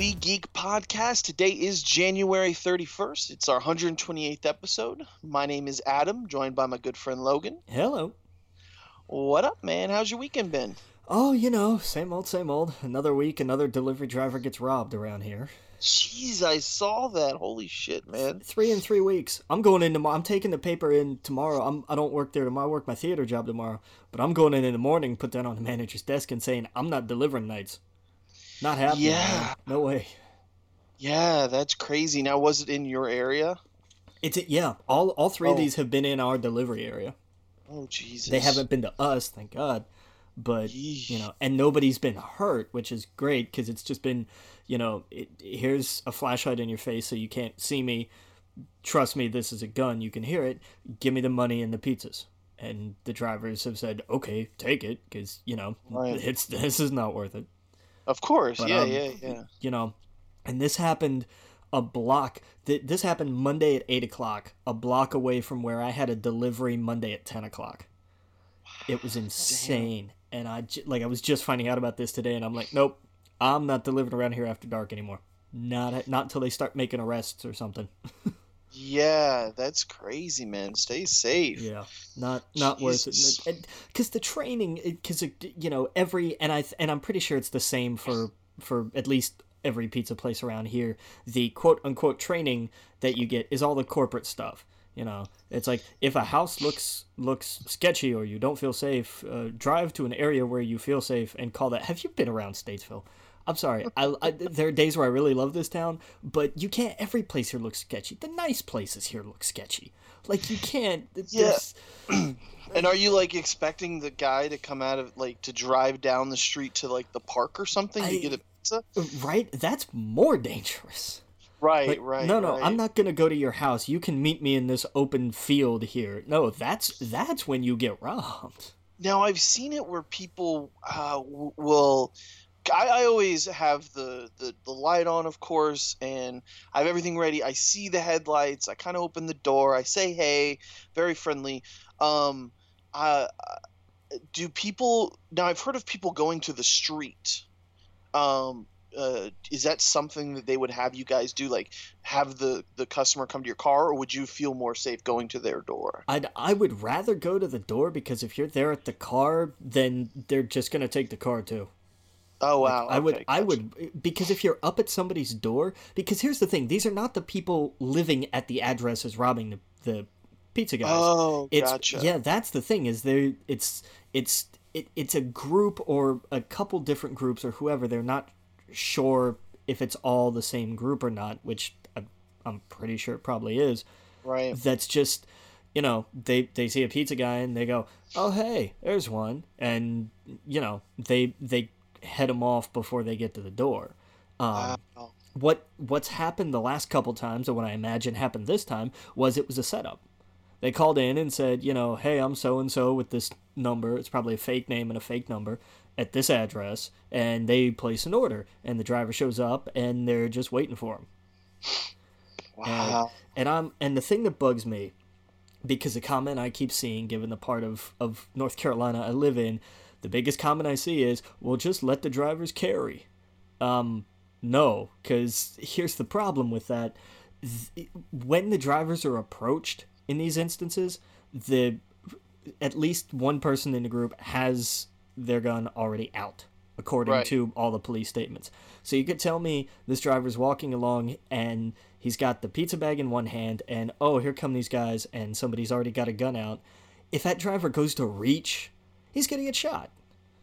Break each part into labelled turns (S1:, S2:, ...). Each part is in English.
S1: We Geek Podcast. Today is January 31st. It's our 128th episode. My name is Adam, joined by my good friend Logan.
S2: Hello.
S1: What up, man? How's your weekend been?
S2: Oh, you know, same old, same old. Another week, another delivery driver gets robbed around here.
S1: Jeez, I saw that. Holy shit, man.
S2: Three in three weeks. I'm going in tomorrow. I'm taking the paper in tomorrow. I'm, I don't work there tomorrow. I work my theater job tomorrow. But I'm going in in the morning, put that on the manager's desk and saying, I'm not delivering nights. Not happening.
S1: Yeah.
S2: man. No way.
S1: Yeah, that's crazy. Now, was it in your area?
S2: It's yeah. All all three of
S1: Oh.
S2: these have been in our delivery area.
S1: Oh, Jesus.
S2: They haven't been to us, thank God. But
S1: Yeesh.
S2: you know, and nobody's been hurt, which is great because it's just been, you know, it, here's a flashlight in your face so you can't see me. Trust me, this is a gun. You can hear it. Give me the money and the pizzas. And the drivers have said, okay, take it because you know
S1: Right.
S2: it's this is not worth it.
S1: Of course.
S2: But,
S1: yeah,
S2: um,
S1: yeah, yeah.
S2: You know, and this happened a block. Th- this happened Monday at eight o'clock, a block away from where I had a delivery Monday at ten o'clock. It was insane, and I j- like I was just finding out about this today, and I'm like, nope, I'm not delivering around here after dark anymore. Not not until they start making arrests or something.
S1: Yeah, that's crazy, man. Stay safe.
S2: Yeah, not not worth it. Because the training, because you know every and I and I'm pretty sure it's the same for for at least every pizza place around here. The quote unquote training that you get is all the corporate stuff. You know, it's like if a house looks looks sketchy or you don't feel safe, uh, drive to an area where you feel safe and call that. Have you been around Statesville? I'm sorry. I, I, there are days where I really love this town, but you can't. Every place here looks sketchy. The nice places here look sketchy. Like you can't.
S1: Yeah. And are you like expecting the guy to come out of like to drive down the street to like the park or something to get a pizza?
S2: Right? That's more dangerous.
S1: Right,
S2: Like,
S1: right.
S2: no, no,
S1: right.
S2: I'm not gonna go to your house. You can meet me in this open field here. No, that's that's when you get robbed.
S1: Now I've seen it where people uh, will. I, I always have the, the the light on, of course, and I have everything ready. I see the headlights. I kind of open the door. I say, "Hey," very friendly. Um, do people now? I've heard of people going to the street. Um, uh, is that something that they would have you guys do? Like, have the the customer come to your car, or would you feel more safe going to their door?
S2: I'd I would rather go to the door because if you're there at the car, then they're just gonna take the car too.
S1: Oh wow!
S2: I would
S1: okay,
S2: I would eh, because if you're up at somebody's door, because here's the thing: these are not the people living at the addresses robbing the the pizza guys.
S1: Oh,
S2: it's
S1: gotcha.
S2: yeah that's the thing is there it's it's it, it's a group or a couple different groups or whoever they're not sure if it's all the same group or not which i'm pretty sure it probably is
S1: Right.
S2: that's just you know they they see a pizza guy and they go oh hey there's one and you know they they head them off before they get to the door um,
S1: Wow.
S2: what what's happened the last couple times or what i imagine happened this time was it was a setup they called in and said you know hey i'm so and so with this number it's probably a fake name and a fake number at this address and they place an order and the driver shows up and they're just waiting for him
S1: Wow.
S2: and I'm and the thing that bugs me, because the comment I keep seeing, given the part of, of North Carolina I live in, the biggest comment I see is, "Well, just let the drivers carry." Um, no, because here's the problem with that: when the drivers are approached in these instances, the at least one person in the group has their gun already out, according
S1: Right.
S2: to all the police statements. So you could tell me this driver's walking along and he's got the pizza bag in one hand, and oh, here come these guys, and somebody's already got a gun out. If that driver goes to reach, he's gonna get shot.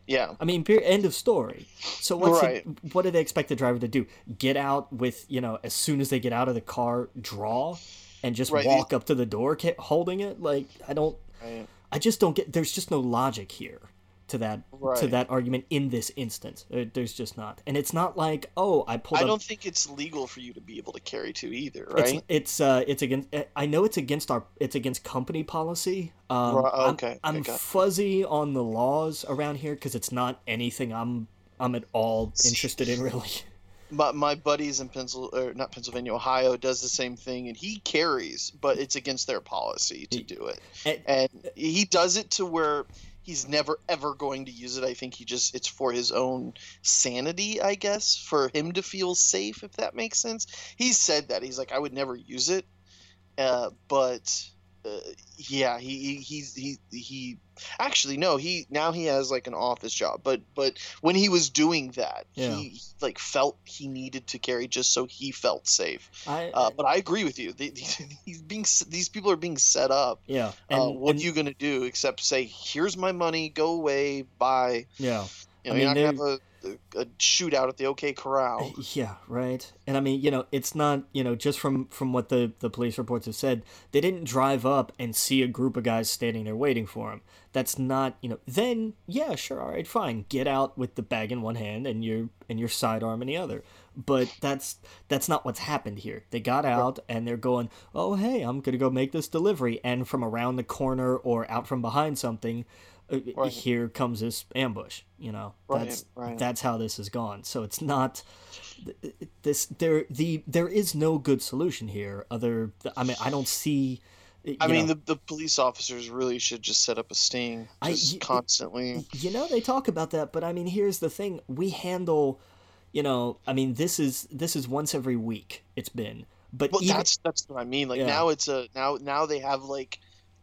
S1: Yeah.
S2: I mean, end of story. So what's
S1: Right.
S2: what do they expect the driver to do? Get out with you know as soon as they get out of the car, draw, and just
S1: Right.
S2: walk up to the door holding it? Like I don't,
S1: Right.
S2: I just don't get. There's just no logic here. To that to that argument in this instance. Uh, There's just not, and it's not like oh I pulled.
S1: I don't think it's legal for you to be able to carry two either, right?
S2: it's uh it's against I know it's against our it's against company policy. Um,
S1: Right,
S2: I'm-
S1: okay,
S2: I'm,
S1: got
S2: fuzzy on the laws around here because it's not anything I'm I'm at all interested in really.
S1: my, my buddies in Pencil or not Pennsylvania, Ohio does the same thing, and he carries, but it's against their policy to do it.
S2: And
S1: he does it to where he's never ever going to use it. I think he just it's for his own sanity, I guess, for him to feel safe, if that makes sense. He said that he's like, I would never use it, uh, but. Uh, yeah, he he he's, he he actually no he now he has like an office job but but when he was doing that
S2: Yeah.
S1: he, like felt he needed to carry just so he felt safe
S2: I
S1: uh, but i agree with you he's being these people are being set up
S2: yeah,
S1: uh, what
S2: and-
S1: are you gonna do except say here's my money go away bye
S2: yeah.
S1: you know
S2: I
S1: you're
S2: mean,
S1: not gonna have a, a, shootout at the OK Corral.
S2: Yeah, right. And I mean, you know, it's not, you know, just from from what the the police reports have said, they didn't drive up and see a group of guys standing there waiting for him. That's not, you know, then yeah, sure, all right, fine. Get out with the bag in one hand and your and your sidearm in the other. But that's that's not what's happened here. They got out and they're going, "Oh, hey, I'm going to go make this delivery." And from around the corner or out from behind something,
S1: Right.
S2: here comes this ambush, you know.
S1: Right,
S2: That's
S1: right.
S2: that's how this has gone. So it's not this there the there is no good solution here other I mean I don't see
S1: I mean,
S2: know,
S1: the, the police officers really should just set up a sting
S2: I-
S1: just constantly.
S2: you know they talk about that but I mean here's the thing we handle you know I mean this is this is once every week it's been but
S1: Well,
S2: even
S1: that's that's what I mean. Like
S2: Yeah.
S1: now it's a now now they have like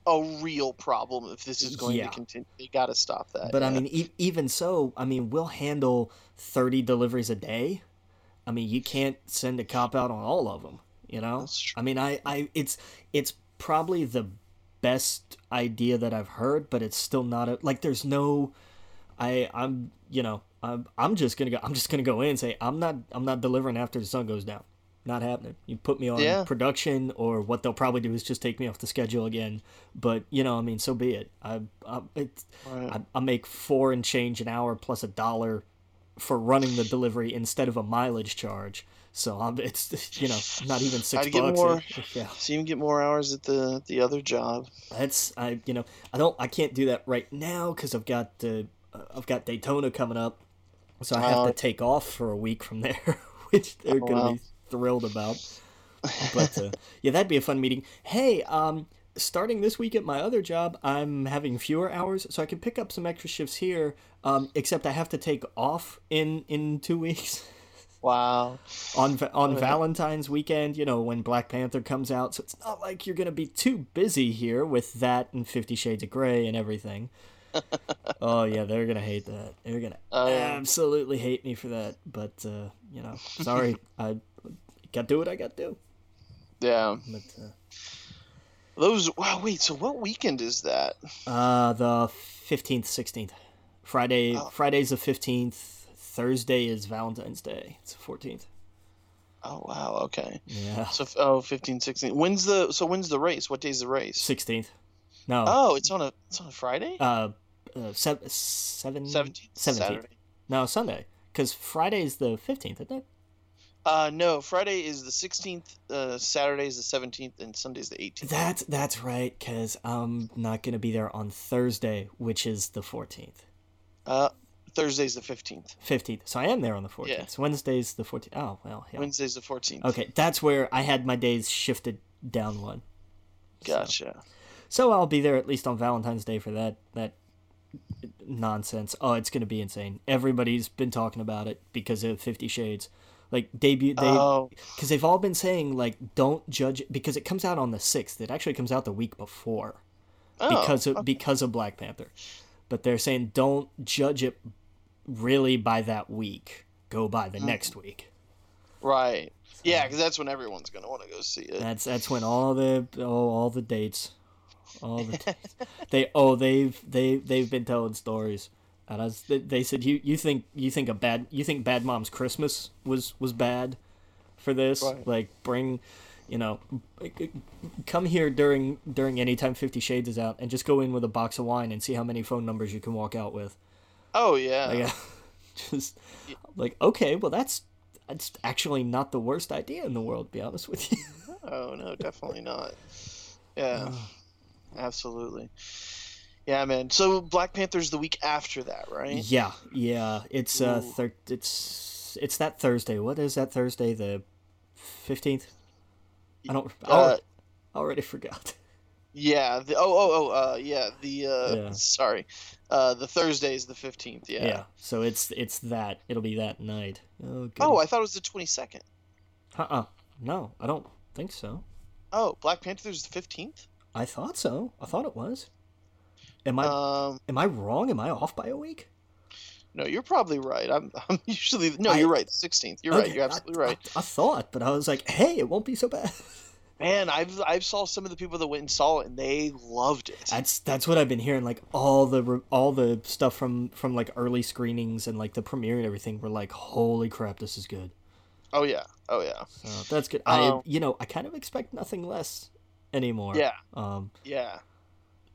S1: a real problem if this is going
S2: Yeah.
S1: to continue. They got to stop that.
S2: But I mean, e- even so, I mean, we'll handle 30 deliveries a day. I mean, you can't send a cop out on all of them, you know? I mean, I, I, it's, it's probably the best idea that I've heard, but it's still not a, like, there's no, I, I'm, you know, I'm, I'm just gonna go, I'm just gonna go in and say, I'm not, I'm not delivering after the sun goes down. Not happening. You put me on
S1: Yeah.
S2: production, or what they'll probably do is just take me off the schedule again. But you know, I mean, so be it. I, I it's,
S1: Right.
S2: I, I make four and change an hour plus a dollar for running the delivery instead of a mileage charge. So I'm, it's you know not even six
S1: Gotta get
S2: bucks.
S1: more.
S2: Yeah,
S1: so you can get more hours at the the other job.
S2: that's I you know I don't I can't do that right now because I've got uh, I've got Daytona coming up, so I have
S1: Oh.
S2: to take off for a week from there, which they're
S1: Oh,
S2: gonna
S1: wow.
S2: be thrilled about. But uh, yeah, that'd be a fun meeting. Hey, um, starting this week at my other job, I'm having fewer hours, so I can pick up some extra shifts here. Um, except I have to take off in in two weeks
S1: Wow.
S2: on on. Valentine's weekend. You know when Black Panther comes out, so it's not like you're gonna be too busy here with that and Fifty Shades of Grey and everything. oh yeah, they're gonna hate that. They're gonna
S1: yeah.
S2: absolutely hate me for that. But uh, you know, sorry, I got to do what I got to do.
S1: Yeah.
S2: But uh,
S1: Those. Wow. Wait. So what weekend is that?
S2: uh, the fifteenth, sixteenth, Friday.
S1: Oh.
S2: Friday's the fifteenth. Thursday is Valentine's Day. It's the fourteenth.
S1: Oh wow. Okay.
S2: Yeah,
S1: So oh 15, 16. When's the so when's the race? What day's the race?
S2: sixteenth. No,
S1: Oh, it's on a it's on a Friday.
S2: uh, uh seven, seven,
S1: Seventeenth.
S2: 17th.
S1: Saturday.
S2: No, Sunday. Because Friday is the fifteenth, isn't it?
S1: Uh, no. Friday is the sixteenth. Uh, Saturday is the seventeenth, and Sunday's the eighteenth.
S2: That's that's right. Because I'm not gonna be there on Thursday, which is the fourteenth.
S1: Uh, Thursday's the fifteenth.
S2: 15th. So I am there on the 14th.
S1: Yeah.
S2: So Wednesday's the 14th. Oh, well, yeah.
S1: Wednesday's the fourteenth.
S2: Okay, that's where I had my days shifted down one. So-
S1: Gotcha.
S2: So, I'll be there at least on Valentine's Day for that that nonsense. Oh, it's going to be insane. Everybody's been talking about it because of 50 Shades. Like debut they
S1: oh,
S2: cuz they've all been saying like don't judge it because it comes out on the 6th. It actually comes out the week before
S1: oh,
S2: because of
S1: okay.
S2: because of Black Panther. But they're saying don't judge it really by that week. Go by the
S1: Mm.
S2: next week.
S1: right. Yeah, because that's when everyone's gonna want to go see it.
S2: That's that's when all the oh, all the dates, all the dates. they oh they've they they've been telling stories, and I was, they- they said you you think you think a bad you think Bad Mom's Christmas was was bad for this
S1: Right.
S2: like bring you know come here during during any time Fifty Shades is out and just go in with a box of wine and see how many phone numbers you can walk out with.
S1: Oh yeah.
S2: Like, just like okay, well that's that's actually not the worst idea in the world. To be honest with you.
S1: oh no, definitely not. Yeah, absolutely. Yeah, man. So Black Panther's the week after that, right?
S2: Yeah, yeah. It's uh, thir- it's it's that Thursday. What is that Thursday? The fifteenth. I don't. I
S1: Uh,
S2: already, I already forgot.
S1: Yeah. The, oh, oh, oh. Uh, yeah. The uh,
S2: Yeah.
S1: sorry. Uh, the Thursday is the fifteenth. Yeah.
S2: Yeah. So it's it's that. It'll be that night. Oh.
S1: Oh, I thought it was the twenty second.
S2: Uh. uh No, I don't think so.
S1: Oh, Black Panther's the fifteenth.
S2: I thought so. I thought it was. Am I
S1: Um,
S2: am I wrong? Am I off by a week?
S1: no, you're probably right. I'm, I'm usually no,
S2: I-
S1: you're right. Sixteenth. You're right. You're
S2: I-
S1: absolutely right.
S2: I, I thought, but I was like, hey, it won't be so bad.
S1: Man, I've I've saw some of the people that went and saw it, and they loved it.
S2: That's that's what I've been hearing. Like all the all the stuff from from like early screenings and like the premiere and everything were like, holy crap, this is good.
S1: Oh yeah. Oh yeah.
S2: So that's good.
S1: Um,
S2: I you know I kind of expect nothing less anymore.
S1: Yeah.
S2: Um,
S1: Yeah.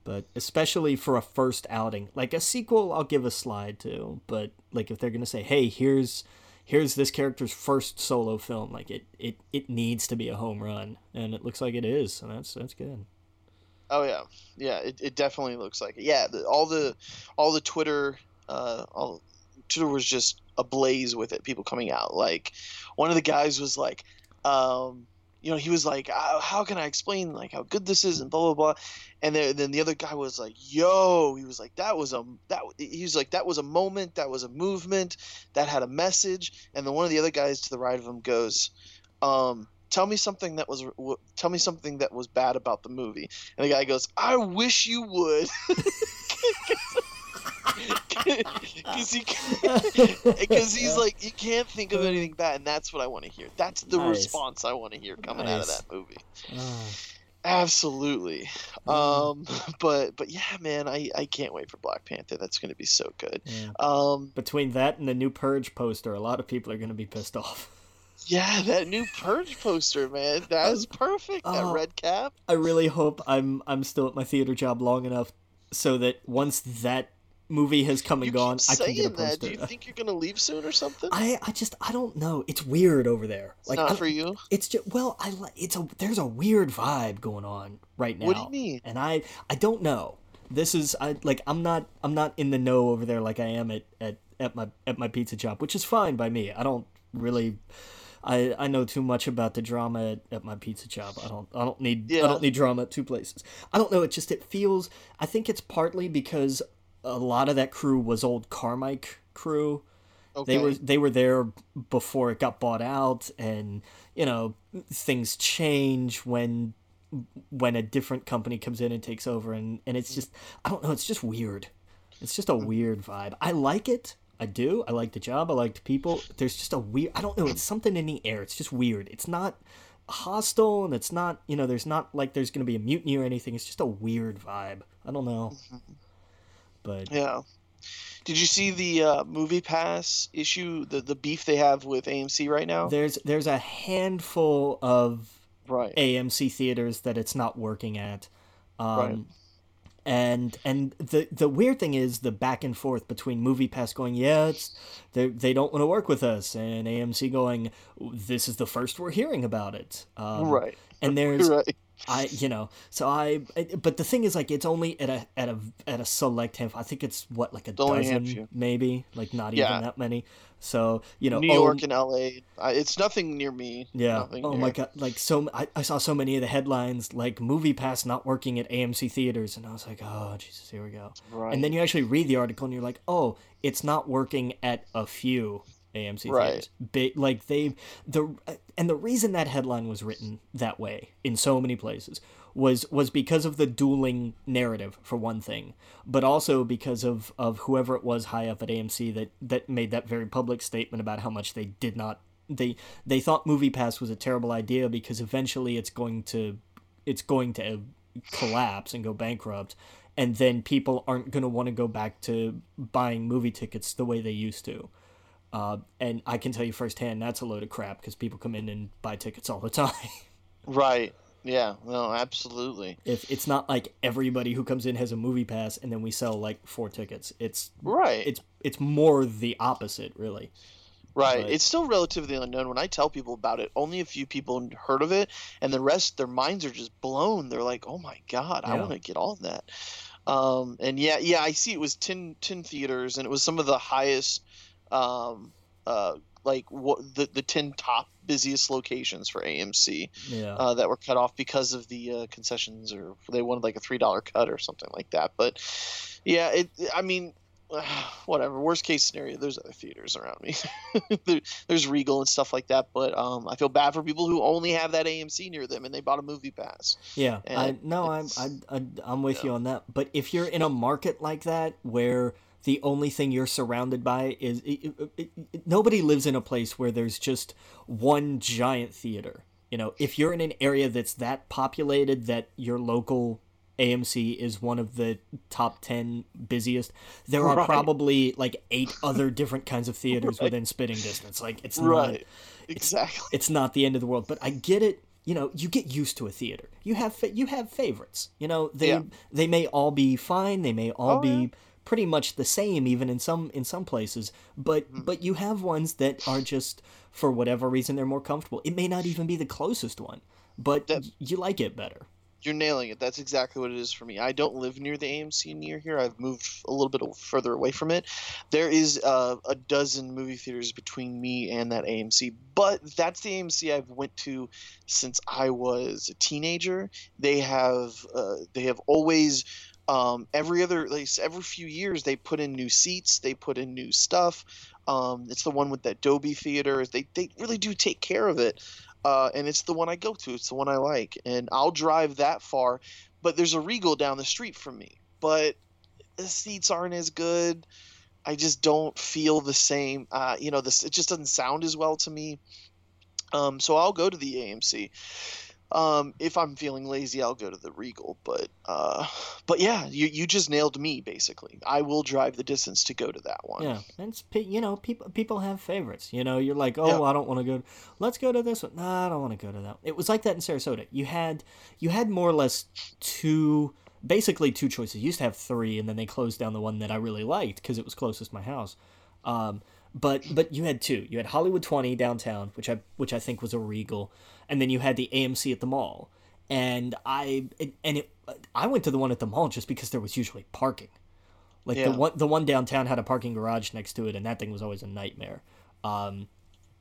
S2: But especially for a first outing, like a sequel, I'll give a slide to. But like if they're gonna say, hey, here's here's this character's first solo film, like it it it needs to be a home run, and it looks like it is. So that's that's good.
S1: Oh yeah, yeah. It, it definitely looks like it. Yeah, the, all the all the Twitter, uh, all Twitter was just ablaze with it. People coming out. Like one of the guys was like, um, you know, he was like, "Uh, how can I explain like how good this is and blah blah blah, and then then the other guy was like, yo, he was like, that was a that he was like that was a moment, that was a movement, that had a message, and then one of the other guys to the right of him goes, um. Tell me something that was tell me something that was bad about the movie. And the guy goes, "I wish you would," because he because he's like you can't think of anything bad, and that's what I want to hear. That's the
S2: Nice.
S1: response I want to hear coming out of that movie.
S2: Ah.
S1: Absolutely. Um, but but yeah, man, I I can't wait for Black Panther. That's going to be so good.
S2: Yeah.
S1: Um,
S2: Between that and the new Purge poster, a lot of people are going to be pissed off.
S1: yeah, that new Purge poster, man, that is perfect. That
S2: Oh.
S1: red cap.
S2: I really hope I'm I'm still at my theater job long enough so that once that movie has come and
S1: You
S2: gone, I can get a
S1: saying that. Do you think you're going to leave soon or something?
S2: I I just I don't know. It's weird over there.
S1: It's
S2: Like
S1: not for you.
S2: it's just well, I it's a there's a weird vibe going on right now.
S1: What do you mean?
S2: And I I don't know. This is I like I'm not I'm not in the know over there like I am at at, at my at my pizza shop, which is fine by me. I don't really I, I know too much about the drama at, at my pizza shop. I don't I don't need I don't need drama at two places. I don't know. It just it feels. I think it's partly because a lot of that crew was old Carmike crew.
S1: Okay.
S2: They were they were there before it got bought out, and you know things change when when a different company comes in and takes over, and and it's just I don't know. It's just weird. It's just a mm-hmm. weird vibe. I like it. I do. I like the job. I like the people. There's just a weird. I don't know. It's something in the air. It's just weird. It's not hostile, and it's not. You know. There's not like there's gonna be a mutiny or anything. It's just a weird vibe. I don't know. Mm-hmm. But
S1: Yeah. Did you see the uh, movie pass issue? The the beef they have with AMC right now.
S2: there's there's a handful of
S1: right.
S2: AMC theaters that it's not working at. Um,
S1: Right.
S2: And and the the weird thing is the back and forth between MoviePass going yeah it's they they don't want to work with us and AMC going this is the first we're hearing about it um,
S1: right.
S2: and there's
S1: Right.
S2: I you know so I but the thing is like it's only at a at a at a select handful I think it's what like a dozen maybe like not
S1: Yeah.
S2: even that many so you know
S1: New
S2: oh,
S1: York and LA. It's nothing near me.
S2: yeah.
S1: Nothing
S2: Oh
S1: near.
S2: my god. Like so, I, I saw so many of the headlines like Movie Pass not working at AMC theaters, and I was like, oh Jesus, here we go.
S1: Right.
S2: And then you actually read the article, and you're like, oh, it's not working at a few AMC
S1: Right.
S2: theaters. Ba- like they the and the reason that headline was written that way in so many places was was because of the dueling narrative for one thing, but also because of of whoever it was high up at AMC that that made that very public statement about how much they did not they they thought movie pass was a terrible idea because eventually it's going to it's going to collapse and go bankrupt and then people aren't going to want to go back to buying movie tickets the way they used to uh, and i can tell you firsthand that's a load of crap because people come in and buy tickets all the time
S1: Right. Yeah. No. Absolutely.
S2: if it's not like everybody who comes in has a movie pass and then we sell like four tickets it's
S1: Right.
S2: it's it's more the opposite, really.
S1: Right.
S2: But-
S1: It's still relatively unknown. When I tell people about it, only a few people heard of it, and the rest, their minds are just blown. They're like, "Oh my god, I want to get on that." Um, and yeah, yeah, I see. It was 10, 10 theaters, and it was some of the highest, um, uh, like what the the ten top busiest locations for AMC
S2: Yeah.
S1: uh, that were cut off because of the uh, concessions, or they wanted like a three dollar cut or something like that. But yeah, it. I mean, whatever. Worst case scenario, there's other theaters around me. there, there's Regal and stuff like that. But um, I feel bad for people who only have that AMC near them and they bought a movie pass.
S2: Yeah, I no, I'm I, I I'm with
S1: yeah.
S2: you on that. But if you're in a market like that where the only thing you're surrounded by is it, it, it, nobody lives in a place where there's just one giant theater. You know, if you're in an area that's that populated that your local AMC is one of the top 10 busiest, there are
S1: Right.
S2: probably like eight other different kinds of theaters within spitting distance. Like it's not
S1: Right. Exactly.
S2: it's not the end of the world but i get it you know you get used to a theater you have you have favorites you know they
S1: Yeah.
S2: they may all be fine they may all
S1: Oh,
S2: be
S1: yeah.
S2: Pretty much the same even in some in some places but
S1: Mm-hmm.
S2: but you have ones that are just for whatever reason they're more comfortable it may not even be the closest one but
S1: That-
S2: you like it better
S1: You're nailing it. That's exactly what it is for me. I don't live near the AMC near here. I've moved a little bit further away from it. There is uh, a dozen movie theaters between me and that AMC, but that's the AMC I've went to since I was a teenager. They have uh, they have always um, every other like every few years they put in new seats, they put in new stuff. Um, it's the one with that Dolby theater. They they really do take care of it uh, and it's the one I go to. It's the one I like, and I'll drive that far. But there's a Regal down the street from me, but the seats aren't as good. I just don't feel the same. Uh, you know, this it just doesn't sound as well to me. Um, so I'll go to the AMC. Um, if I'm feeling lazy, I'll go to the Regal. But uh, but yeah, you you just nailed me basically. I will drive the distance to go to that one.
S2: yeah and it's you know people people have favorites you know you're like oh
S1: Yeah.
S2: i don't want to go let's go to this one no i don't want to go to that it was like that in sarasota you had you had more or less two basically two choices you used to have three and then they closed down the one that i really liked because it was closest to my house um, but but you had two you had hollywood 20 downtown which i which i think was a regal and then you had the amc at the mall and i and it i went to the one at the mall just because there was usually parking like
S1: Yeah.
S2: the one the one downtown had a parking garage next to it, and that thing was always a nightmare. Um,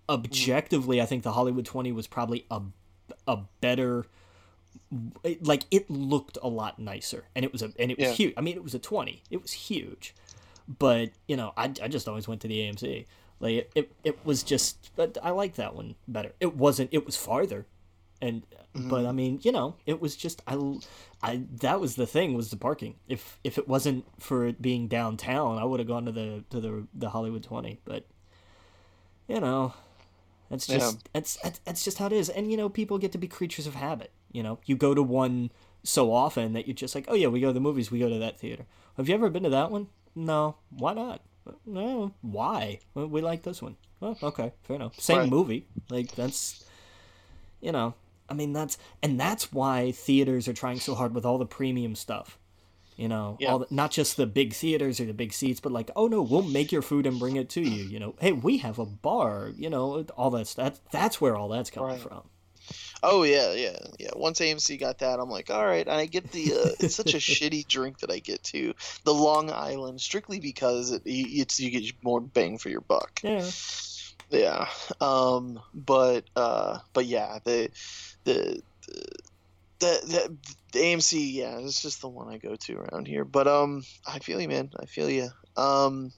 S2: objectively, I think the Hollywood Twenty was probably a a better. Like it looked a lot nicer, and it was a and it was
S1: Yeah.
S2: huge. I mean, it was a twenty. It was huge, but you know, I, I just always went to the AMC. Like it, it, it was just. But I like that one better. It wasn't. It was farther, and mm-hmm. but I mean, you know, it was just I, I that was the thing was the parking. If if it wasn't for it being downtown, I would have gone to the to the the Hollywood Twenty. But you know, that's just that's that's that's just how it is. And you know, people get to be creatures of habit. You know, you go to one so often that you're just like, oh yeah, we go to the movies, we go to that theater. Have you ever been to that one? No. Why not? No. Why? We like this one. Well, okay, fair enough. Same
S1: Right.
S2: movie. Like that's, you know, I mean that's and that's why theaters are trying so hard with all the premium stuff. You know,
S1: Yeah.
S2: all the, not just the big theaters or the big seats, but like, oh no, we'll make your food and bring it to you. You know, hey, we have a bar. You know, all that stuff. That's where all that's coming
S1: Right.
S2: from.
S1: Oh yeah, yeah, yeah. Once AMC got that, I'm like, all right. And I get the. Uh, it's such a shitty drink that I get too. The Long Island, strictly because it, it's you get more bang for your buck.
S2: Yeah.
S1: Yeah. Um. But uh. But yeah. The the. the the, the, the AMC, yeah, it's just the one I go to around here. But um, I feel you, man. I feel you. Um,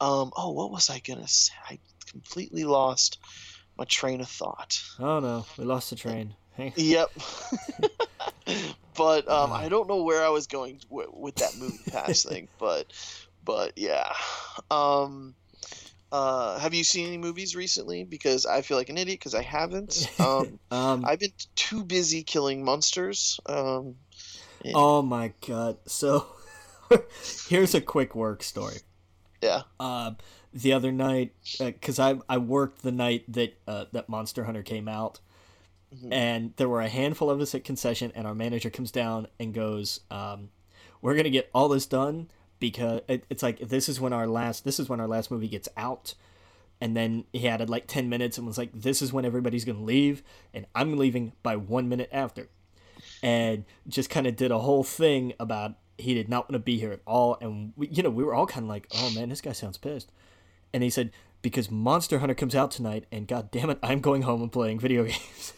S1: um. Oh, what was I gonna say? I completely lost my train of thought.
S2: Oh no, we lost the train.
S1: Yep. but um, I don't know where I was going w- with that movie pass thing, but but yeah. Um, uh, have you seen any movies recently? Because I feel like an idiot because I haven't. Um,
S2: Um.
S1: I've been too busy killing monsters. Um, and-
S2: Oh my god. So here's a quick work story.
S1: yeah.
S2: Um, the other night, because I I worked the night that uh, that Monster Hunter came out,
S1: Mhm.
S2: and there were a handful of us at concession, and our manager comes down and goes, um, "We're gonna get all this done because it, it's like this is when our last this is when our last movie gets out. And then he added like 10 minutes and was like this is when everybody's gonna leave and i'm leaving by one minute after. And just kind of did a whole thing about he did not want to be here at all and we, you know we were all kind of like oh man this guy sounds pissed and he said because monster hunter comes out tonight and god damn it i'm going home and playing video games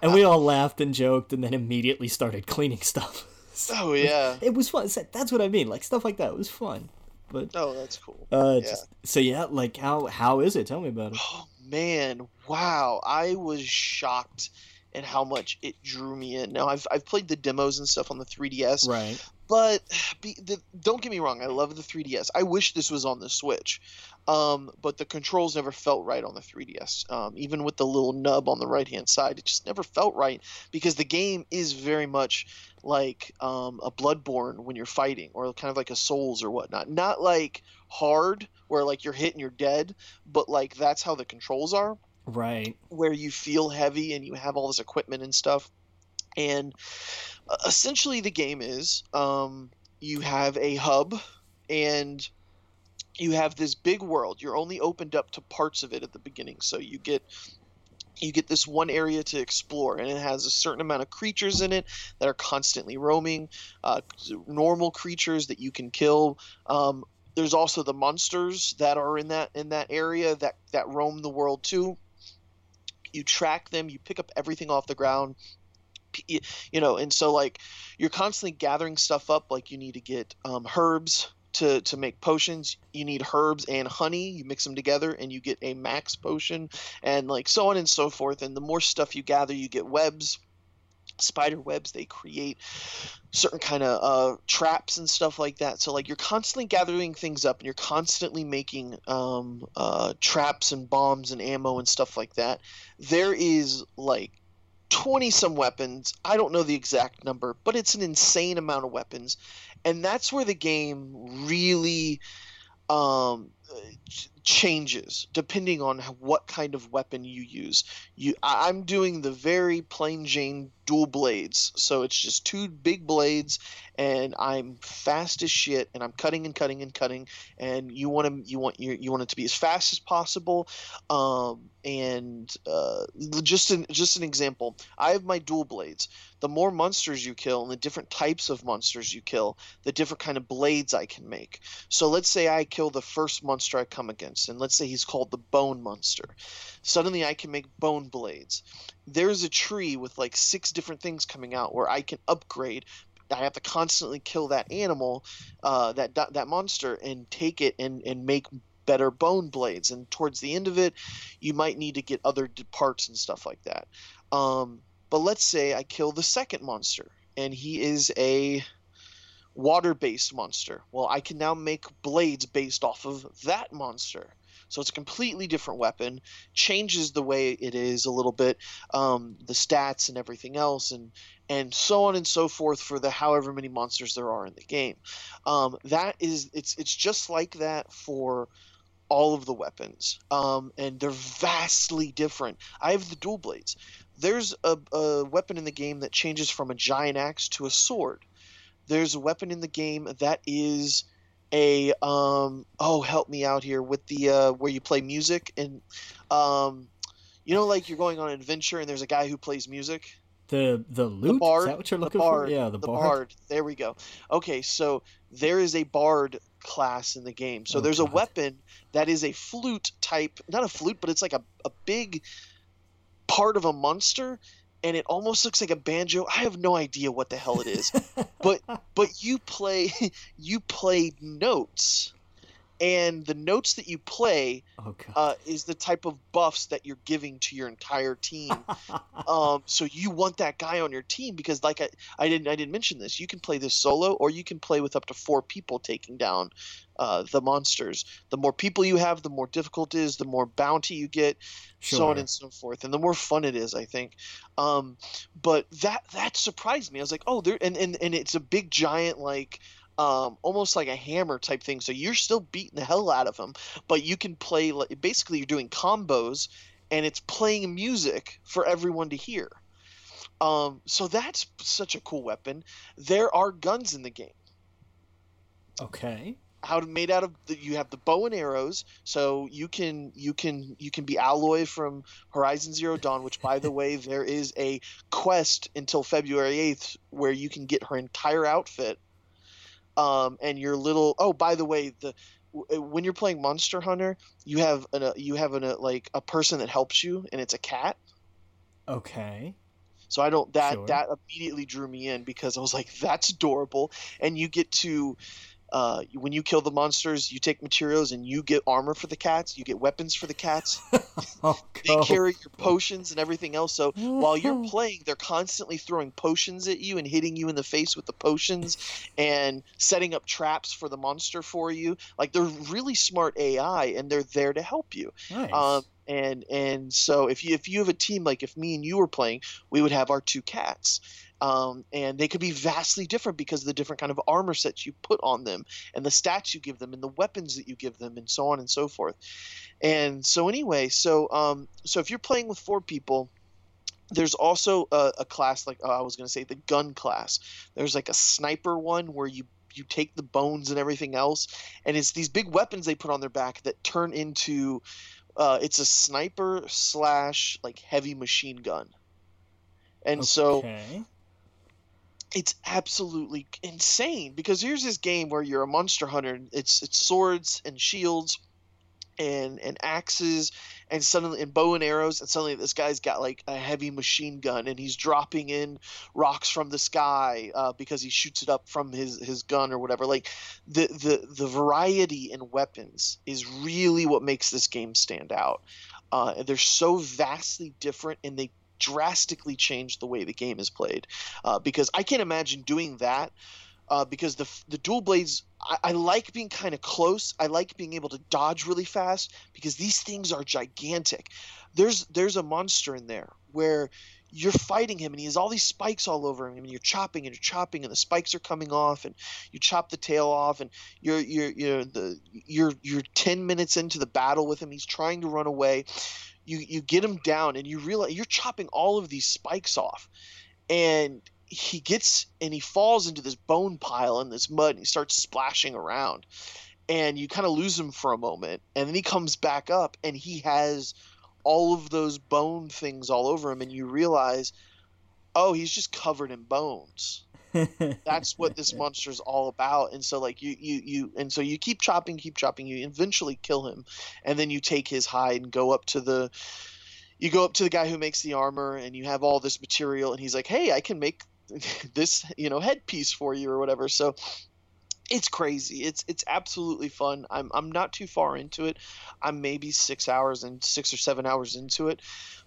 S2: and we all laughed and joked and then immediately started cleaning stuff
S1: So oh yeah,
S2: it was fun. That's what I mean. Like stuff like that was fun. But
S1: oh, that's cool.
S2: Uh, yeah. Just, so yeah, like how how is it? Tell me about it.
S1: Oh man, wow! I was shocked at how much it drew me in. Now I've I've played the demos and stuff on the 3DS,
S2: right?
S1: But be, the, don't get me wrong, I love the 3DS. I wish this was on the Switch. Um, but the controls never felt right on the 3DS. Um, even with the little nub on the right hand side, it just never felt right because the game is very much like um, a Bloodborne when you're fighting, or kind of like a Souls or whatnot. Not like hard, where like you're hit and you're dead, but like that's how the controls are.
S2: Right.
S1: Where you feel heavy and you have all this equipment and stuff. And uh, essentially, the game is um, you have a hub and you have this big world. You're only opened up to parts of it at the beginning, so you get you get this one area to explore, and it has a certain amount of creatures in it that are constantly roaming. Uh, normal creatures that you can kill. Um, there's also the monsters that are in that in that area that that roam the world too. You track them. You pick up everything off the ground you know and so like you're constantly gathering stuff up like you need to get um, herbs to to make potions. You need herbs and honey. You mix them together and you get a max potion and like so on and so forth. And the more stuff you gather you get webs spider webs. They create certain kind of uh, traps and stuff like that. So like you're constantly gathering things up and you're constantly making um, uh, traps and bombs and ammo and stuff like that. There is like 20 some weapons. I don't know the exact number, but it's an insane amount of weapons. And that's where the game really um, changes depending on what kind of weapon you use. You, I'm doing the very plain Jane dual blades, so it's just two big blades, and I'm fast as shit, and I'm cutting and cutting and cutting. And you want to, you want you, you want it to be as fast as possible. Um, and uh, just an just an example, I have my dual blades. The more monsters you kill, and the different types of monsters you kill, the different kind of blades I can make. So let's say I kill the first monster I come against, and let's say he's called the Bone Monster. Suddenly, I can make bone blades. There's a tree with like six different things coming out where I can upgrade I have to constantly kill that animal, uh, that that monster, and take it and and make better bone blades. And towards the end of it, you might need to get other parts and stuff like that. Um, but let's say I kill the second monster, and he is a water-based monster. Well, I can now make blades based off of that monster. So it's a completely different weapon, changes the way it is a little bit, um, the stats and everything else, and and so on and so forth for the however many monsters there are in the game. Um, that is, it's it's just like that for all of the weapons, um, and they're vastly different. I have the dual blades. There's a, a weapon in the game that changes from a giant axe to a sword. There's a weapon in the game that is a um oh help me out here with the uh where you play music and um you know like you're going on an adventure and there's a guy who plays music?
S2: The the lute? The bard, is that what you're looking
S1: bard,
S2: for yeah
S1: the, the bard. bard. there we go. Okay so there is a bard class in the game. So oh, there's God. a weapon that is a flute type not a flute but it's like a, a big part of a monster and it almost looks like a banjo. I have no idea what the hell it is, but but you play you play notes, and the notes that you play
S2: oh,
S1: uh, is the type of buffs that you're giving to your entire team. um, so you want that guy on your team because, like I, I didn't I didn't mention this. You can play this solo, or you can play with up to four people taking down uh, the monsters. The more people you have, the more difficult it is, the more bounty you get, sure. so on and so forth, and the more fun it is. I think. Um, but that that surprised me. I was like, oh, there, and and and it's a big giant like. Um, almost like a hammer type thing. So you're still beating the hell out of them, but you can play. Basically, you're doing combos, and it's playing music for everyone to hear. Um, so that's such a cool weapon. There are guns in the game.
S2: Okay.
S1: How made out of the, you have the bow and arrows, so you can you can you can be Aloy from Horizon Zero Dawn, which by the way there is a quest until February eighth where you can get her entire outfit, um, and your little oh by the way the uh, when you're playing Monster Hunter you have an a, you have an a, like a person that helps you and it's a cat.
S2: Okay.
S1: So I don't that
S2: Sure.
S1: that immediately drew me in because I was like, that's adorable, and you get to. Uh, when you kill the monsters, you take materials and you get armor for the cats. You get weapons for the cats.
S2: Oh,
S1: They carry your potions and everything else. So while you're
S2: Mhm.
S1: playing, they're constantly throwing potions at you and hitting you in the face with the potions and setting up traps for the monster for you. Like they're really smart AI and they're there to help you.
S2: nice.
S1: Um, and and so if you if you have a team like if me and you were playing, we would have our two cats. Um, and they could be vastly different because of the different kind of armor sets you put on them and the stats you give them and the weapons that you give them and so on and so forth. And so anyway, so um, so if you're playing with four people, there's also a, a class like oh, I was going to say the gun class. There's like a sniper one where you you take the bones and everything else, and it's these big weapons they put on their back that turn into uh, it's a sniper slash like heavy machine gun. And so it's absolutely insane because here's this game where you're a monster hunter and it's it's swords and shields and and axes and suddenly and bow and arrows and suddenly this guy's got like a heavy machine gun and he's dropping in rocks from the sky uh, because he shoots it up from his his gun or whatever. Like the the the variety in weapons is really what makes this game stand out. Uh, they're so vastly different and they drastically change the way the game is played. Uh, because I can't imagine doing that uh, because the the dual blades I, I like being kind of close. I like being able to dodge really fast because these things are gigantic. There's there's a monster in there where you're fighting him and he has all these spikes all over him and you're chopping and you're chopping and the spikes are coming off and you chop the tail off and you're you're you're the you're you're 10 minutes into the battle with him he's trying to run away you you get him down and you realize you're chopping all of these spikes off and he gets and he falls into this bone pile in this mud and he starts splashing around. And you kind of lose him for a moment and then he comes back up and he has all of those bone things all over him and you realize oh he's just covered in bones. That's what this monster is all about. And so like you you you and so you keep chopping keep chopping. You eventually kill him and then you take his hide and go up to the you go up to the guy who makes the armor and you have all this material and he's like hey i can make this you know headpiece for you or whatever. So it's crazy. It's it's absolutely fun. I'm i'm not too far into it. I'm maybe 6 hours and 6 or 7 hours into it.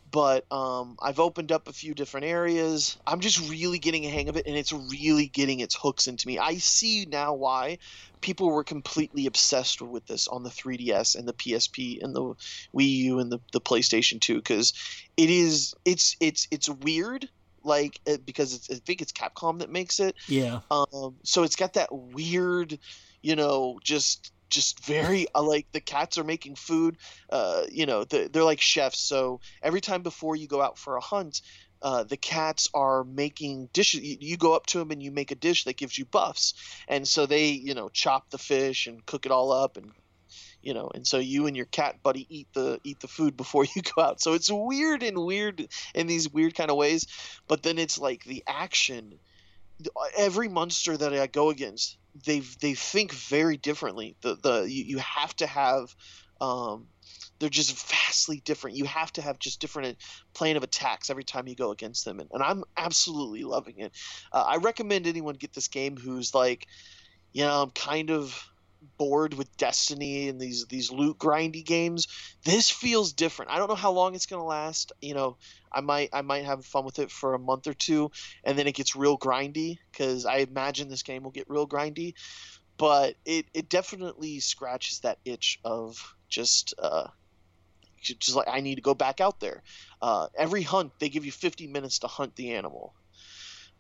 S1: But um, I've opened up a few different areas. I'm just really getting a hang of it, and it's really getting its hooks into me. I see now why people were completely obsessed with this on the 3DS and the PSP and the Wii U and the, the PlayStation 2 because it is it's it's it's weird like uh, because it's, I think it's Capcom that makes it.
S2: yeah.
S1: Um, so it's got that weird, you know, just just very uh, like the cats are making food. Uh, you know, the, they're like chefs. So every time before you go out for a hunt, uh, the cats are making dishes. You, you go up to them and you make a dish that gives you buffs, and so they, you know, chop the fish and cook it all up and. You know, and so you and your cat buddy eat the eat the food before you go out. So it's weird and weird in these weird kind of ways, but then it's like the action every monster that I go against, they they think very differently. The the you, you have to have, um, they're just vastly different. You have to have just different plane of attacks every time you go against them, and, and I'm absolutely loving it. Uh, I recommend anyone get this game who's like, you know, I'm kind of bored with Destiny and these these loot grindy games. This feels different. I don't know how long it's gonna last. You know, I might I might have fun with it for a month or two, and then it gets real grindy because I imagine this game will get real grindy. But it it definitely scratches that itch of just uh, just like I need to go back out there. Uh, every hunt they give you 50 minutes to hunt the animal.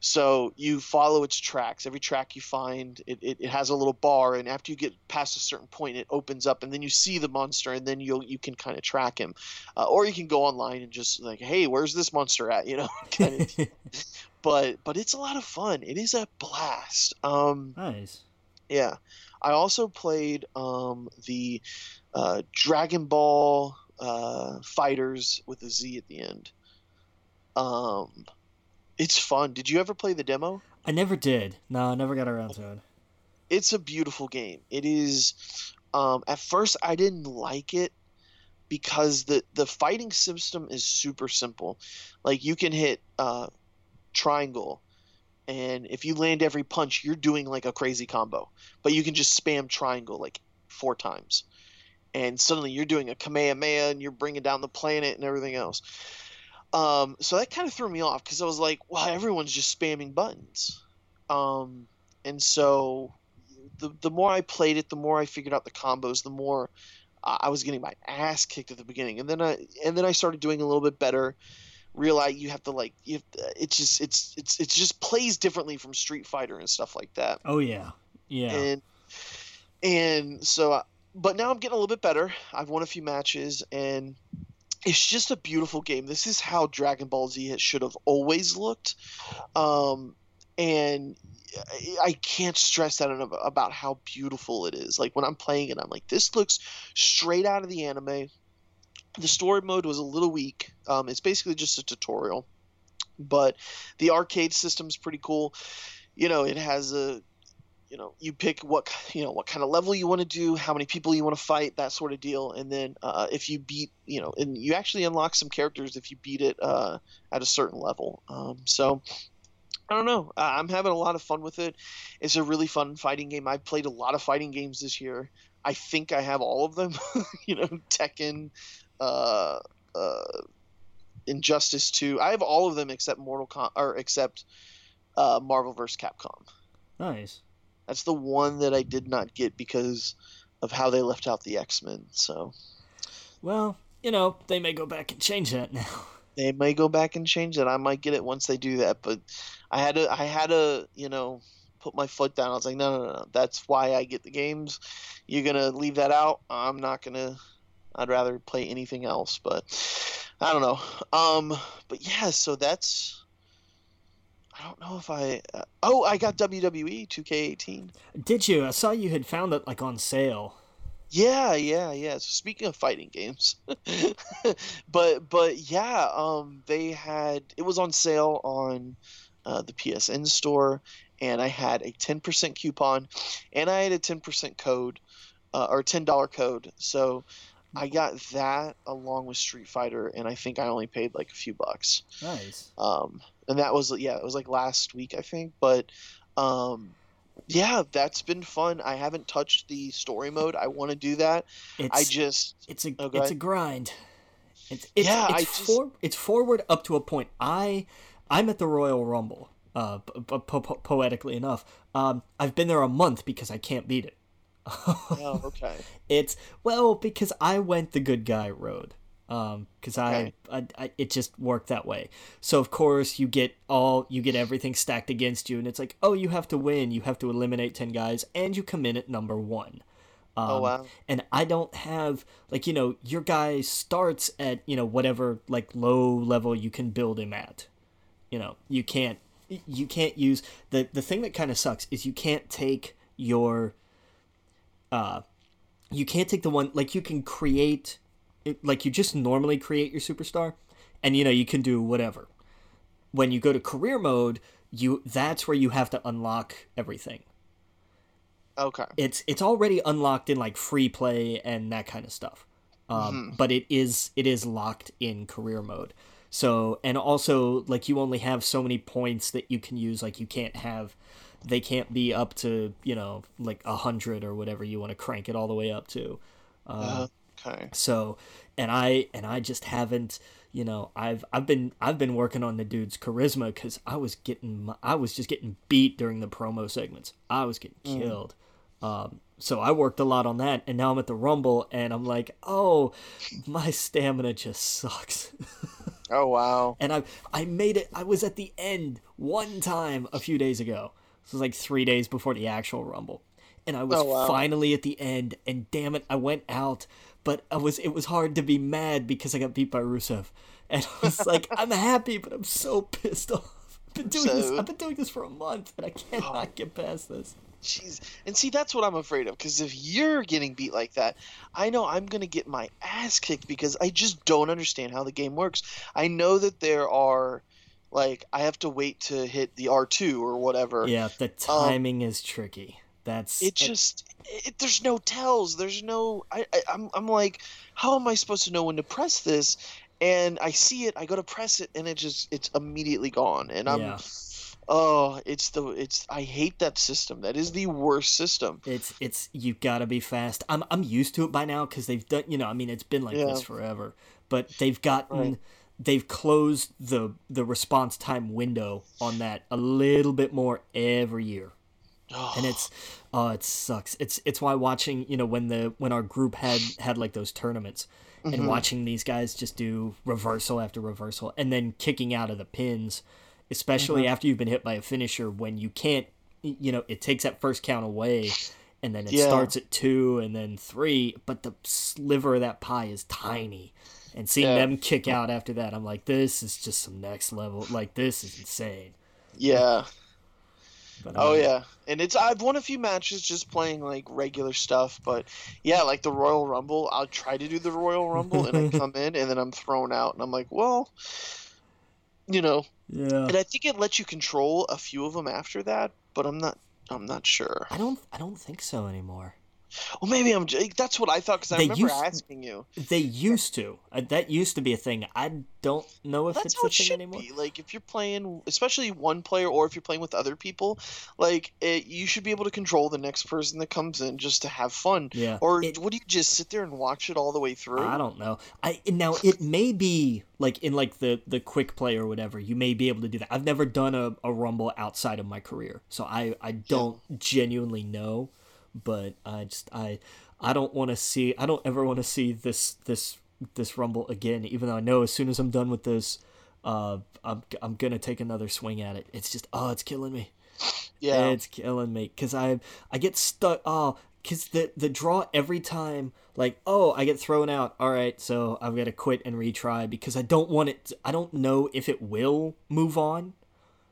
S1: So you follow its tracks. Every track you find, it, it, it has a little bar, and after you get past a certain point, it opens up, and then you see the monster, and then you you can kind of track him, uh, or you can go online and just like, hey, where's this monster at? You know, kind of. but but it's a lot of fun. It is a blast. Um,
S2: nice.
S1: Yeah, I also played um, the uh, Dragon Ball uh, Fighters with a Z at the end. Um, it's fun. Did you ever play the demo?
S2: I never did. No, I never got around to it.
S1: It's a beautiful game. It is. Um, at first, I didn't like it because the the fighting system is super simple. Like you can hit uh, triangle, and if you land every punch, you're doing like a crazy combo. But you can just spam triangle like four times, and suddenly you're doing a kamehameha and you're bringing down the planet and everything else. Um, so that kind of threw me off because I was like, "Wow, everyone's just spamming buttons." Um, and so the the more I played it, the more I figured out the combos, the more I was getting my ass kicked at the beginning, and then I and then I started doing a little bit better. Realize you have to like you to, it's just it's it's it just plays differently from Street Fighter and stuff like that.
S2: Oh yeah, yeah.
S1: And and so, but now I'm getting a little bit better. I've won a few matches, and it's just a beautiful game. This is how Dragon Ball Z should have always looked. Um, and I can't stress that enough about how beautiful it is. Like when I'm playing it, I'm like, this looks straight out of the anime. The story mode was a little weak. Um, it's basically just a tutorial, but the arcade system's pretty cool. You know, it has a, you know, you pick what you know what kind of level you want to do, how many people you want to fight, that sort of deal, and then uh, if you beat, you know, and you actually unlock some characters if you beat it uh, at a certain level. Um, so I don't know. I'm having a lot of fun with it. It's a really fun fighting game. I've played a lot of fighting games this year. I think I have all of them. you know, Tekken, uh, uh, Injustice 2. I have all of them except Mortal Com or except uh, Marvel vs. Capcom.
S2: Nice.
S1: That's the one that I did not get because of how they left out the X Men. So.
S2: Well, you know, they may go back and change that now.
S1: They may go back and change it. I might get it once they do that, but I had to. I had to. You know put my foot down. I was like, no, no, no, that's why I get the games. You're gonna leave that out. I'm not gonna. I'd rather play anything else, but I don't know. Um, but yeah, so that's. I don't know if I. Uh, oh, I got WWE 2K18.
S2: Did you? I saw you had found it like on sale.
S1: Yeah, yeah, yeah. So speaking of fighting games, but but yeah, um, they had it was on sale on uh, the PSN store, and I had a 10% coupon, and I had a 10% code, uh, or $10 code. So I got that along with Street Fighter, and I think I only paid like a few bucks.
S2: Nice.
S1: Um, and that was yeah, it was like last week I think, but um, yeah, that's been fun. I haven't touched the story mode. I want to do that.
S2: It's,
S1: I just
S2: it's a
S1: oh,
S2: it's
S1: ahead.
S2: a grind. It's it's,
S1: Yeah,
S2: it's
S1: I just-
S2: for, it's forward up to a point. I I'm at the Royal Rumble. Uh, po- po- poetically enough, um, I've been there a month because I can't beat it.
S1: Oh, okay.
S2: It's well because I went the good guy road. Um, because
S1: Okay.
S2: I, I, I, it just worked that way. So of course you get all, you get everything stacked against you, and it's like, oh, you have to win, you have to eliminate ten guys, and you come in at number one. Um,
S1: Oh wow.
S2: And I don't have like you know your guy starts at you know whatever like low level you can build him at. You know you can't you can't use the the thing that kind of sucks is you can't take your uh you can't take the one like you can create like you just normally create your superstar and you know you can do whatever. When you go to career mode you that's where you have to unlock everything.
S1: Okay.
S2: it's it's already unlocked in like free play and that kind of stuff. Um, but it is it is locked in career mode. So and also like you only have so many points that you can use like you can't have they can't be up to you know like a hundred or whatever you want to crank it all the way up to.
S1: Uh, okay.
S2: so and i and i just haven't you know i've i've been i've been working on the dude's charisma because i was getting my- i was just getting beat during the promo segments. I was getting killed. Um so i worked a lot on that and now i'm at the rumble and i'm like oh my stamina just sucks.
S1: Oh wow.
S2: and i i made it i was at the end one time a few days ago this was like three days before the actual rumble and i was
S1: Oh, wow.
S2: finally at the end and damn it i went out but i was it was hard to be mad because i got beat by rusev and i was like i'm happy but i'm so pissed off i've been doing this i've been doing this for a month and i cannot oh. get past this
S1: Jeez. And see, that's what I'm afraid of. Because if you're getting beat like that, I know I'm going to get my ass kicked because I just don't understand how the game works. I know that there are, like, I have to wait to hit the R2 or whatever.
S2: Yeah, the timing um, is tricky. That's
S1: it. Just it, there's no tells. There's no. I, I I'm I'm like, how am I supposed to know when to press this? And I see it. I go to press it, and it just it's immediately gone. And I'm. Yeah Oh, it's the it's I hate that system. That is the worst system.
S2: It's it's you gotta be fast. I'm I'm used to it by now because they've done you know I mean it's been like yeah. this forever. But they've gotten right. They've closed the the response time window on that a little bit more every year. Oh. And it's oh it sucks. It's it's why watching you know when the when our group had had like those tournaments and mm-hmm. watching these guys just do reversal after reversal and then kicking out of the pins especially mm-hmm. after you've been hit by a finisher when you can't you know it takes that first count away and then it yeah. starts at two and then three but the sliver of that pie is tiny and seeing yeah. them kick out after that i'm like this is just some next level like this is insane
S1: yeah but, oh um, yeah and it's i've won a few matches just playing like regular stuff but yeah like the royal rumble i'll try to do the royal rumble and i come in and then i'm thrown out and i'm like well you know.
S2: Yeah.
S1: And I think it lets you control a few of them after that, but I'm not. I'm not sure.
S2: I don't. I don't think so anymore.
S1: Well, maybe I'm. That's what I thought because I they remember used, asking you.
S2: They used to. Uh, that used to be a thing. I don't know if that's it's a it thing anymore.
S1: Be. Like if you're playing, especially one player, or if you're playing with other people, like it, you should be able to control the next person that comes in just to have fun.
S2: Yeah.
S1: Or
S2: it,
S1: would you just sit there and watch it all the way through?
S2: I don't know. I now it may be like in like the the quick play or whatever. You may be able to do that. I've never done a, a rumble outside of my career, so I I don't yeah. genuinely know but I just I I don't want to see I don't ever want to see this this this rumble again even though I know as soon as I'm done with this uh I'm I'm to take another swing at it. It's just oh it's killing me.
S1: Yeah.
S2: It's killing me cuz I I get stuck oh cuz the the draw every time like oh I get thrown out. All right, so I've got to quit and retry because I don't want it to, I don't know if it will move on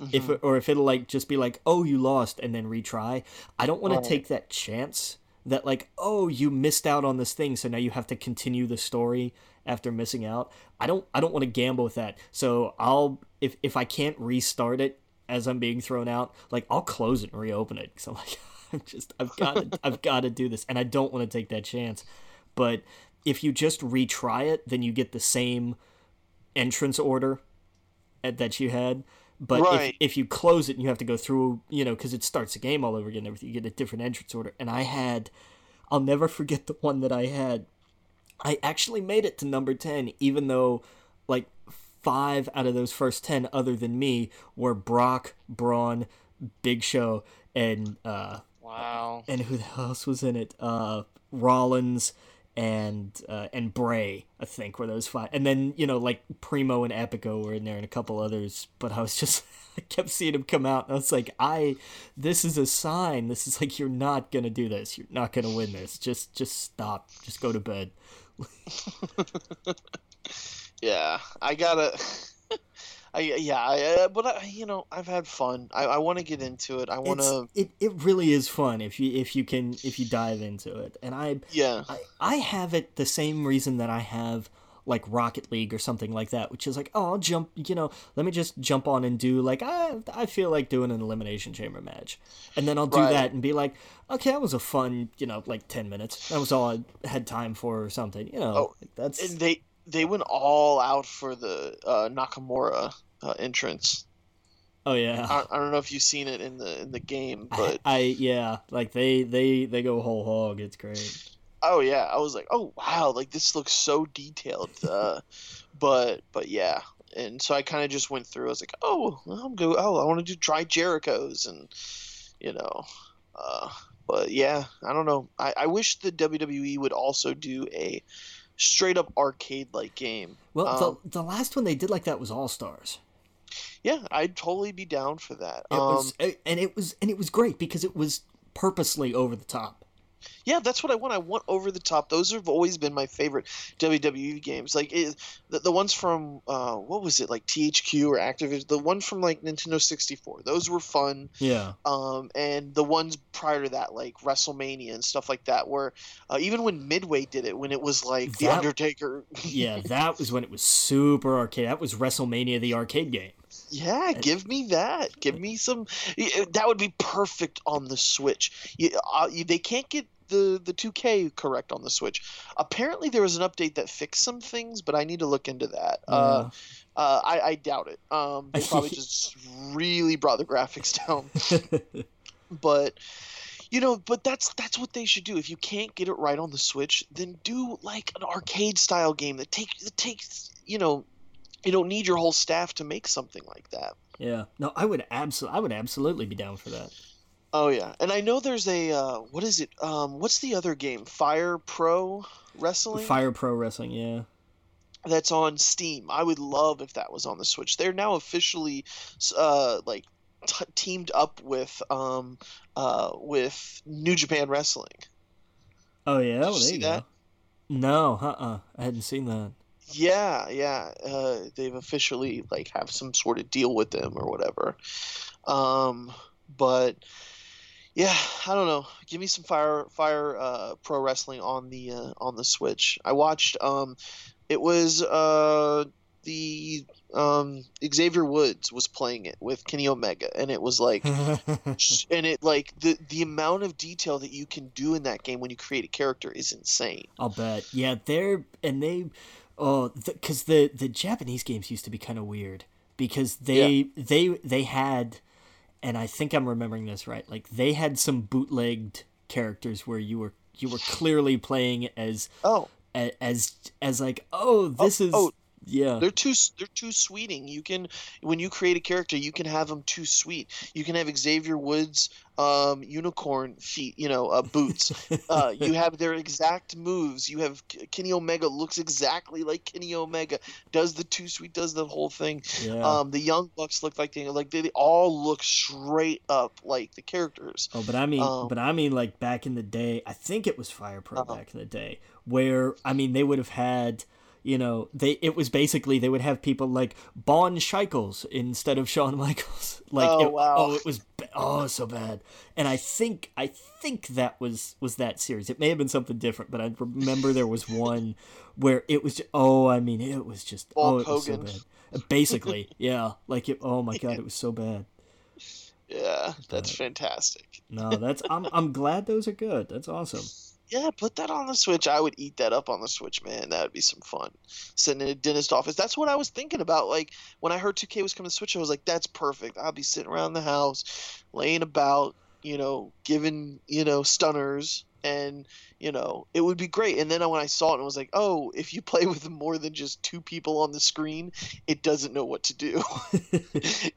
S2: Mm-hmm. If or if it'll like just be like, "Oh, you lost," and then retry. I don't want to take that chance that like, "Oh, you missed out on this thing, so now you have to continue the story after missing out." I don't I don't want to gamble with that. So I'll if if I can't restart it as I'm being thrown out, like I'll close it and reopen it because I'm like, I'm just I've got to I've got to do this, and I don't want to take that chance. But if you just retry it, then you get the same entrance order that you had. But right. if, if you close it and you have to go through, you know, because it starts the game all over again, everything, you get a different entrance order. And I had, I'll never forget the one that I had. I actually made it to number 10, even though, like, five out of those first 10, other than me, were Brock, Braun, Big Show, and, uh,
S1: wow.
S2: And who else was in it? Uh, Rollins, and uh, and Bray, I think, were those five. And then you know, like Primo and Epico were in there, and a couple others. But I was just, I kept seeing him come out, and I was like, I, this is a sign. This is like you're not gonna do this. You're not gonna win this. Just just stop. Just go to bed.
S1: yeah, I gotta. I yeah, I, uh, but I, you know, I've had fun. I, I want to get into it. I want to.
S2: It it really is fun if you if you can if you dive into it. And I
S1: yeah
S2: I, I have it the same reason that I have like Rocket League or something like that, which is like, oh, I'll jump, you know, let me just jump on and do like I I feel like doing an elimination chamber match, and then I'll do right. that and be like, okay, that was a fun, you know, like ten minutes. That was all I had time for or something, you know. Oh, like that's
S1: and they they went all out for the uh, Nakamura uh, entrance.
S2: Oh yeah.
S1: I, I, don't know if you've seen it in the in the game, but
S2: I, I yeah, like they they they go whole hog. It's great.
S1: Oh yeah, I was like, oh wow, like this looks so detailed. Uh, but but yeah, and so I kind of just went through. I was like, oh, I'm go. Oh, I want to do try Jericho's, and you know, uh, but yeah, I don't know. I, I wish the WWE would also do a straight up arcade like game.
S2: Well, um, the, the last one they did like that was All Stars.
S1: Yeah, I'd totally be down for that.
S2: It um, was, and it was and it was great because it was purposely over the top.
S1: Yeah, that's what I want. I want over the top. Those have always been my favorite WWE games. Like it, the, the ones from uh, what was it like THQ or Activision? The one from like Nintendo 64. Those were fun.
S2: Yeah.
S1: Um, and the ones prior to that, like WrestleMania and stuff like that, where uh, even when Midway did it, when it was like The Undertaker.
S2: Yeah, that was when it was super arcade. That was WrestleMania, the arcade game.
S1: Yeah, give me that. Give me some. That would be perfect on the Switch. You, uh, you, they can't get the the 2K correct on the Switch. Apparently, there was an update that fixed some things, but I need to look into that. Uh, uh, I, I doubt it. Um, they probably just really brought the graphics down. But you know, but that's that's what they should do. If you can't get it right on the Switch, then do like an arcade style game that take that takes you know. You don't need your whole staff to make something like that.
S2: yeah. No, I would absolutely, I would absolutely be down for that.
S1: Oh yeah, and I know there's a uh, what is it? Um, what's the other game? Fire Pro Wrestling.
S2: Fire Pro Wrestling, yeah.
S1: That's on Steam. I would love if that was on the Switch. They're now officially, uh, like t- teamed up with um, uh, with New Japan Wrestling.
S2: Oh yeah,
S1: Did
S2: well,
S1: see
S2: you
S1: that?
S2: go. No, uh, uh I hadn't seen that.
S1: Yeah, yeah. Uh, they've officially like have some sort of deal with them or whatever. Um, but yeah, I don't know. Give me some fire fire uh, pro wrestling on the uh, on the Switch. I watched. Um, it was uh the um Xavier Woods was playing it with Kenny Omega, and it was like. and it like the the amount of detail that you can do in that game when you create a character is insane.
S2: I'll bet. Yeah, they're and they, oh, because the, the Japanese games used to be kind of weird because they they they had, and I think I'm remembering this right. Like they had some bootlegged characters where you were you were clearly playing as
S1: Oh,
S2: as as like oh this oh, oh, is
S1: oh,
S2: yeah
S1: They're too they're too sweeting. You can when you create a character, you can have them too sweet. You can have Xavier Woods um, unicorn feet, you know, uh, boots. uh, you have their exact moves. You have Kenny Omega looks exactly like Kenny Omega. Does the too sweet? Does the whole thing?
S2: yeah.
S1: Um, the Young Bucks look like they like they, they all look straight up like the characters.
S2: Oh, but I mean,
S1: Um,
S2: but I mean, like back in the day, I think it was Fire Pro
S1: Uh-huh.
S2: back in the day, where I mean, they would have had, you know, they it was basically they would have people like Bon Shikels instead of Shawn Michaels. Like,
S1: Oh,
S2: it,
S1: wow.
S2: oh, it was oh so bad. And I think I think that was was that series. It may have been something different, but I remember there was one where it was. Oh, I mean, it was just oh,
S1: Hulk
S2: it was so
S1: Hogan.
S2: bad. Basically, yeah. Like it. Oh my god, it was so bad.
S1: Yeah, that's fantastic.
S2: No, that's I'm I'm glad those are good. That's awesome.
S1: Yeah, put that on the Switch. I would eat that up on the Switch, man. That would be some fun. Sitting in a dentist office. That's what I was thinking about. Like when I heard 2K was coming to Switch, I was like, that's perfect. I'll be sitting around the house, laying about, you know, giving, you know, stunners, and you know, it would be great. And then when I saw it, I was like, oh, if you play with more than just two people on the screen, it doesn't know what to do.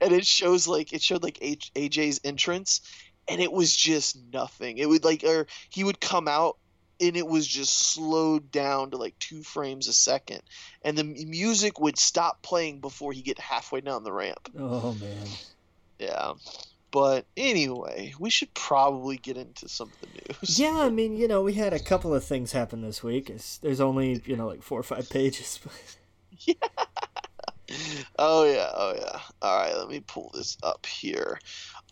S1: and it shows like it showed like AJ's entrance, and it was just nothing. It would like, or he would come out and it was just slowed down to like two frames a second and the music would stop playing before he get halfway down the ramp
S2: oh man.
S1: yeah but anyway we should probably get into some of the news
S2: Yeah, I mean, you know, we had a couple of things happen this week. It's, there's only, you know, like four or five pages. Yeah.
S1: oh yeah oh yeah all right let me pull this up here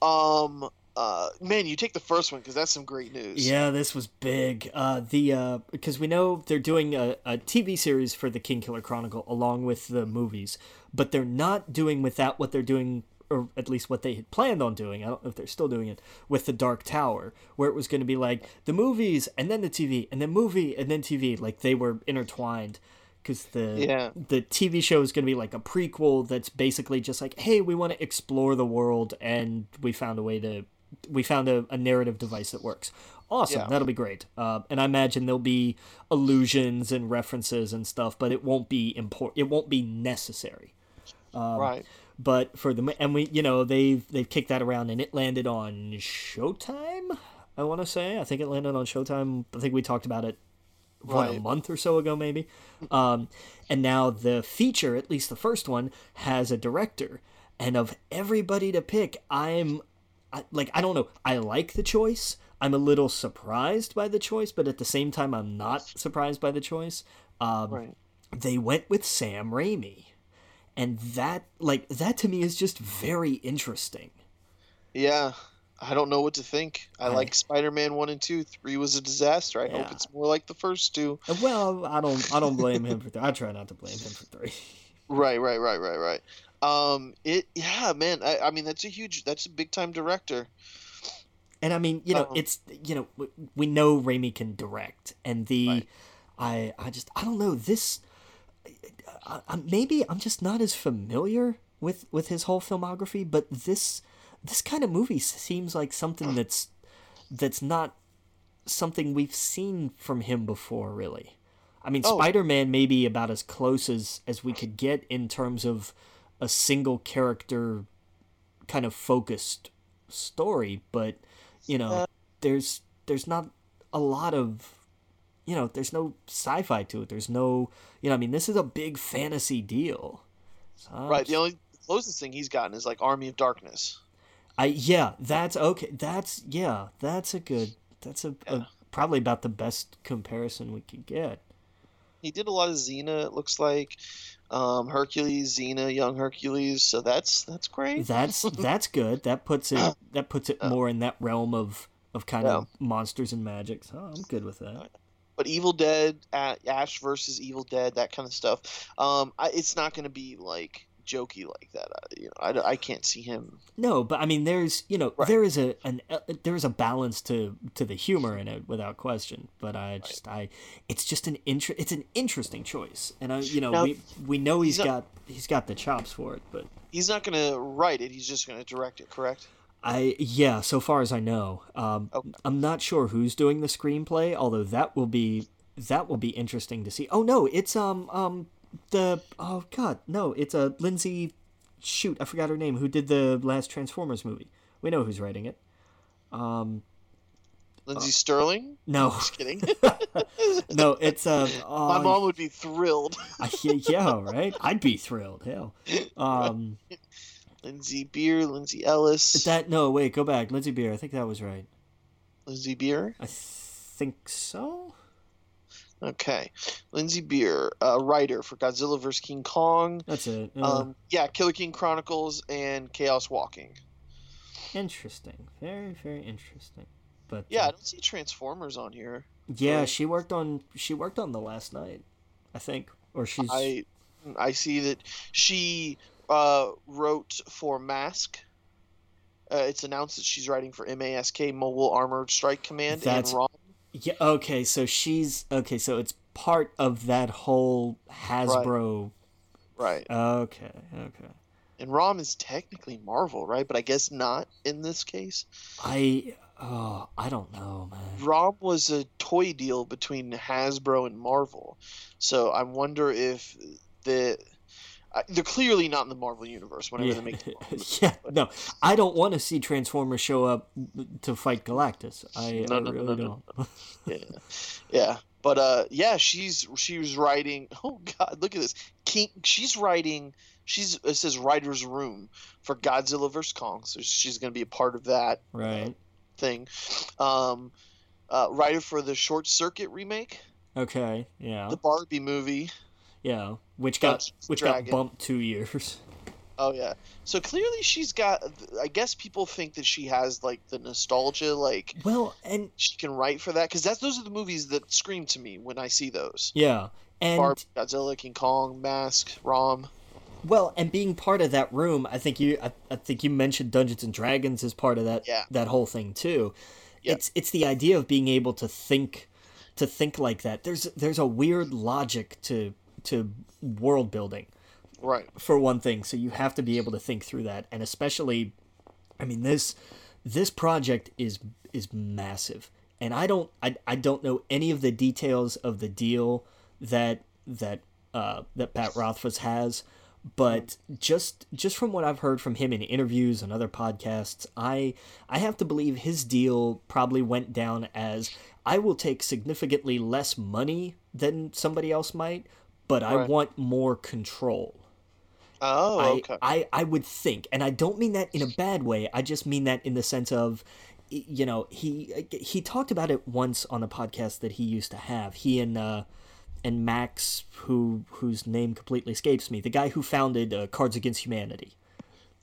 S1: um uh man you take the first one because that's some great news
S2: yeah, this was big. Uh, the uh, because we know they're doing a, a TV series for the Kingkiller Chronicle along with the movies, but they're not doing without what they're doing, or at least what they had planned on doing. I don't know if they're still doing it with the Dark Tower, where it was going to be like the movies and then the TV and then movie and then TV, like they were intertwined. Because the
S1: Yeah.
S2: the TV show is going to be like a prequel that's basically just like, hey, we want to explore the world, and we found a way to, we found a, a narrative device that works. Awesome,
S1: Yeah.
S2: that'll be great. Uh, and I imagine there'll be allusions and references and stuff, but it won't be important. It won't be necessary.
S1: right
S2: But for the and we, you know, they've they've kicked that around, and it landed on Showtime. I want to say, I think it landed on Showtime. I think we talked about it what, a month or so ago, maybe. Um, and now the feature, at least the first one, has a director. And of everybody to pick, I'm I, like, I don't know. I like the choice. I'm a little surprised by the choice, but at the same time, I'm not surprised by the choice. Um,
S1: Right.
S2: They went with Sam Raimi, and that like that to me is just very interesting.
S1: Yeah. I don't know what to think. I,
S2: I-
S1: like Spider-Man one and two. Three was a disaster. I
S2: Yeah.
S1: hope it's more like the first two.
S2: Uh, Well, I don't I don't blame him for th- I try not to blame him for three.
S1: Right, right, right, right, right. Um, it yeah, man. I, I mean, that's a huge, that's a big time director.
S2: And I mean, you know,
S1: Uh-oh.
S2: it's you know we know Raimi can direct, and the
S1: Right.
S2: I I just I don't know this. I, I, maybe I'm just not as familiar with with his whole filmography, but this this kind of movie seems like something that's that's not something we've seen from him before, really. I mean,
S1: Oh.
S2: Spider Man may be about as close as as we could get in terms of a single character kind of focused story, but you know,
S1: Uh,
S2: there's there's not a lot of you know, there's no sci-fi to it. There's no, you know, I mean, this is a big fantasy deal. So
S1: Right. The only closest thing he's gotten is like Army of Darkness.
S2: I yeah, that's okay. That's yeah, that's a good. That's a, a probably about the best comparison we could get.
S1: He did a lot of Xena. It looks like um, Hercules, Xena, Young Hercules. So that's that's great.
S2: That's that's good. That puts it that puts it more in that realm of of kind of monsters and magic. So I'm good with that.
S1: But Evil Dead, Ash versus Evil Dead, that kind of stuff. Um, I, it's not going to be like jokey like that. I, you know, I, I can't see him.
S2: No, but I mean, there's you know
S1: Right.
S2: there is a an uh, there is a balance to to the humor in it without question. But I just I it's just an inter- it's an interesting choice, and I you know
S1: Now,
S2: we we know he's
S1: he's
S2: got he's got the chops for it, but.
S1: He's not going to write it. He's just going to direct it. Correct?
S2: I yeah, so far as I know, um,
S1: Okay.
S2: I'm not sure who's doing the screenplay. Although that will be that will be interesting to see. Oh no, it's um um the oh god no, it's a uh, Lindsay. Shoot, I forgot her name. Who did the last Transformers movie? We know who's writing it. Um,
S1: Lindsey Stirling.
S2: no,
S1: Just kidding.
S2: no, it's uh,
S1: My mom would be thrilled.
S2: Yeah, right. I'd be thrilled. Hell, um,
S1: Lindsey Beer, Lindsay Ellis,
S2: that no, wait, go back. Lindsey Beer. I think that was right.
S1: Lindsey Beer.
S2: I think so.
S1: Okay, Lindsey Beer, uh, writer for Godzilla vs King Kong.
S2: That's it. Uh,
S1: Um, yeah, Killer King Chronicles and Chaos Walking.
S2: Interesting. Very, very interesting. But
S1: Yeah, I
S2: uh,
S1: don't see Transformers on here.
S2: yeah,
S1: right.
S2: she worked on she worked on the last night, I think, or she's
S1: I I see that she uh, wrote for Mask. Uh, it's announced that she's writing for MASK Mobile Armored Strike Command
S2: That's-
S1: and ROM.
S2: Yeah. Okay, so she's okay. So it's part of that whole Hasbro.
S1: Right.
S2: Okay, okay.
S1: And ROM is technically Marvel, right? But I guess not in this case.
S2: I oh I don't know, man.
S1: ROM was a toy deal between Hasbro and Marvel, so I wonder if the I- they're clearly not in the Marvel universe whenever
S2: Yeah,
S1: they make.
S2: yeah, no, I don't want to see Transformers show up to fight Galactus. I,
S1: No,
S2: I
S1: no,
S2: really
S1: no,
S2: don't.
S1: yeah, yeah. But uh, yeah, she's she was writing. Oh God, look at this. King, she's writing. She's it says writer's room for Godzilla vs Kong, so she's going to be a part of that
S2: Right.
S1: thing. Um, uh, writer for the Short Circuit remake,
S2: Okay. Yeah.
S1: the Barbie movie.
S2: Yeah. Which got which got bumped two years.
S1: Oh yeah. So clearly she's got. I guess people think that she has like the nostalgia, like
S2: Well, and
S1: she can write for that because that's those are the movies that scream to me when I see those.
S2: yeah, and
S1: Barbie, Godzilla, King Kong, Mask, Rom.
S2: Well, and being part of that room, I think you, I, I think you mentioned Dungeons and Dragons as part of that
S1: Yeah.
S2: that whole thing too.
S1: Yeah.
S2: It's it's the idea of being able to think, to think like that. There's there's a weird logic to to world building
S1: Right.
S2: for one thing. So you have to be able to think through that, and especially, I mean this this project is is massive, and I don't I, I don't know any of the details of the deal that that uh, that Pat Rothfuss has, but just just from what I've heard from him in interviews and other podcasts, I I have to believe his deal probably went down as I will take significantly less money than somebody else might, but I want more control.
S1: Oh,
S2: I,
S1: okay.
S2: I, I would think, and I don't mean that in a bad way. I just mean that in the sense of you know he he talked about it once on a podcast that he used to have. He and uh, and Max, who whose name completely escapes me, the guy who founded uh, Cards Against Humanity.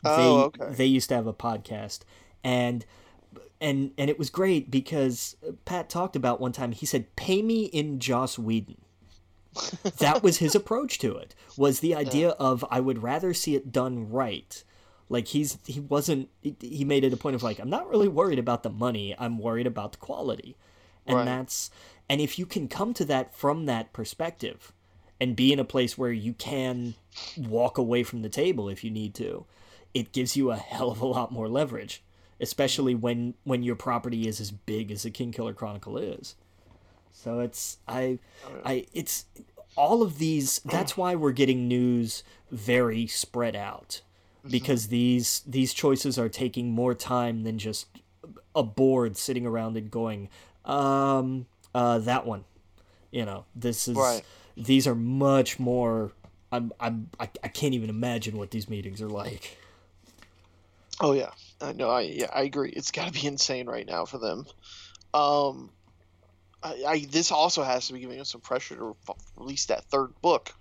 S1: Oh,
S2: they,
S1: okay.
S2: They used to have a podcast, and and and it was great because Pat talked about one time. He said, "Pay me in Joss Whedon." That was his approach to it. Was the idea of I would rather see it done right. Like he's he wasn't he- he made it a point of like I'm not really worried about the money. I'm worried about the quality, and
S1: Right.
S2: that's and if you can come to that from that perspective, and be in a place where you can walk away from the table if you need to, it gives you a hell of a lot more leverage, especially when when your property is as big as the Kingkiller Chronicle is. So it's I I it's all of these that's why we're getting news very spread out because these these choices are taking more time than just a board sitting around and going um uh that one you know this is
S1: Right.
S2: these are much more I'm, I'm I, I can't even imagine what these meetings are like
S1: Oh yeah, I know. I yeah, I agree. It's got to be insane right now for them. Um, I, I this also has to be giving us some pressure to f- release that third book.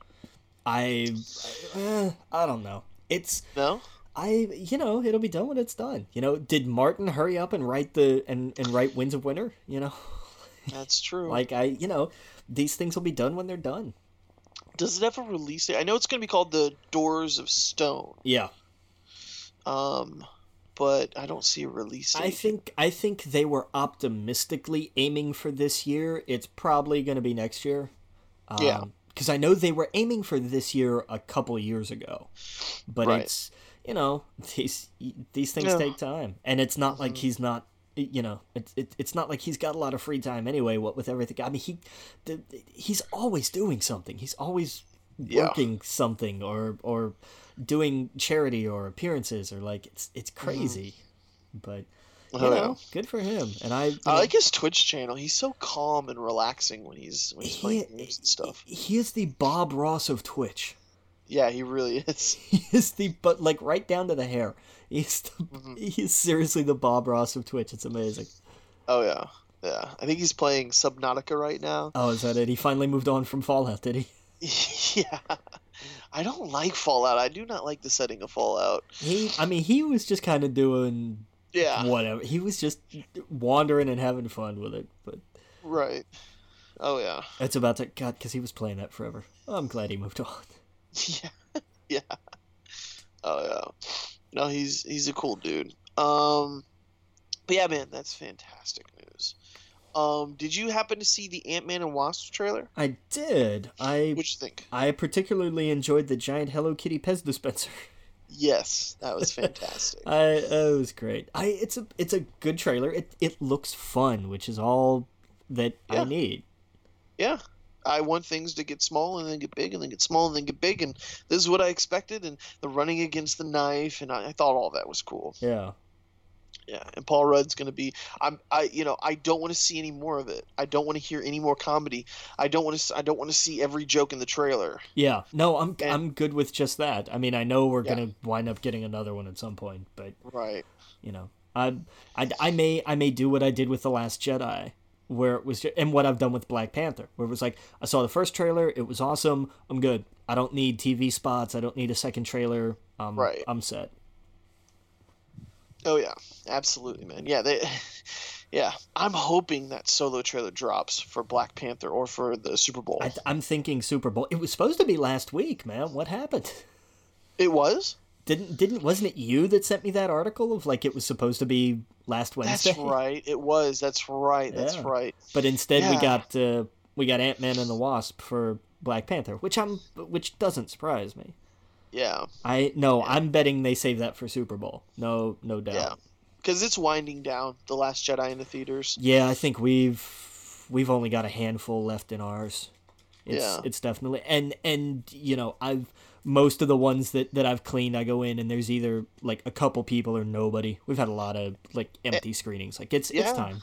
S2: I I, eh, I don't know it's
S1: No,
S2: I you know it'll be done when it's done. You know, did Martin hurry up and write the and and write Winds of Winter? You know,
S1: that's true.
S2: like I you know these things will be done when they're done.
S1: Does it have a release date? I know it's going to be called the Doors of Stone.
S2: Yeah,
S1: Um, but I don't see a release date.
S2: I think I think they were optimistically aiming for this year. It's probably going to be next year. Um,
S1: Yeah.
S2: because I know they were aiming for this year a couple years ago, but
S1: Right.
S2: it's you know these these things
S1: Yeah. Mm-hmm.
S2: take time, and it's not like he's not you know it's it, it's not like he's got a lot of free time anyway. What with everything, I mean he the, he's always doing something. He's always
S1: Yeah.
S2: working something or or doing charity or appearances or like it's it's crazy, but. You
S1: Mm-hmm.
S2: Know, good for him. And I,
S1: I
S2: know,
S1: like his Twitch channel. He's so calm and relaxing when he's when he's
S2: he,
S1: playing games and stuff.
S2: he is the Bob Ross of Twitch.
S1: Yeah, he really is.
S2: He is the but like right down to the hair. He's the,
S1: Mm-hmm.
S2: he is seriously the Bob Ross of Twitch. It's amazing.
S1: Oh yeah, yeah. I think he's playing Subnautica right now.
S2: Oh, is that it? He finally moved on from Fallout, did he?
S1: yeah. I don't like Fallout. I do not like the setting of Fallout.
S2: He, I mean, he was just kind of doing
S1: Yeah.
S2: whatever. He was just wandering and having fun with it. But
S1: Right. Oh yeah.
S2: it's about to God because he was playing that forever. I'm glad he moved on.
S1: Yeah. yeah. Oh yeah. No, he's he's a cool dude. Um but yeah, man, that's fantastic news. Um, did you happen to see the Ant Man and Wasp trailer?
S2: I did. I
S1: What'd you think?
S2: I particularly enjoyed the giant Hello Kitty Pez dispenser.
S1: Yes, that was fantastic.
S2: I it was great. I it's a it's a good trailer. It it looks fun, which is all that I need.
S1: yeah. I want things to get small and then get big and then get small and then get big and this is what I expected and the running against the knife and I, I thought all that was cool.
S2: Yeah.
S1: Yeah, and Paul Rudd's gonna be. I'm. I. You know. I don't want to see any more of it. I don't want to hear any more comedy. I don't want to. I don't want to see every joke in the trailer.
S2: Yeah. No, I'm
S1: And-
S2: I'm good with just that. I mean, I know we're
S1: Yeah.
S2: going to wind up getting another one at some point, but
S1: Right.
S2: you know, I, I I may I may do what I did with the Last Jedi, where it was, and what I've done with Black Panther, where it was like I saw the first trailer, it was awesome, I'm good. I don't need TV spots. I don't need a second trailer. Um,
S1: Right.
S2: I'm set.
S1: Oh yeah. Absolutely, man. Yeah. They. Yeah. I'm hoping that solo trailer drops for Black Panther or for the Super Bowl.
S2: I, I'm thinking Super Bowl. It was supposed to be last week, man. What happened?
S1: it was.
S2: Didn't didn't wasn't it you that sent me that article of like it was supposed to be last Wednesday?
S1: That's right. It was. That's right. That's
S2: Yeah.
S1: right.
S2: But instead we got uh, we got Ant Man and the Wasp for Black Panther, which I'm which doesn't surprise me.
S1: Yeah.
S2: I no, I'm betting they save that for Super Bowl. No, no doubt.
S1: Yeah. Because it's winding down. The Last Jedi in the theaters.
S2: Yeah, I think we've we've only got a handful left in ours. It's
S1: Yeah.
S2: it's definitely and and you know I've most of the ones that that I've cleaned I go in and there's either like a couple people or nobody. We've had a lot of like empty screenings. Like it's
S1: Eh, Yeah.
S2: it's time.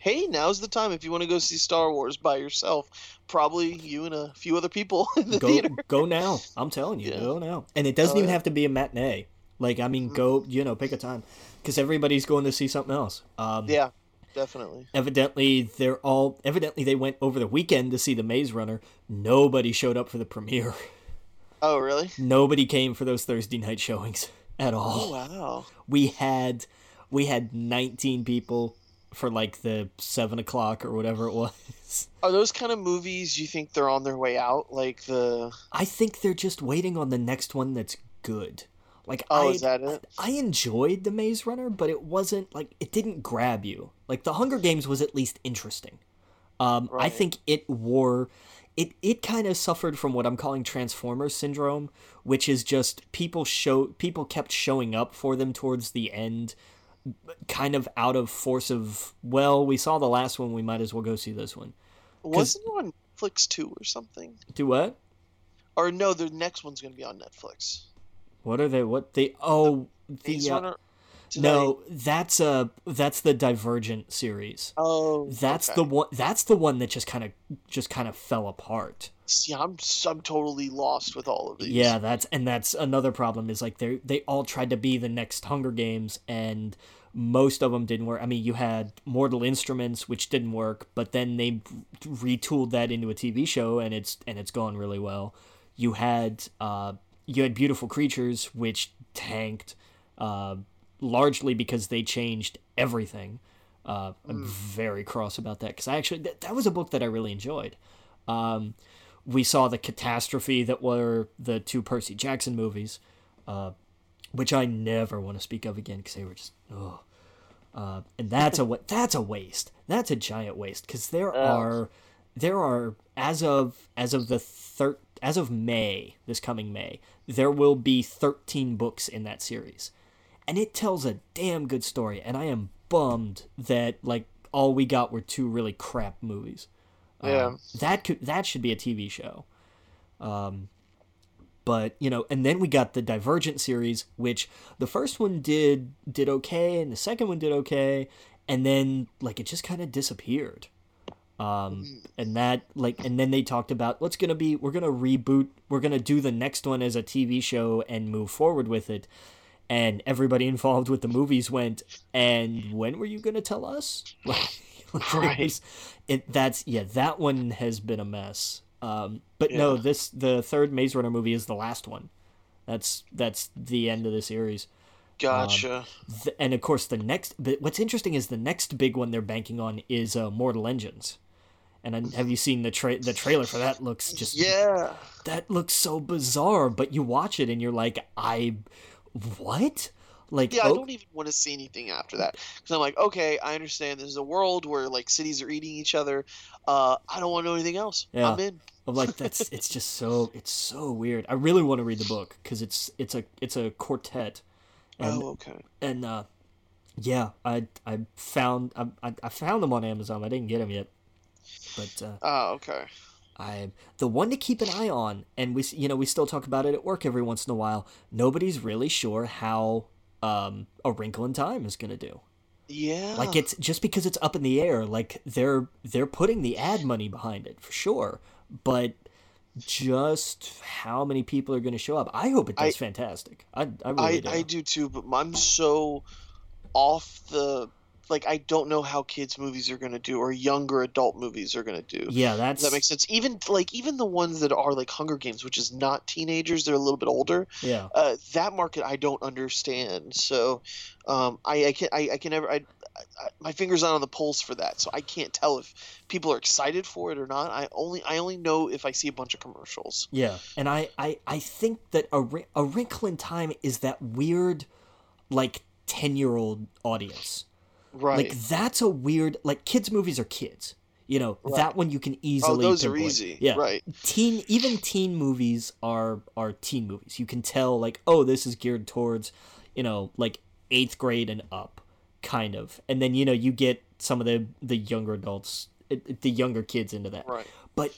S1: Hey, now's the time if you want to go see Star Wars by yourself. Probably you and a few other people in the
S2: Go
S1: theater.
S2: go now. I'm telling you,
S1: Yeah.
S2: go now. And it doesn't
S1: Oh,
S2: even
S1: yeah.
S2: have to be a matinee. Like I mean, go you know pick a time. because everybody's going to see something else. Um,
S1: Yeah, definitely.
S2: Evidently, they're all evidently they went over the weekend to see the Maze Runner. Nobody showed up for the premiere.
S1: Oh, really?
S2: Nobody came for those Thursday night showings at
S1: Oh,
S2: all.
S1: wow.
S2: We had we had 19 people for like the seven o'clock or whatever it was.
S1: Are those kind of movies you think they're on their way out? Like the
S2: I think they're just waiting on the next one that's good. Like
S1: Oh,
S2: I,
S1: is that it?
S2: I enjoyed the Maze Runner, but it wasn't like it didn't grab you. Like the Hunger Games was at least interesting. Um, I think it wore it it kind of suffered from what I'm calling Transformers syndrome, which is just people show people kept showing up for them towards the end, kind of out of force of well, we saw the last one, we might as well go see this one.
S1: wasn't it on Netflix too or something?
S2: Do what?
S1: Or no, the next one's gonna be on Netflix.
S2: What are they? What they? Oh,
S1: Maze
S2: the uh, no, that's a that's the Divergent series.
S1: Oh,
S2: That's
S1: okay.
S2: the one. That's the one that just kind of just kind of fell apart.
S1: See, I'm I'm totally lost with all of these.
S2: Yeah, that's and that's another problem is like they they all tried to be the next Hunger Games and most of them didn't work. I mean, you had Mortal Instruments which didn't work, but then they retooled that into a TV show and it's and it's gone really well. You had uh you had Beautiful Creatures which tanked uh largely because they changed everything. Uh, I'm very cross about that because I actually that, that was a book that I really enjoyed. Um, we saw the catastrophe that were the two Percy Jackson movies, uh, which I never want to speak of again because they were just oh, uh, and that's a that's a waste. That's a giant waste because there are there are as of as of the thir- as of May this coming May there will be thirteen books in that series, and it tells a damn good story. And I am bummed that like all we got were two really crap movies.
S1: Yeah.
S2: Um, that could that should be a TV show. Um, but you know, and then we got the Divergent series, which the first one did did okay, and the second one did okay, and then like it just kind of disappeared. Um, and that like, and then they talked about what's gonna be. We're gonna reboot. We're gonna do the next one as a TV show and move forward with it. And everybody involved with the movies went. And when were you gonna tell us?
S1: Right.
S2: it that's yeah that one has been a mess. Um but no this the third maze runner movie is the last one. That's that's the end of the series.
S1: Gotcha.
S2: Th- and of course the next but what's interesting is the next big one they're banking on is uh, mortal engines. And have you seen the tra- the trailer for that? Looks just
S1: yeah.
S2: that looks so bizarre but you watch it and you're like i what like
S1: Yeah, I
S2: oh,
S1: don't even want to see anything after that because I'm like, okay, I understand. There's a world where like cities are eating each other. Uh, I don't want to know anything else.
S2: Yeah.
S1: I'm in.
S2: I'm like that's it's just so it's so weird. I really want to read the book because it's it's a it's a quartet, and
S1: oh, okay.
S2: and uh, yeah, I I found I, I I found them on Amazon. I didn't get them yet, but uh,
S1: Oh, okay.
S2: I the one to keep an eye on, and we you know we still talk about it at work every once in a while. Nobody's really sure how um a Wrinkle in Time is gonna do.
S1: Yeah.
S2: Like it's just because it's up in the air. Like they're they're putting the ad money behind it for sure, but just how many people are going to show up? I hope it does
S1: I-
S2: fantastic. I I
S1: I,
S2: do.
S1: I do too, but I'm so off the like I don't know how kids movies are gonna do or younger adult movies are gonna do.
S2: yeah, that's
S1: Does that makes sense? Even like even the ones that are like Hunger Games, which is not teenagers, they're a little bit older.
S2: yeah.
S1: Uh, that market I don't understand. So um, I, I can I, I can never I, I, my fingers not on the pulse for that. So I can't tell if people are excited for it or not. I only I only know if I see a bunch of commercials.
S2: Yeah, and I, I, I think that a, a Wrinkle in Time is that weird, like ten year old audience.
S1: Right.
S2: Like that's a weird like kids movies are kids. You know that one you can easily oh,
S1: those are easy.
S2: Yeah,
S1: Right.
S2: teen even teen movies are are teen movies. You can tell like oh this is geared towards, you know like eighth grade and up, kind of. And then you know you get some of the the younger adults, the younger kids into that.
S1: Right.
S2: But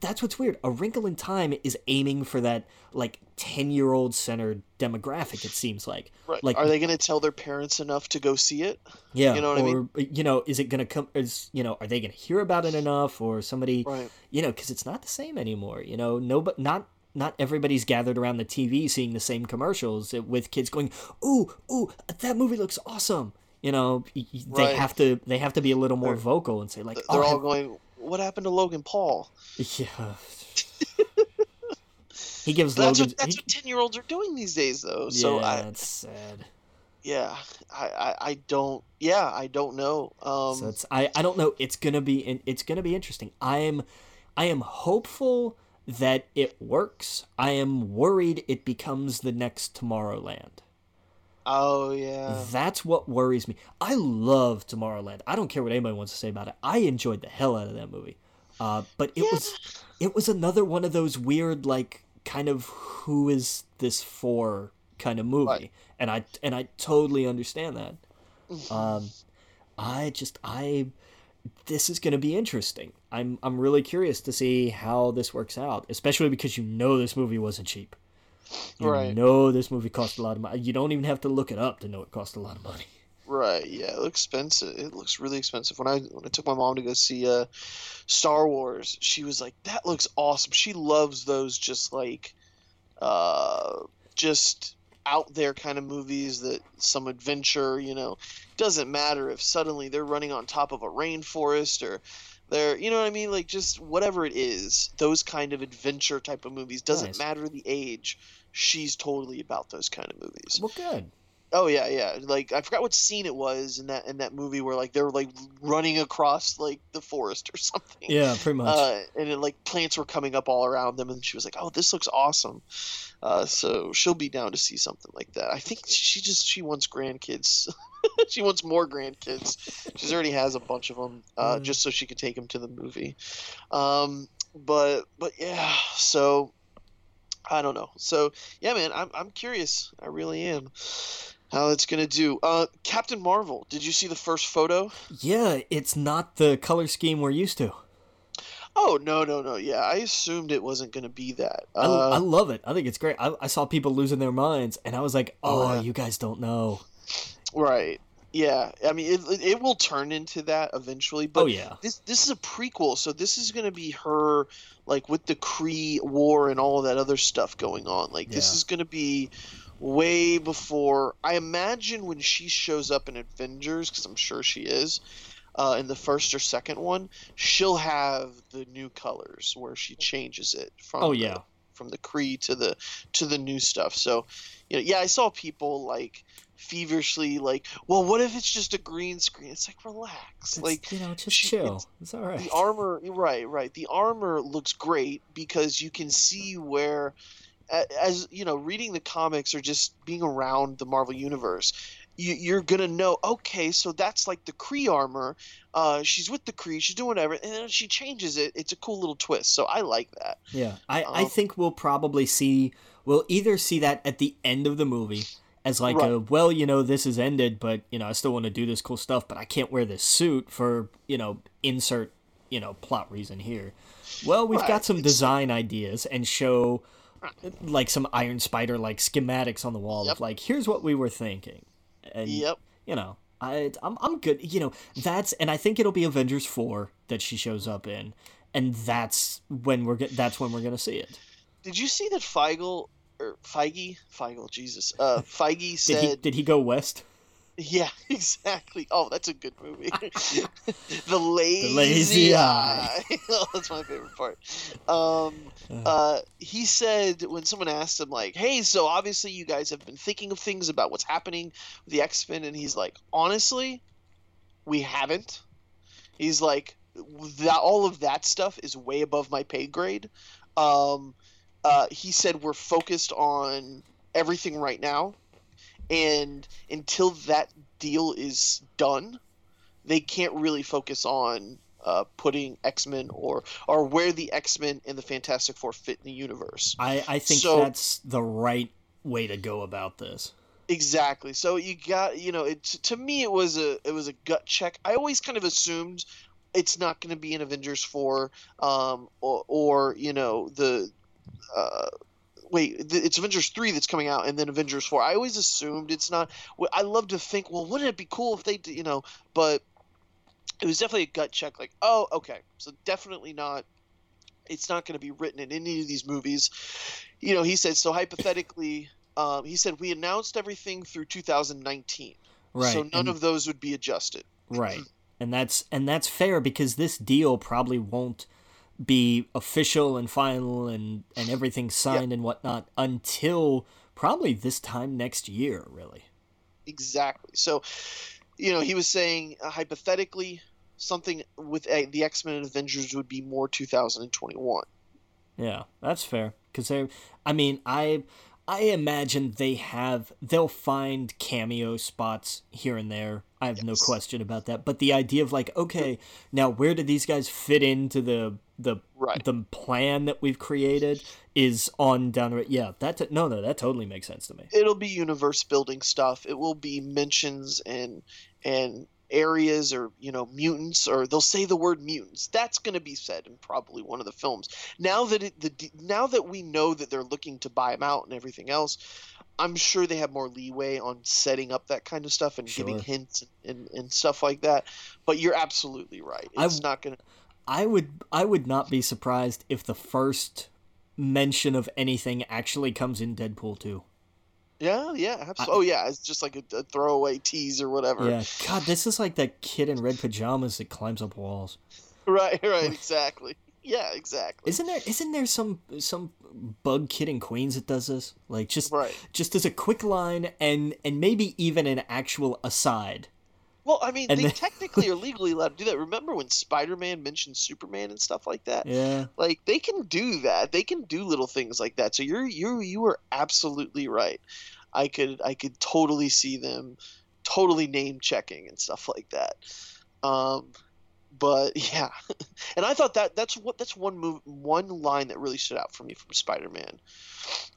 S2: that's what's weird. A Wrinkle in Time is aiming for that like ten year old centered demographic. It seems like.
S1: Right.
S2: Like
S1: are they going to tell their parents enough to go see it?
S2: yeah,
S1: you know what I mean?
S2: or you know, is it gonna come? Is you know, are they gonna hear about it enough, or somebody?
S1: Right.
S2: You know, because it's not the same anymore. You know, no, but not not everybody's gathered around the TV seeing the same commercials with kids going, "Ooh, ooh, that movie looks awesome." You know, they right. have to they have to be a little more they're, vocal and say like,
S1: "They're oh, all have... going, what happened to Logan Paul?"
S2: Yeah. he gives
S1: that's
S2: Logan.
S1: What, that's he... what ten year olds are doing these days, though. So
S2: yeah,
S1: I,
S2: it's sad.
S1: Yeah, I, I, I don't. Yeah, I don't know. Um,
S2: so it's I, I don't know. It's gonna be it's gonna be interesting. I am I am hopeful that it works. I am worried it becomes the next Tomorrowland.
S1: Oh yeah.
S2: That's what worries me. I love Tomorrowland. I don't care what anybody wants to say about it. I enjoyed the hell out of that movie. Uh, but it yeah. was it was another one of those weird like kind of who is this for kind of movie. Right. And I and I totally understand that. Mm-hmm. Um I just I this is going to be interesting. I'm I'm really curious to see how this works out, especially because you know this movie wasn't cheap. You right. know this movie cost a lot of money. You don't even have to look it up to know it cost a lot of money.
S1: Right. Yeah, it looks expensive. It looks really expensive. When I when I took my mom to go see uh, Star Wars, she was like, "That looks awesome." She loves those just like, uh, just out there kind of movies that some adventure. You know, doesn't matter if suddenly they're running on top of a rainforest or they're you know what I mean? Like just whatever it is those kind of adventure type of movies doesn't nice. matter the age she's totally about those kind of movies.
S2: Well good
S1: oh yeah yeah like I forgot what scene it was in that in that movie where like they were like running across like the forest or something
S2: yeah pretty much
S1: uh, and it, like plants were coming up all around them and she was like oh this looks awesome uh, so she'll be down to see something like that I think she just she wants grandkids she wants more grandkids. She already has a bunch of them, uh, mm. just so she could take them to the movie. Um, but but yeah, so I don't know. So yeah, man, I'm I'm curious. I really am. How it's gonna do? Uh, Captain Marvel. Did you see the first photo?
S2: Yeah, it's not the color scheme we're used to.
S1: Oh no no no! Yeah, I assumed it wasn't going to be that.
S2: Uh, I, I, love it. I think it's great. I, I, saw people losing their minds, and I was like, "Oh, yeah. you guys don't know."
S1: Right. Yeah, I mean, it, it will turn into that eventually. But
S2: oh yeah,
S1: this this is a prequel, so this is going to be her like with the Kree War and all of that other stuff going on. Like yeah. this is going to be way before. I imagine when she shows up in Avengers, because I'm sure she is. Uh, in the first or second one, she'll have the new colors where she changes it from.
S2: Oh yeah.
S1: The, from the Kree to the to the new stuff. So, you know, yeah, I saw people like feverishly like, well, what if it's just a green screen? It's like relax, like
S2: you know, just she, chill. It's, it's, all right.
S1: The armor, right, right. The armor looks great because you can see where, as you know, reading the comics or just being around the Marvel universe. You, are gonna know. Okay, so that's like the Kree armor. Uh, she's with the Kree. She's doing whatever, and then she changes it. It's a cool little twist. So I like that.
S2: Yeah, I, um, I think we'll probably see. We'll either see that at the end of the movie, as like right. a well you know this is ended but you know i still want to do this cool stuff but i can't wear this suit for you know insert you know plot reason here well we've right. got some design ideas and show like some iron spider like schematics on the wall yep. of like here's what we were thinking and
S1: yep
S2: you know I, I'm, I'm good you know that's and i think it'll be avengers 4 that she shows up in and that's when we're get that's when we're gonna see it
S1: did you see that Feigl or Feige, Feigl Jesus, uh, Feige said.
S2: did, he, did he go west?
S1: Yeah, exactly. Oh, that's a good movie. the lazy, the lazy eye. eye. oh, that's my favorite part. Um, uh. he said when someone asked him like, "Hey, so obviously you guys have been thinking of things about what's happening with the X Men," and he's like, "Honestly, we haven't." He's like, "That all of that stuff is way above my pay grade." Um, uh, he said we're focused on everything right now, and until that deal is done, they can't really focus on uh, putting X Men or or where the X Men and the Fantastic Four fit in the universe.
S2: I I think so, that's the right way to go about this.
S1: Exactly. So you got you know it to me it was a it was a gut check. I always kind of assumed it's not going to be an Avengers four um, or, or you know the uh, wait, it's Avengers three that's coming out, and then Avengers four. I always assumed it's not. I love to think, well, wouldn't it be cool if they, you know? But it was definitely a gut check. Like, oh, okay, so definitely not it's not going to be written in any of these movies. You know, he said so. Hypothetically, um, he said we announced everything through 2019,
S2: Right.
S1: so none
S2: and-
S1: of those would be adjusted.
S2: Right. And that's and that's fair because this deal probably won't be official and final and and everything signed and whatnot until probably this time next year, really.
S1: Exactly. So, you know, he was saying uh, hypothetically something with uh, the X Men and Avengers would be more 2021.
S2: Yeah, that's fair. Because they, I mean, I, I imagine they have, they'll find cameo spots here and there. I have no question about that. But the idea of like, okay, now where do these guys fit into the the
S1: Right.
S2: the plan that we've created is on down the road. Yeah, that t- no, no, that totally makes sense to me.
S1: It'll be universe building stuff. It will be mentions and and areas or you know mutants or they'll say the word mutants. That's going to be said in probably one of the films. Now that it the now that we know that they're looking to buy them out and everything else, I'm sure they have more leeway on setting up that kind of stuff and giving hints and, and stuff like that. But you're absolutely right.
S2: I
S1: It's not going to
S2: I would I would not be surprised if the first mention of anything actually comes in Deadpool 2.
S1: Yeah, yeah, absolutely. Oh, yeah, it's just like a, a throwaway tease or whatever.
S2: Yeah, God, this is like that kid in red pajamas that climbs up walls.
S1: Right, right, exactly. Yeah, exactly.
S2: Isn't there isn't there some some bug kid in Queens that does this? Like just
S1: Right.
S2: just as a quick line and and maybe even an actual aside.
S1: Well, I mean,
S2: And
S1: they
S2: then-
S1: technically are legally allowed to do that. Remember when Spider-Man mentioned Superman and stuff like that?
S2: Yeah.
S1: Like they can do that. They can do little things like that. So you're you you are absolutely right. I could I could totally see them totally name checking and stuff like that. Um but yeah. And I thought that that's what that's one move one line that really stood out for me from Spider-Man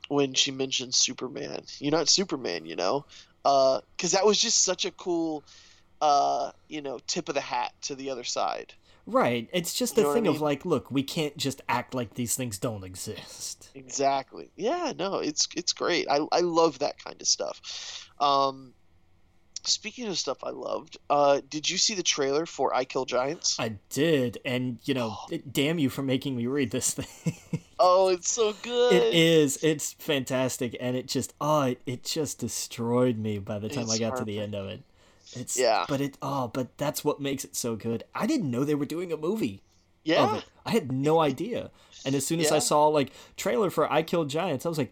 S1: when she mentioned Superman. You're not Superman, you know? Uh cuz that was just such a cool uh, you know, tip of the hat to the other side.
S2: Right. It's just
S1: You
S2: the
S1: know what I
S2: thing of like, look, we can't just act like these things don't exist.
S1: Exactly. Yeah, no, it's it's great. I I love that kind of stuff. Um speaking of stuff I loved, uh did you see the trailer for I Kill Giants?
S2: I did, and you know,
S1: Oh.
S2: damn you for making me read this thing.
S1: oh, it's so good.
S2: it is. It's fantastic, and it just oh, it, it just destroyed me by the time I
S1: It's
S2: got to the end of it. It's
S1: Yeah.
S2: but it oh, but that's what makes it so good. I didn't know they were doing a movie
S1: Yeah.
S2: of it. I had no idea. And as soon as I saw like trailer for I Killed Giants, I was like,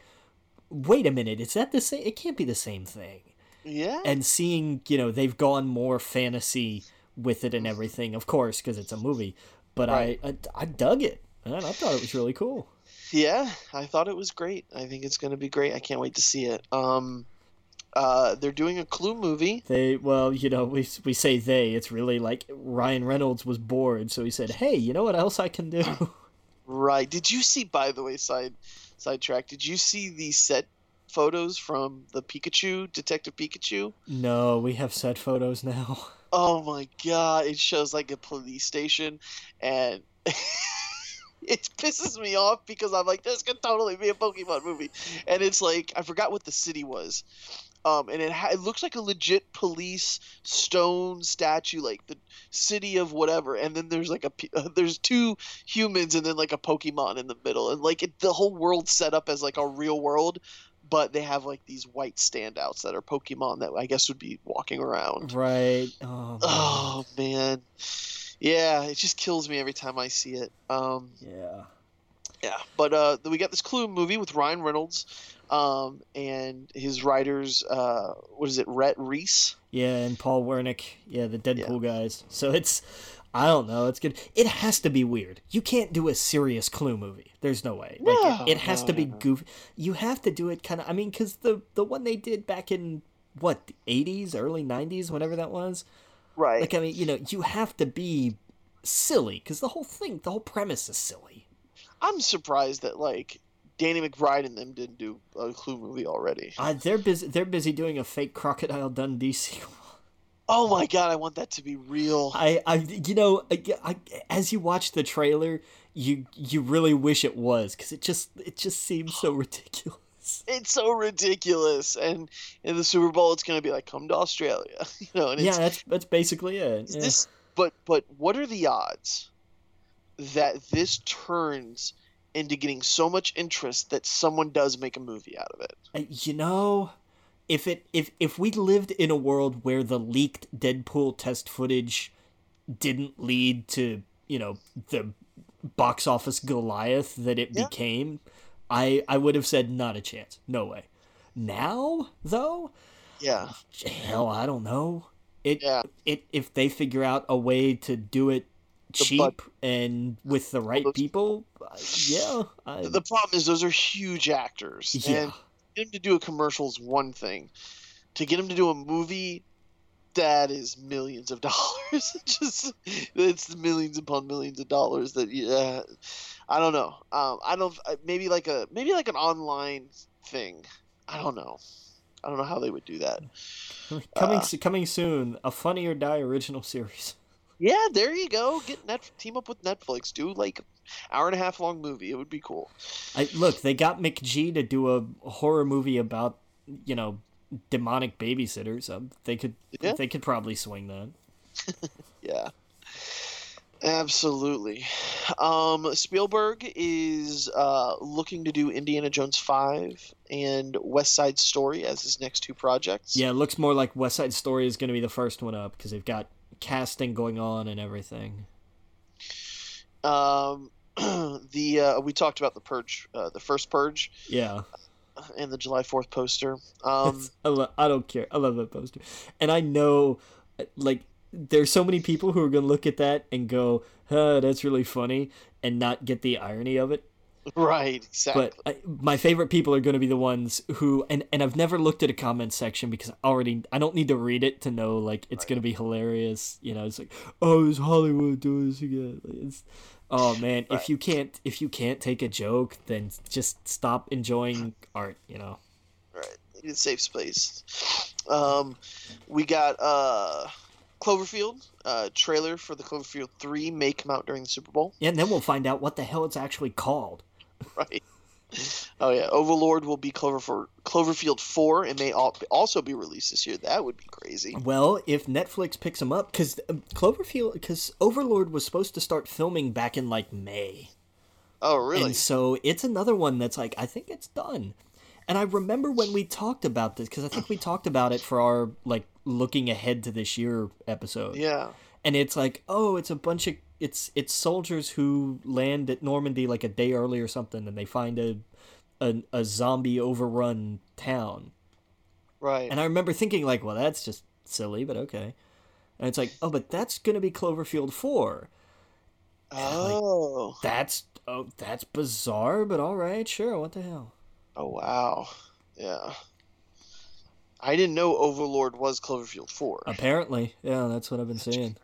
S2: wait a minute, is that the same? It can't be the same thing.
S1: Yeah.
S2: And seeing you know they've gone more fantasy with it and everything, of course, because it's a movie. But
S1: Right.
S2: I, I I dug it, and I thought it was really cool.
S1: Yeah, I thought it was great. I think it's going to be great. I can't wait to see it. Um uh they're doing a Clue movie.
S2: They well, you know, we we say they. It's really like Ryan Reynolds was bored, so he said, "Hey, you know what else I can do?"
S1: Right. Did you see by the way side sidetrack, did you see the set photos from the Pikachu, Detective Pikachu?
S2: no, we have set photos now.
S1: Oh my god, it shows like a police station and it pisses me off because I'm like, this could totally be a Pokemon movie. And it's like I forgot what the city was. Um, and it, ha- it looks like a legit police stone statue, like the city of whatever. And then there's like a uh, there's two humans and then like a Pokemon in the middle, and like it, the whole world set up as like a real world, but they have like these white standouts that are Pokemon that I guess would be walking around.
S2: Right. Oh. man.
S1: Oh man, yeah, it just kills me every time I see it. Um,
S2: Yeah.
S1: Yeah, but uh, we got this Clue movie with Ryan Reynolds, um, and his writers. Uh, what is it, Rhett Reese?
S2: Yeah, and Paul Wernick. Yeah, the Deadpool guys. So it's, I don't know. It's good. It has to be weird. You can't do a serious Clue movie. There's no way. Like
S1: No,
S2: it, it has
S1: no,
S2: to be
S1: no,
S2: goofy. You have to do it kind of. I mean, because the the one they did back in what the 80s, early 90s, whatever that was.
S1: Right.
S2: Like I mean, you know, you have to be silly because the whole thing, the whole premise is silly.
S1: I'm surprised that like Danny McBride and them didn't do a Clue movie already.
S2: Uh, they're busy. They're busy doing a fake Crocodile Dundee sequel.
S1: Oh my god, I want that to be real.
S2: I, I, you know, I, I, as you watch the trailer, you you really wish it was because it just it just seems so ridiculous.
S1: It's so ridiculous, and in the Super Bowl, it's gonna be like, "Come to Australia," you know. And
S2: Yeah,
S1: it's,
S2: that's that's basically it. Yeah.
S1: this but but what are the odds that this turns into getting so much interest that someone does make a movie out of it.
S2: Uh, you know, if it if if we lived in a world where the leaked Deadpool test footage didn't lead to you know the box office Goliath that it
S1: Yeah.
S2: became, I I would have said not a chance, no way. Now though,
S1: Yeah.
S2: hell, I don't know. It
S1: Yeah.
S2: it if they figure out a way to do it cheap
S1: bud-
S2: and with the right people, uh, yeah, I,
S1: The problem is those are huge actors.
S2: yeah.
S1: And get him to do a commercial is one thing. To get him to do a movie, that is millions of dollars. Just it's millions upon millions of dollars. That yeah, I don't know. Um, I don't. Maybe like a maybe like an online thing. I don't know. I don't know how they would do that.
S2: coming
S1: uh,
S2: coming soon, a Funny or Die original series.
S1: Yeah, there you go. Get net team up with Netflix. Do like hour and a half long movie. It would be cool.
S2: I look, they got McG to do a horror movie about, you know, demonic babysitters. Um, they could
S1: Yeah.
S2: they could probably swing that.
S1: Yeah. Absolutely. Um, Spielberg is uh, looking to do Indiana Jones 5 and West Side Story as his next two projects.
S2: Yeah, it looks more like West Side Story is going to be the first one up because they've got casting going on and everything.
S1: Um, the uh, we talked about the Purge, uh, the first Purge,
S2: Yeah,
S1: and the July 4th poster. Um,
S2: I, lo- I don't care. I love that poster, and I know, like, there's so many people who are going to look at that and go, "Huh, that's really funny," and not get the irony of it.
S1: right, exactly.
S2: But I, my favorite people are going to be the ones who, and, and I've never looked at a comment section because I already I don't need to read it to know like it's going to be hilarious. You know, it's like, oh, is Hollywood doing this again? It's, oh man,
S1: Right.
S2: if you can't if you can't take a joke, then just stop enjoying art. You know.
S1: Right. Need a safe space. Um, we got uh, Cloverfield uh, trailer for the Cloverfield 3 may come out during the Super Bowl.
S2: Yeah, and then we'll find out what the hell it's actually called.
S1: right? Oh yeah, Overlord will be Clover for Cloverfield four and may al- also be released this year. That would be crazy.
S2: Well, if Netflix picks them up, because um, Cloverfield, because Overlord was supposed to start filming back in like May.
S1: Oh really?
S2: And so it's another one that's like, I think it's done. And I remember when we talked about this, because I think we talked about it for our like looking ahead to this year episode.
S1: Yeah.
S2: And it's like, oh, it's a bunch of it's it's soldiers who land at Normandy like a day early or something, and they find a a, a zombie overrun town.
S1: Right.
S2: And I remember thinking like, well, that's just silly, but okay. And it's like, oh, but that's gonna be Cloverfield four.
S1: oh.
S2: That's oh, that's bizarre, but all right, sure. What the hell?
S1: Oh wow. Yeah. I didn't know Overlord was Cloverfield four.
S2: Apparently, yeah, that's what I've been saying.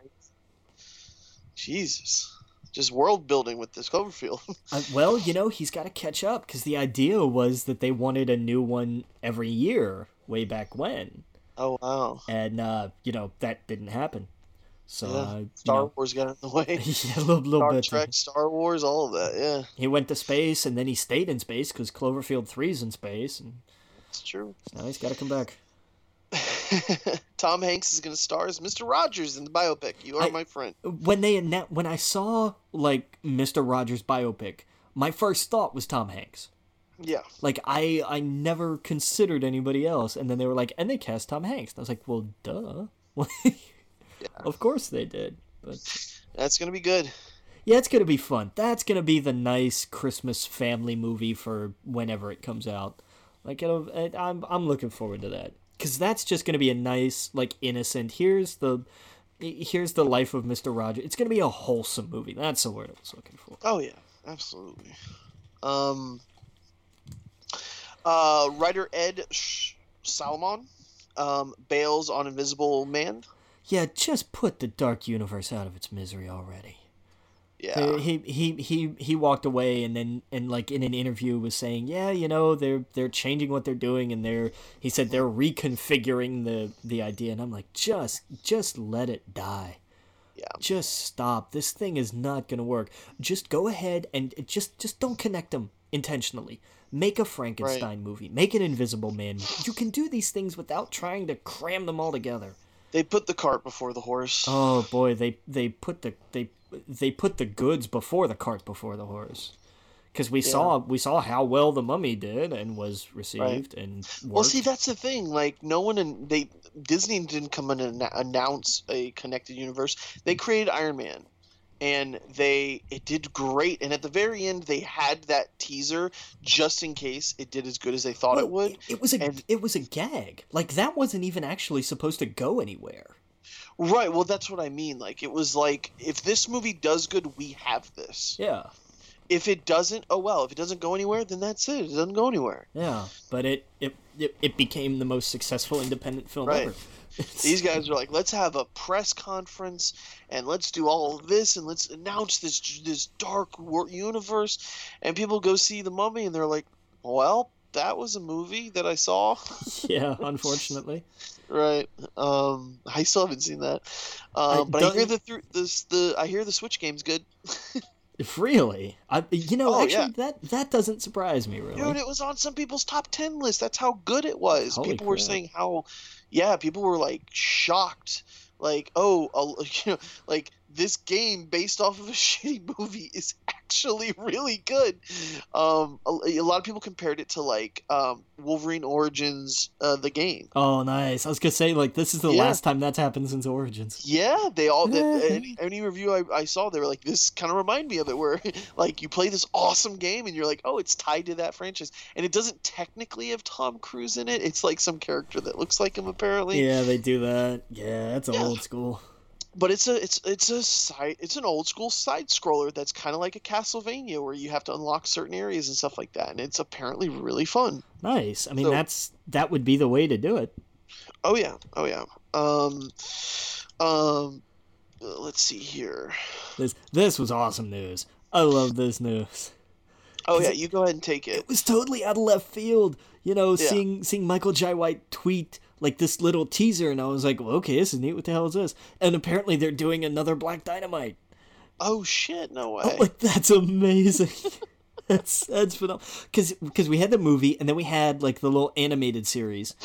S1: Jesus. Just world building with this Cloverfield.
S2: I, well, you know, he's got to catch up because the idea was that they wanted a new one every year way back when,
S1: oh wow.
S2: and uh, you know that didn't happen. So
S1: Yeah.
S2: uh,
S1: Star
S2: know,
S1: Wars got in the way.
S2: yeah, a little, little
S1: Star
S2: bit.
S1: Trek, Star Wars, all of that. Yeah,
S2: He went to space, and then he stayed in space because Cloverfield Three's in space, and
S1: it's true.
S2: now he's got to come back.
S1: Tom Hanks is going to star as Mr. Rogers in the biopic. You are
S2: I-
S1: my friend.
S2: When they when I saw like Mister Rogers biopic, my first thought was Tom Hanks.
S1: Yeah.
S2: Like I I never considered anybody else, and then they were like, and they cast Tom Hanks. And I was like, well, duh. Of course they did. But
S1: That's going to be good.
S2: yeah, it's gonna be fun. That's gonna be the nice Christmas family movie for whenever it comes out. Like it'll, it, I'm I'm looking forward to that because that's just gonna be a nice like innocent. Here's the here's the life of Mister Rogers. It's gonna be a wholesome movie. That's the word I was looking for.
S1: Oh yeah, absolutely. Um, uh, writer Ed Sh- Solomon um, bails on Invisible Man.
S2: Yeah, just put the Dark Universe out of its misery already.
S1: Yeah,
S2: he he he he walked away and then and like in an interview was saying yeah you know they're they're changing what they're doing and they're he said they're reconfiguring the the idea. And i'm like just just let it die.
S1: Yeah.
S2: just stop. This thing is not gonna work. Just go ahead and just just don't connect them intentionally. Make a frankenstein movie. Make an invisible man. You can do these things without trying to cram them all together.
S1: They put the cart before the horse.
S2: Oh boy, they they put the they they put the goods before the cart before the horse. Because we saw we saw how well the Mummy did and was received and worked.
S1: Well, see, that's the thing. Like, no one in they Disney didn't come in and announce a connected universe. They created Iron Man, and they it did great. And at the very end, they had that teaser just in case it did as good as they thought
S2: Well,
S1: it would.
S2: It, it was a
S1: and-
S2: it was a gag. Like that wasn't even actually supposed to go anywhere.
S1: Right. Well, that's what I mean. Like, it was like if this movie does good, we have this.
S2: Yeah,
S1: If it doesn't, oh well. If it doesn't go anywhere, then that's it. It doesn't go anywhere.
S2: yeah. But it it it, it became the most successful independent film
S1: Right.
S2: ever.
S1: These guys are like, let's have a press conference and let's do all of this and let's announce this this dark universe. And people go see the Mummy and they're like, well, that was a movie that I saw.
S2: yeah, unfortunately.
S1: right. Um, I still haven't seen that.
S2: I
S1: Um, but I hear the through this the I hear the Switch game's good.
S2: Really, I you know
S1: Oh,
S2: actually that that doesn't surprise me really.
S1: Dude, it was on some people's top 10 list. That's how good it was.
S2: Holy
S1: people were saying how yeah, people were like shocked. Like, oh, a- you know, like this game based off of a shitty movie is actually really good. Um a, a lot of people compared it to like um Wolverine Origins uh, the game.
S2: Oh, nice. I was gonna say like this is the
S1: Yeah.
S2: last time that's happened since Origins.
S1: Yeah, they all the, any, any review I, I saw, they were like, "This kind of remind me of it." Where like you play this awesome game and you're like, "Oh, it's tied to that franchise," and it doesn't technically have Tom Cruise in it. It's like some character that looks like him, apparently.
S2: Yeah, they do that. Yeah, that's
S1: Yeah.
S2: old school.
S1: But it's a it's it's a side it's an old school side scroller that's kind of like a Castlevania where you have to unlock certain areas and stuff like that, and it's apparently really fun.
S2: Nice. I mean,
S1: So-
S2: that's that would be the way to do it.
S1: Oh yeah, oh yeah. Um, um, let's see here.
S2: This this was awesome news. I love this news.
S1: Oh yeah, you go ahead and take it.
S2: It was totally out of left field. You know,
S1: Yeah.
S2: seeing seeing Michael J. White tweet like this little teaser, and I was like, well, okay, this is neat. What the hell is this? And apparently, they're doing another Black Dynamite.
S1: Oh shit, no way.
S2: I'm like, that's amazing. that's that's phenomenal. Because because we had the movie, and then we had like the little animated series,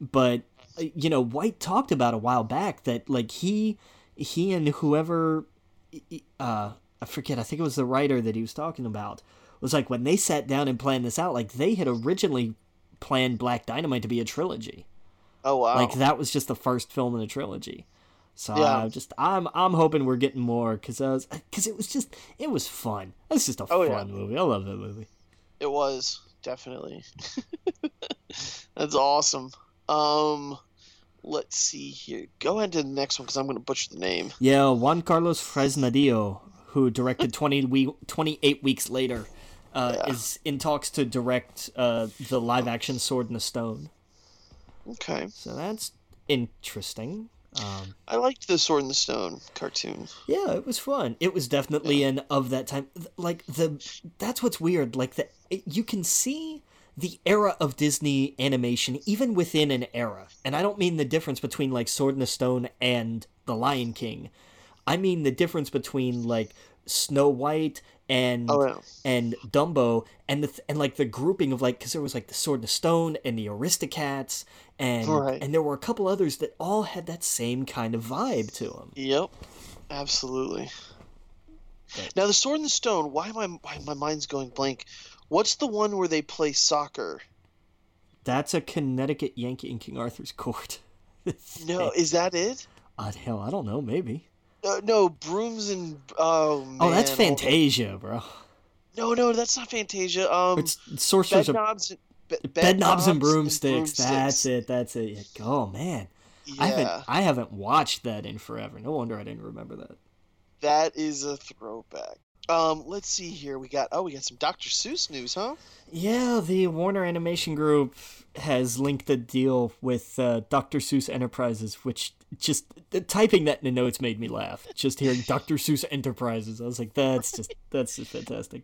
S2: but uh, you know, White talked about a while back that like he he and whoever uh I forget, I think it was the writer that he was talking about was like when they sat down and planned this out, like they had originally planned Black Dynamite to be a trilogy.
S1: oh wow.
S2: Like that was just the first film in a trilogy. So
S1: Yeah.
S2: uh, just I'm I'm hoping we're getting more because I was because it was just it was fun. It's just a
S1: Oh,
S2: fun
S1: yeah.
S2: movie. I love that movie.
S1: It was definitely. That's awesome. Um, let's see here. Go ahead to the next one because I'm going to butcher the name.
S2: Yeah, Juan Carlos Fresnadillo, who directed 20 we- 28 weeks later, uh,
S1: Yeah.
S2: is in talks to direct uh, the live action Sword in the Stone.
S1: Okay,
S2: So that's interesting. Um,
S1: I liked the Sword in the Stone cartoon.
S2: Yeah, it was fun. It was definitely an of that time. Like the that's what's weird. Like the it- you can see the era of Disney animation even within an era. And I don't mean the difference between like Sword in the Stone and The Lion King. I mean the difference between like Snow White and
S1: Oh
S2: and Dumbo and the th- and like the grouping of like because there was like the Sword in the Stone and the Aristocats and
S1: Right.
S2: and there were a couple others that all had that same kind of vibe to them.
S1: yep, absolutely.
S2: But-
S1: Now the Sword in the Stone. Why am I? Why my mind's going blank? What's the one where they play soccer?
S2: That's a Connecticut Yankee in King Arthur's court.
S1: No, is that it?
S2: Oh, hell, I don't know. Maybe.
S1: Uh, no, brooms and oh man.
S2: oh, that's. Fantasia, bro.
S1: No, no, that's not Fantasia. Um,
S2: It's Sorcerer's
S1: bed
S2: of
S1: knobs, and, be-
S2: Bed Knobs and Broomsticks. That's
S1: Broomsticks.
S2: it. That's it. Oh man, I haven't I haven't watched that in forever. No wonder I didn't remember that.
S1: that is a throwback. Um, let's see here. We got oh, we got some Dr. Seuss news, huh?
S2: Yeah, the Warner Animation Group has linked a deal with uh, Dr. Seuss Enterprises, which just the, typing that in the notes made me laugh. Just hearing Dr. Seuss Enterprises, I was like, that's just that's just fantastic.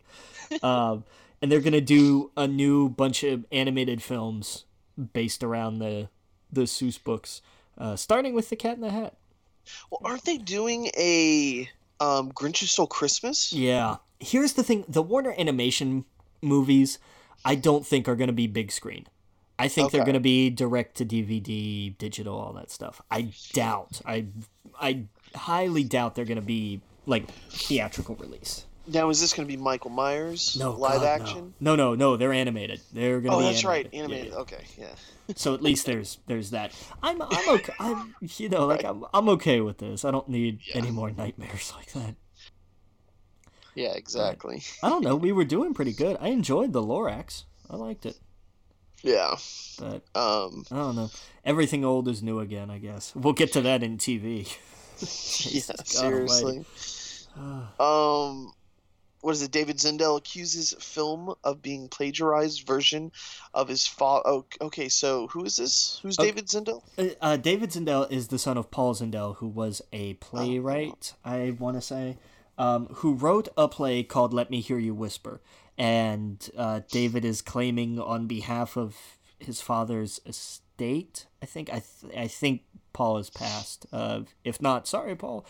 S2: Um, and they're gonna do a new bunch of animated films based around the the Seuss books, uh, starting with The Cat in the Hat.
S1: Well, aren't they doing a um Grinch Who Stole Christmas?
S2: Yeah. Here's the thing: the Warner Animation movies, I don't think are going to be big screen. I think they're going to be direct to DVD, digital, all that stuff. I doubt. I I highly doubt they're going to be like theatrical release.
S1: Now is this going to be Michael Myers?
S2: No,
S1: live
S2: God,
S1: action.
S2: No. no, no, no. They're animated. They're gonna
S1: Oh,
S2: be.
S1: that's right,
S2: animated. Yeah, yeah.
S1: Okay, yeah.
S2: So at least there's there's that. I'm I'm okay. I'm you know like
S1: Right.
S2: I'm I'm okay with this. I don't need
S1: Yeah.
S2: any more nightmares like that.
S1: Yeah, exactly.
S2: I don't know. We were doing pretty good. I enjoyed the Lorax. I liked it,
S1: Yeah.
S2: but
S1: Um.
S2: I don't know. Everything old is new again. I guess we'll get to that in TV.
S1: Yeah.
S2: God
S1: Seriously. Um. What is it? David Zindel accuses film of being plagiarized version of his father. Oh, okay. So who is this? Who's
S2: Okay.
S1: David Zindel?
S2: Uh, uh, David Zindel is the son of Paul Zindel, who was a playwright, I want to say, um, who wrote a play called Let Me Hear You Whisper. And uh, David is claiming on behalf of his father's estate. I think I th- I think Paul has passed. Uh, if not, sorry, Paul.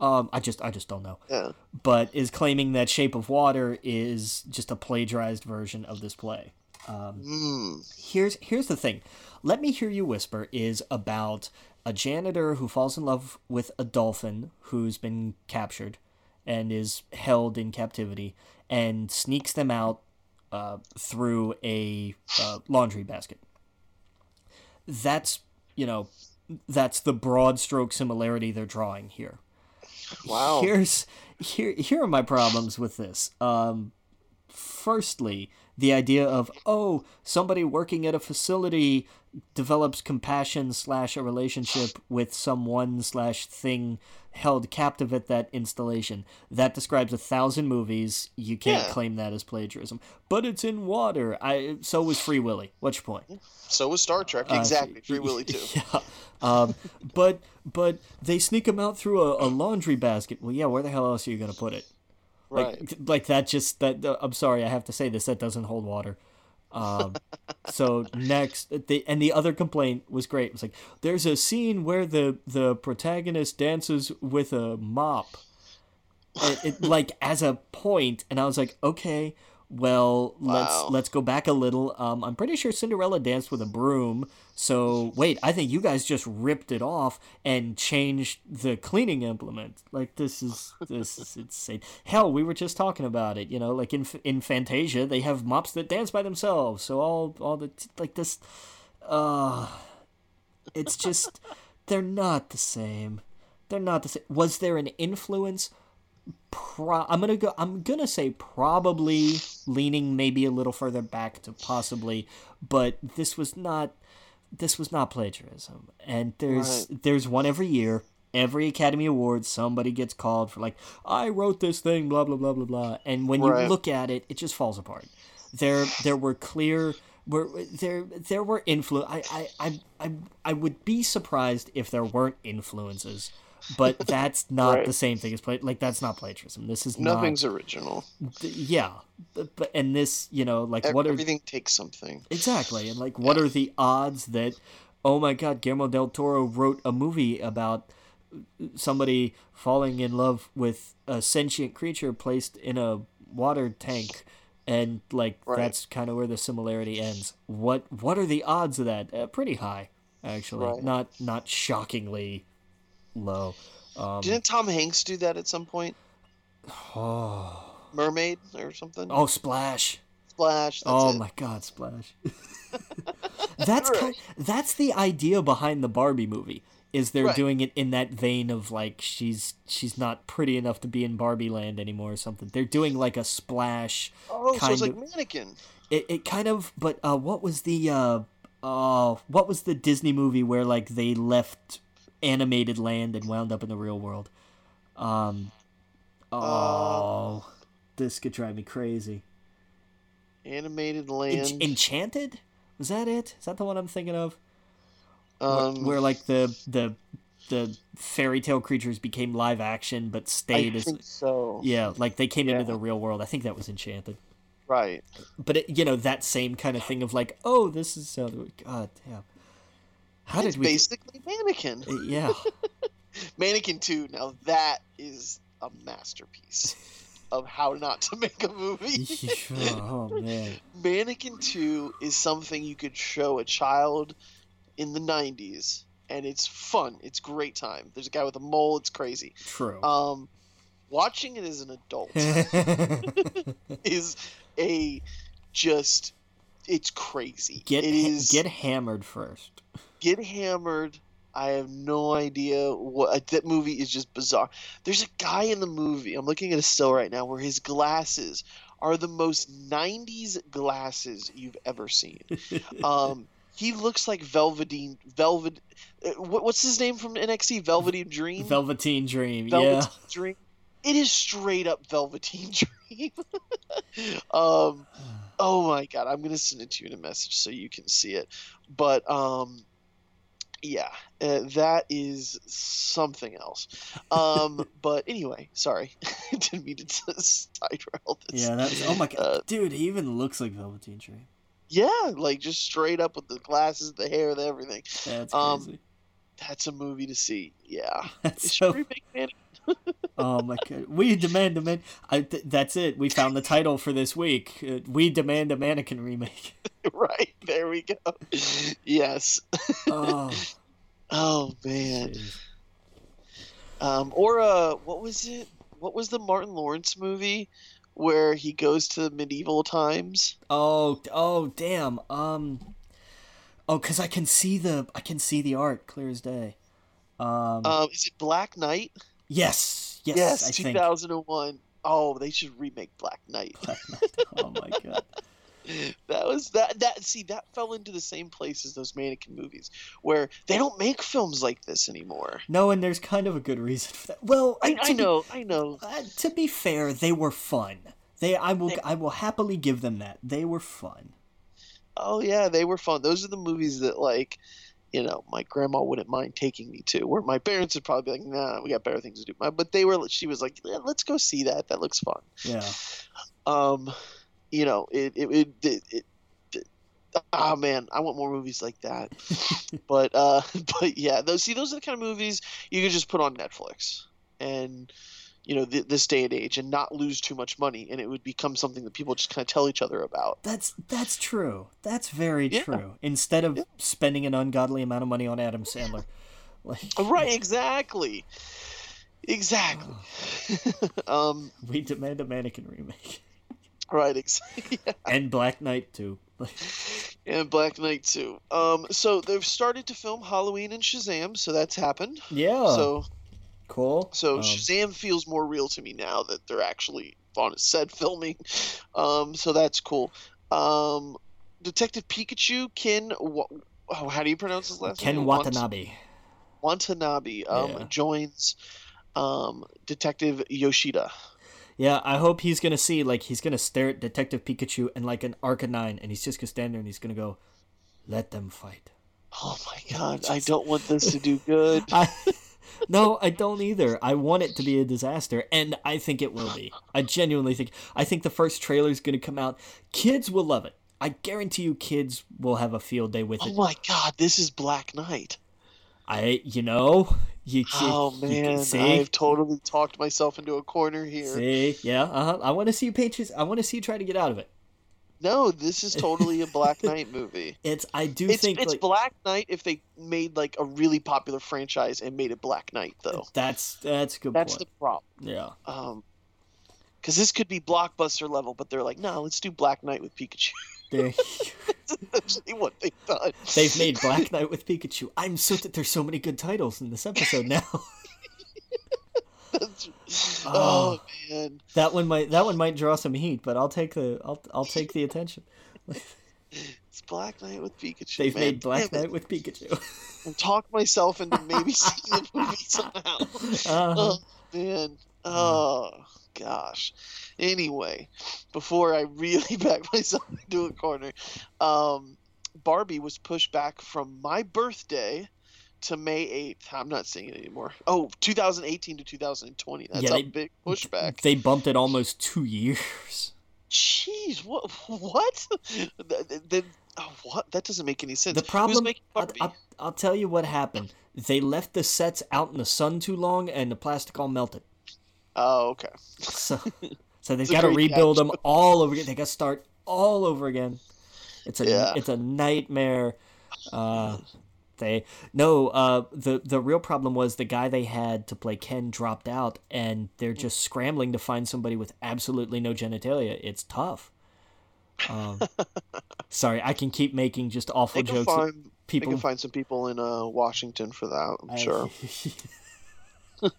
S2: Um, I just I just don't know.
S1: Yeah.
S2: But is claiming that Shape of Water is just a plagiarized version of this play. Um,
S1: Hmm.
S2: here's here's the thing. Let me hear you whisper is about a janitor who falls in love with a dolphin who's been captured and is held in captivity and sneaks them out uh, through a uh, laundry basket. That's you know that's the broad stroke similarity they're drawing here.
S1: Wow.
S2: Here's here here are my problems with this. Um, firstly, the idea of oh somebody working at a facility develops compassion slash a relationship with someone slash thing held captive at that installation that describes a thousand movies you can't
S1: Yeah.
S2: claim that as plagiarism but it's in water i so was free willy what's your point
S1: So was Star Trek.
S2: uh,
S1: exactly. Free Willy too.
S2: Yeah. Um, but but they sneak him out through a, a laundry basket. Well, yeah. Where the hell else are you gonna put it? Like
S1: Right.
S2: like that. Just that. uh, I'm sorry. I have to say this. That doesn't hold water. Um, so next, the and the other complaint was great. It was like there's a scene where the the protagonist dances with a mop, it, it, like as a point, and I was like, okay, well let's let's go back a little. Um, I'm pretty sure Cinderella danced with a broom. So wait, I think you guys just ripped it off and changed the cleaning implement. Like this is this is insane. Hell, we were just talking about it. You know, like in in Fantasia, they have mops that dance by themselves. So all all the like this, uh, it's just they're not the same. They're not the same. Was there an influence? Pro- I'm gonna go. I'm gonna say probably leaning maybe a little further back to possibly, but this was not. This was not plagiarism, and there's there's one every year. Every Academy Award, somebody gets called for like, I wrote this thing, blah blah blah blah blah, and when
S1: Right.
S2: you look at it, it just falls apart. There there were clear were there there were influ I, I, I, I, I would be surprised if there weren't influences but that's not
S1: Right.
S2: the same thing as play like that's not plagiarism this is
S1: Nothing's original.
S2: th- yeah but, but and this you know like
S1: Ev-
S2: what are
S1: Everything takes something.
S2: exactly and like what are the odds that oh my god Guillermo del Toro wrote a movie about somebody falling in love with a sentient creature placed in a water tank and like
S1: Right.
S2: that's kind of where the similarity ends what what are the odds of that uh, pretty high actually
S1: Right.
S2: not not shockingly low um,
S1: Didn't Tom Hanks do that at some point?
S2: oh,
S1: Mermaid or something?
S2: oh splash
S1: Splash.
S2: Oh
S1: it.
S2: my god splash that's
S1: Right.
S2: kind, that's the idea behind the barbie movie is they're
S1: Right.
S2: doing it in that vein of like she's she's not pretty enough to be in barbie land anymore or something they're doing like a splash
S1: Oh, so
S2: kind
S1: it's like
S2: of-
S1: mannequin.
S2: it, it kind of but uh what was the uh uh what was the disney movie where like they left animated land and wound up in the real world. Um oh this could drive me crazy.
S1: Animated
S2: En-
S1: land.
S2: enchanted? Was that it? Is that the one i'm thinking of? Where-
S1: um,
S2: where, like the the the fairy tale creatures became live action but
S1: I
S2: stayed as
S1: think so.
S2: yeah like they came into the real world. I think that was enchanted.
S1: Right.
S2: but it, you know that same kind of thing of like oh this is uh, god damn how
S1: it's
S2: did we
S1: basically mannequin.
S2: Uh, yeah
S1: Mannequin 2. Now that is a masterpiece of how not to make a movie.
S2: oh man
S1: Mannequin 2 is something you could show a child in the 90s and it's fun. It's great time. There's a guy with a mole, it's crazy.
S2: true
S1: Um watching it as an adult is a just it's crazy.
S2: get
S1: it is
S2: get hammered first.
S1: Get hammered. I have no idea what that movie is just bizarre. There's a guy in the movie. I'm looking at a still right now where his glasses are the most 90s glasses you've ever seen. Um, he looks like Velveteen Velvet. uh, What, what's his name from NXT? Velveteen Dream.
S2: Velveteen Dream.
S1: Velveteen
S2: yeah.
S1: Dream. It is straight up Velveteen Dream. um, oh my god, I'm gonna send it to you in a message so you can see it. But um, yeah, uh, that is something else. Um, but anyway, sorry, didn't mean to sidetrail this.
S2: Yeah, that's oh my god,
S1: Uh,
S2: dude, he even looks like Velveteen Dream.
S1: Yeah, like just straight up with the glasses, the hair, the everything.
S2: That's
S1: Um,
S2: crazy.
S1: That's a movie to see. Yeah,
S2: That's so.
S1: man.
S2: Oh my god, we demand a man. I th- that's it. We found the title for this week. Uh, we demand a mannequin remake.
S1: right there we go. yes.
S2: Oh,
S1: Oh man.
S2: jeez.
S1: Um, or uh, what was it? What was the Martin Lawrence movie where he goes to medieval times?
S2: oh, oh, damn. Um, oh, cause I can see the I can see the art clear as day. Um,
S1: Um, is it Black Knight?
S2: Yes, yes,
S1: yes,
S2: I think.
S1: 2001. Oh, they should remake Black Knight.
S2: oh my god.
S1: that was that that see that fell into the same place as those mannequin movies where they don't make films like this anymore.
S2: No, and there's kind of a good reason for that. Well,
S1: I, I
S2: be-
S1: know, I know.
S2: uh, to be fair, they were fun. They, I will,
S1: They-
S2: I will happily give them that. They were fun.
S1: Oh yeah, they were fun. Those are the movies that like, you know, my grandma wouldn't mind taking me to. Where my parents would probably be like, "Nah, we got better things to do." But they were. She was like, yeah, "Let's go see that. That looks fun."
S2: Yeah.
S1: Um, you know, it it it. it, it Ah man, I want more movies like that. but uh, but yeah, those see those are the kind of movies you could just put on Netflix, and you know th- this day and age, and not lose too much money, and it would become something that people just kind of tell each other about.
S2: That's that's true. That's very
S1: Yeah.
S2: true. Instead of
S1: Yeah.
S2: spending an ungodly amount of money on Adam Sandler, like
S1: Right, exactly. Exactly. um,
S2: we demand a mannequin remake
S1: right, exactly.
S2: and Black Knight too.
S1: And Black Knight too. Um, so they've started to film Halloween and Shazam, so that's happened.
S2: yeah.
S1: So,
S2: cool.
S1: so
S2: Um,
S1: Shazam feels more real to me now that they're actually on a set filming. Um, so that's cool. Um, Detective Pikachu, Ken. Wa- oh, how do you pronounce his last
S2: Ken
S1: name? Ken
S2: Watanabe.
S1: Watanabe um,
S2: Yeah.
S1: joins um, Detective Yoshida.
S2: Yeah, I hope he's gonna see like he's gonna stare at Detective Pikachu and like an Arcanine, and he's just gonna stand there and he's gonna go, "Let them fight."
S1: Oh my god, I don't want this to do good.
S2: I no, I don't either. I want it to be a disaster, and I think it will be. I genuinely think. I think the first trailer is going to come out. Kids will love it. I guarantee you, kids will have a field day with it.
S1: Oh my god, this is Black Knight.
S2: I, you know, you. you
S1: Oh
S2: you
S1: man,
S2: see,
S1: I've totally talked myself into a corner here.
S2: see, yeah. Uh-huh. I want to see you patriots. I want to see you try to get out of it.
S1: No, this is totally a Black Knight movie.
S2: It's. I do
S1: It's,
S2: think
S1: it's
S2: like
S1: Black Knight if they made like a really popular franchise and made it Black Knight though.
S2: that's that's a good
S1: That's
S2: point.
S1: the problem.
S2: Yeah.
S1: Um, because this could be blockbuster level, but they're like, no, let's do Black Knight with Pikachu. That's essentially what they've done.
S2: They've made Black Knight with Pikachu. I'm so that there's so many good titles in this episode now. Oh.
S1: oh man.
S2: That one might that one might draw some heat, but I'll take the I'll I'll take the attention.
S1: It's Black Knight with Pikachu.
S2: They've
S1: man.
S2: made Black
S1: Damn it.
S2: Knight with Pikachu.
S1: and talk myself into maybe seeing the movie somehow.
S2: Uh-huh.
S1: Oh man. Oh gosh. Anyway, before I really back myself into a corner, um, Barbie was pushed back from my birthday to May 8th. I'm not seeing it anymore. Oh, 2018 to 2020. That's
S2: Yeah,
S1: a big pushback.
S2: They bumped it almost two years.
S1: Jeez, what? What? Th- th- oh, what? That doesn't make any sense.
S2: The
S1: Who's
S2: problem,
S1: making
S2: I'll? I'll, I'll tell you what happened. They left the sets out in the sun too long, and the plastic all melted.
S1: Oh, okay.
S2: So, so they've got to rebuild
S1: catch.
S2: them all over again. They got to start all over again. It's a
S1: Yeah.
S2: it's a nightmare. Uh, They no, uh, the the real problem was the guy they had to play Ken dropped out, and they're just scrambling to find somebody with absolutely no genitalia. It's tough. Um, sorry, I can keep making just awful
S1: They can
S2: jokes.
S1: find
S2: people
S1: can find some people in uh, Washington for that. I'm
S2: I-
S1: sure.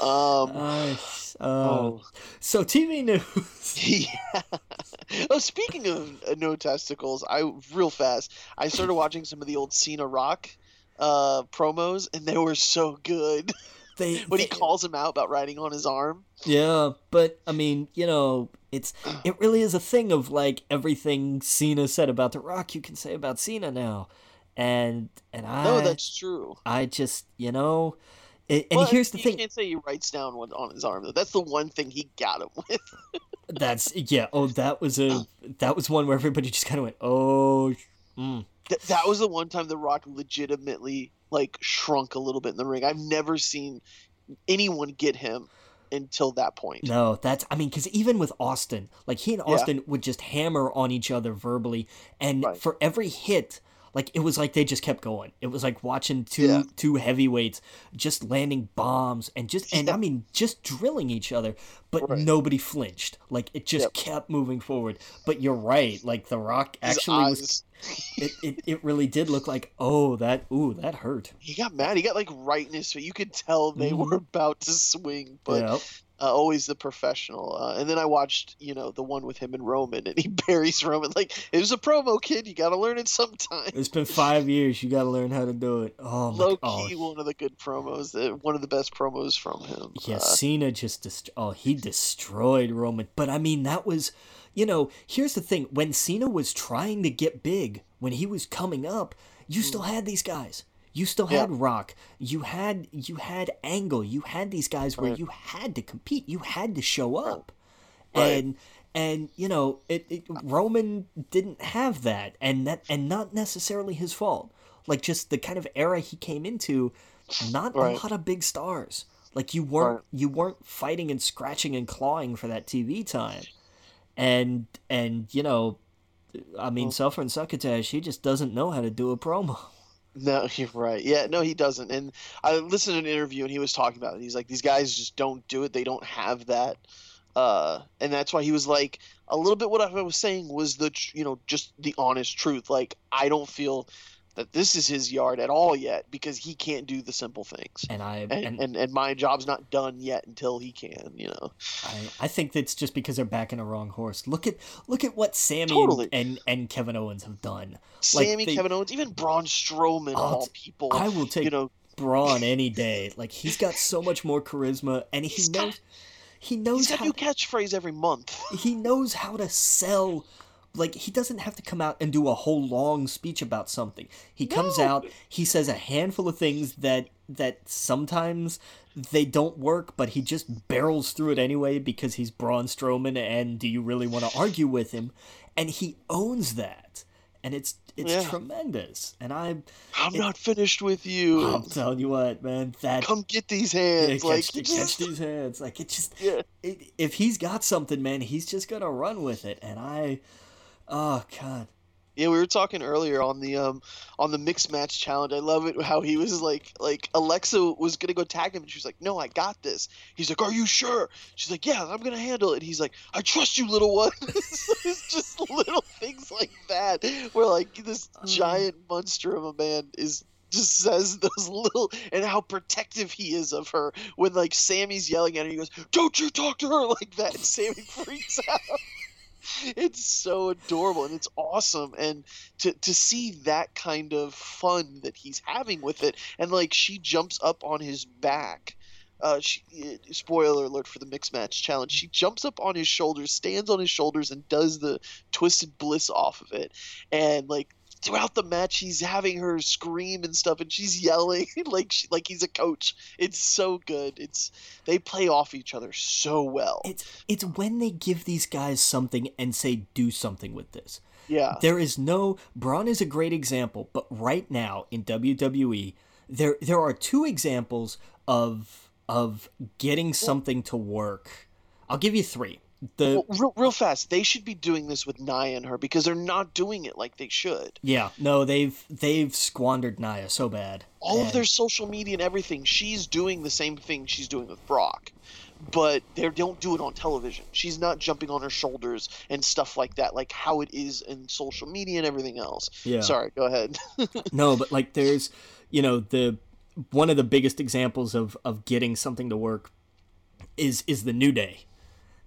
S1: Um,
S2: Uh, uh,
S1: oh,
S2: So TV news.
S1: yeah. Oh, speaking of uh, no testicles, I real fast. I started watching some of the old Cena Rock uh, promos, and they were so good.
S2: They,
S1: when he calls him out about riding on his arm.
S2: Yeah, but I mean, you know, it's it really is a thing of like everything Cena said about The Rock, you can say about Cena now, and and I
S1: No, that's true.
S2: I just you know, and, and
S1: Well,
S2: here's the
S1: you
S2: thing.
S1: You can't say he writes down one on his arm though. That's the one thing he got him with.
S2: That's yeah. Oh, that was a that was one where everybody just kind of went, oh, mm.
S1: Th- that was the one time The Rock legitimately like shrunk a little bit in the ring. I've never seen anyone get him until that point.
S2: no, that's I mean, because even with Austin, like he and
S1: Yeah.
S2: Austin would just hammer on each other verbally, and
S1: Right.
S2: for every hit. Like it was like they just kept going. It was like watching two
S1: Yeah.
S2: two heavyweights just landing bombs and just and. I mean just drilling each other, but
S1: Right.
S2: nobody flinched. Like it just
S1: Yep.
S2: kept moving forward. But you're right. Like The Rock actually was. It, it, it really did look like oh that ooh that hurt.
S1: he got mad. He got like right in his face. You could tell they
S2: Mhm.
S1: were about to swing, but
S2: Yep.
S1: Uh, always the professional. Uh, and then I watched, you know, the one with him and Roman, and he buries Roman. Like it was a promo, kid. You got to learn it sometime.
S2: It's been five years. You got to learn how to do it. Oh my
S1: Low
S2: oh,
S1: key, one of the good promos. Uh, one of the best promos from him.
S2: Yeah,
S1: Uh,
S2: Cena just dest- oh he destroyed Roman. But I mean that was, you know, here's the thing: when Cena was trying to get big, when he was coming up, you still had these guys. You still
S1: Mm. Yeah.
S2: had Rock. You had you had Angle. You had these guys where
S1: Right.
S2: you had to compete. You had to show up.
S1: Right.
S2: And and you know it, it Roman didn't have that, and that and not necessarily his fault. Like just the kind of era he came into, not a lot of big stars. Like you weren't
S1: Right.
S2: you weren't fighting and scratching and clawing for that TV time, and and you know, I mean, suffering Succotash, he just doesn't know how to do a promo.
S1: No, you're right. Yeah, no, he doesn't. And I listened to an interview, and he was talking about it. He's like, these guys just don't do it. They don't have that. Uh, and that's why he was like, a little bit what I was saying was the, you know, just the honest truth. Like, I don't feel that this is his yard at all yet because he can't do the simple things.
S2: And I
S1: And,
S2: and,
S1: and, and my job's not done yet until he can, you know.
S2: I, I think that's just because they're backing a wrong horse. Look at look at what Sammy
S1: Totally.
S2: and, and and Kevin Owens have done. Like,
S1: Sammy,
S2: they-
S1: Kevin Owens, even Braun Strowman,
S2: I'll
S1: all people.
S2: I will take
S1: you know,
S2: Braun any day. Like he's got so much more charisma, and he
S1: He's got-
S2: knows he knows
S1: he's got a
S2: how
S1: new catchphrase every month.
S2: he knows how to sell. Like he doesn't have to come out and do a whole long speech about something. He comes
S1: No.
S2: out, he says a handful of things that that sometimes they don't work, but he just barrels through it anyway because he's Braun Strowman. And do you really want to argue with him? And he owns that, and it's it's
S1: Yeah.
S2: tremendous. And I,
S1: I'm
S2: It-
S1: not finished with you.
S2: I'm telling you what, man, that
S1: Come get these
S2: yeah,
S1: hands.
S2: catch,
S1: like,
S2: catch
S1: just-
S2: these hands. Like it just
S1: yeah.
S2: it, if he's got something, man, he's just gonna run with it. And I, oh god,
S1: Yeah, we were talking earlier on the um on the mixed match challenge. I love it how he was like like Alexa was gonna go tag him and she was like, No, I got this. He's like, Are you sure? She's like, Yeah, I'm gonna handle it. He's like, I trust you, little one. it's just little things like that where like this
S2: Um.
S1: giant monster of a man is just says those little and how protective he is of her when like Sammy's yelling at her he goes, Don't you talk to her like that and Sammy freaks out. It's so adorable and it's awesome and to to see that kind of fun that he's having with it and like she jumps up on his back uh, she, eh, spoiler alert for the mixed match challenge. She jumps up on his shoulders, stands on his shoulders, and does the twisted bliss off of it. And like throughout the match, he's having her scream and stuff, and she's yelling like she, like he's a coach. It's so good. It's they play off each other so well.
S2: it's it's when they give these guys something and say do something with this.
S1: yeah,
S2: There is no Braun is a great example, but right now in WWE, there there are two examples of of getting something to work. I'll give you three. The
S1: Well, real, real fast, they should be doing this with Nia and her because they're not doing it like they should.
S2: yeah no they've they've squandered Nia so bad.
S1: All of their social media and everything, she's doing the same thing she's doing with Brock, but they don't do it on television. She's not jumping on her shoulders and stuff like that, like how it is in social media and everything else.
S2: yeah.
S1: Sorry, go ahead.
S2: No, but like there's, you know, the one of the biggest examples of of getting something to work is is the New Day.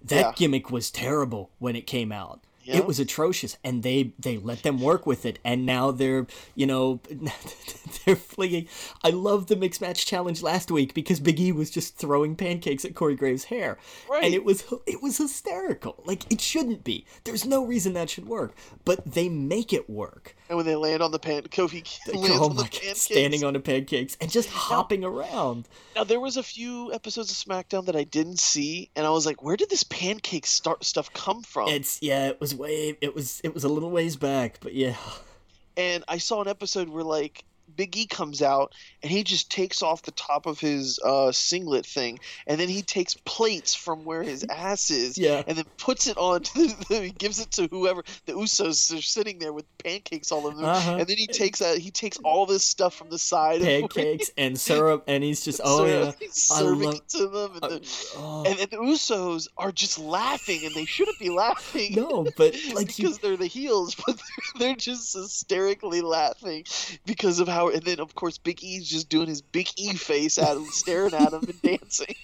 S2: That
S1: Yeah.
S2: gimmick was terrible when it came out.
S1: Yeah.
S2: It was atrocious, and they they let them work with it, and now they're you know they're flinging. I love the mixed match challenge last week because Big E was just throwing pancakes at Corey Graves' hair,
S1: Right.
S2: and it was it was hysterical. Like it shouldn't be. There's no reason that should work, but they make it work.
S1: and when they land on the pan, Kofi lands
S2: oh
S1: on the
S2: god,
S1: pancakes.
S2: standing on the pancakes and just hopping around.
S1: Now there was a few episodes of SmackDown that I didn't see, and I was like, "Where did this pancake start stuff come from?"
S2: It's yeah, it was way it was it was a little ways back, but yeah.
S1: and I saw an episode where like Big E comes out and he just takes off the top of his uh, singlet thing, and then he takes plates from where his ass is,
S2: Yeah.
S1: and then puts it on. To the, he gives it to whoever the Usos are sitting there with pancakes all over them,
S2: Uh-huh.
S1: and then he takes out he takes all this stuff from the side,
S2: Pancakes and syrup and he's just oh
S1: ser-
S2: yeah.
S1: serving
S2: love-
S1: it to them, and,
S2: Uh,
S1: the,
S2: oh,
S1: and, and the Usos are just laughing, and they shouldn't be laughing.
S2: no, but like you
S1: because they're the heels, but they're, they're just hysterically laughing because of how. And then, of course, Big E's just doing his Big E face at him, staring at him and dancing.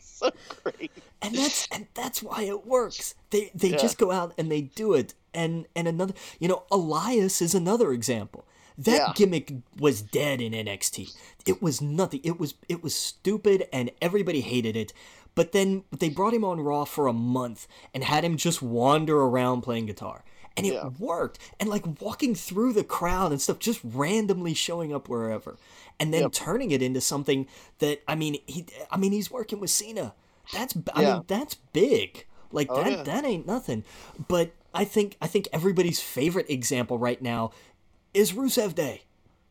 S1: So great.
S2: and that's and that's why it works. They they
S1: Yeah.
S2: just go out and they do it. And and another, you know, Elias is another example. That
S1: Yeah.
S2: gimmick was dead in NXT. It was nothing. It was it was stupid and everybody hated it. But then they brought him on Raw for a month and had him just wander around playing guitar. And it
S1: Yeah.
S2: worked. And like walking through the crowd and stuff, just randomly showing up wherever. And then
S1: Yep.
S2: turning it into something that I mean, he I mean he's working with Cena. That's I
S1: Yeah.
S2: mean that's big. Like
S1: Oh,
S2: that
S1: yeah.
S2: that ain't nothing. But I think I think everybody's favorite example right now is Rusev Day.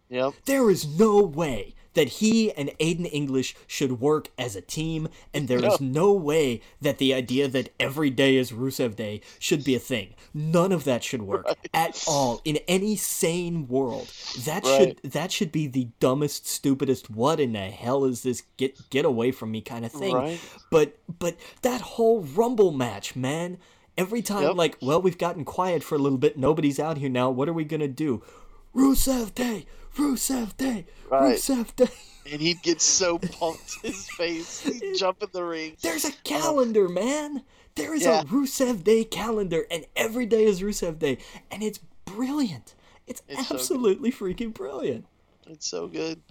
S1: Yep.
S2: There is no way that he and Aiden English should work as a team, and there is no way that the idea that every day is Rusev Day should be a thing. None of that should work at all in any sane world. That
S1: Right.
S2: should that should be the dumbest, stupidest. What in the hell is this? Get get away from me kind of thing.
S1: Right.
S2: But but that whole Rumble match, man. Every time,
S1: Yep.
S2: like, well, we've gotten quiet for a little bit. Nobody's out here now. What are we gonna do? Rusev Day, Rusev Day,
S1: Right.
S2: Rusev Day.
S1: And he'd get so pumped, his face. He'd jump in the ring.
S2: There's a um, calendar, man. There is
S1: Yeah.
S2: a Rusev Day calendar, and every day is Rusev Day, and it's brilliant. It's,
S1: It's so
S2: absolutely freaking brilliant.
S1: It's so good.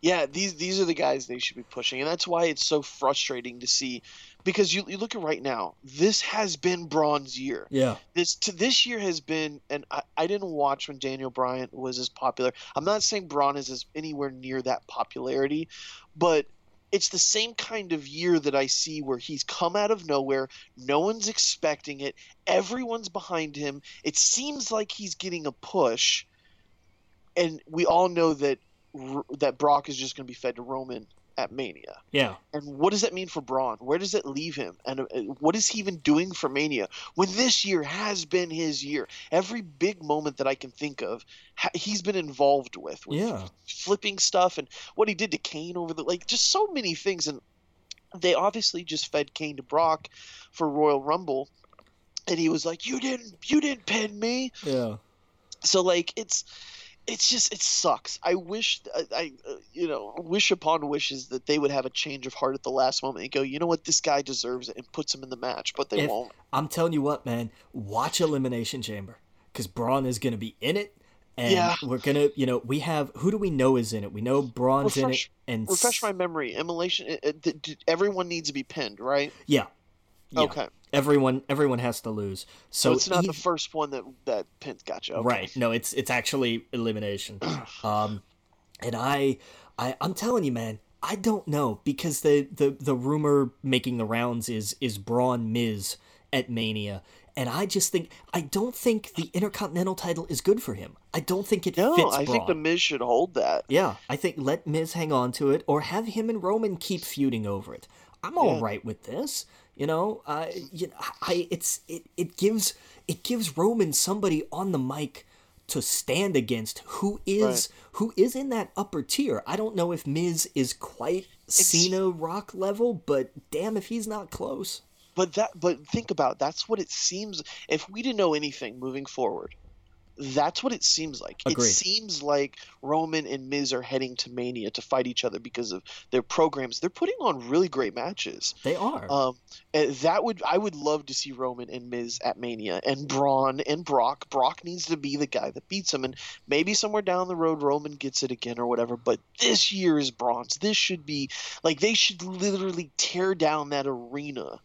S1: Yeah, these these are the guys they should be pushing, and that's why it's so frustrating to see, because you you look at right now, this has been Braun's year.
S2: Yeah.
S1: this to this year has been and I, I didn't watch when Daniel Bryan was as popular. I'm not saying Braun is as anywhere near that popularity, but it's the same kind of year that I see where he's come out of nowhere, no one's expecting it, everyone's behind him. It seems like he's getting a push, and we all know that that Brock is just going to be fed to Roman at Mania.
S2: Yeah.
S1: And what does that mean for Braun? Where does it leave him? And uh, what is he even doing for Mania when this year has been his year? Every big moment that I can think of, he's been involved with, with
S2: Yeah.
S1: flipping stuff and what he did to Kane over the like, just so many things. And they obviously just fed Kane to Brock for Royal Rumble, and he was like, "You didn't, you didn't pin me."
S2: Yeah.
S1: So like, it's it's just it sucks. I wish I, I uh, you know wish upon wishes that they would have a change of heart at the last moment and go, you know what, this guy deserves it, and puts him in the match, but they
S2: If-
S1: won't.
S2: I'm telling you what, man. Watch Elimination Chamber because Braun is gonna be in it, and
S1: Yeah.
S2: we're gonna, you know, we have who do we know is in it? We know Braun's in it, and
S1: Refresh my memory. It, d- d- everyone needs to be pinned, right?
S2: yeah. Yeah.
S1: Okay.
S2: Everyone, everyone has to lose. So,
S1: So, it's not the first one that that pins. Gotcha. Okay.
S2: Right. No, it's it's actually elimination. um, and I, I, I'm telling you, man, I don't know because the the the rumor making the rounds is is Braun Miz at Mania, and I just think I don't think the Intercontinental title is good for him. I don't think it
S1: No,
S2: fits
S1: I
S2: Braun.
S1: think the Miz should hold that.
S2: Yeah, I think let Miz hang on to it, or have him and Roman keep feuding over it. I'm all right
S1: Yeah.
S2: with this. You know, uh, you know, I it's it, it gives it gives Roman somebody on the mic to stand against who is right. who is in that upper tier. I don't know if Miz is quite it's, Cena Rock level, but damn if he's not close.
S1: But that but think about it, that's what it seems if we didn't know anything moving forward that's what it seems like. Agreed. It seems like Roman and Miz are heading to Mania to fight each other because of their programs. They're putting on really great matches.
S2: They are.
S1: Um, that would I would love to see Roman and Miz at Mania and Braun and Brock. Brock needs to be the guy that beats him, and maybe somewhere down the road Roman gets it again or whatever. But this year is Braun's. This should be like they should literally tear down that arena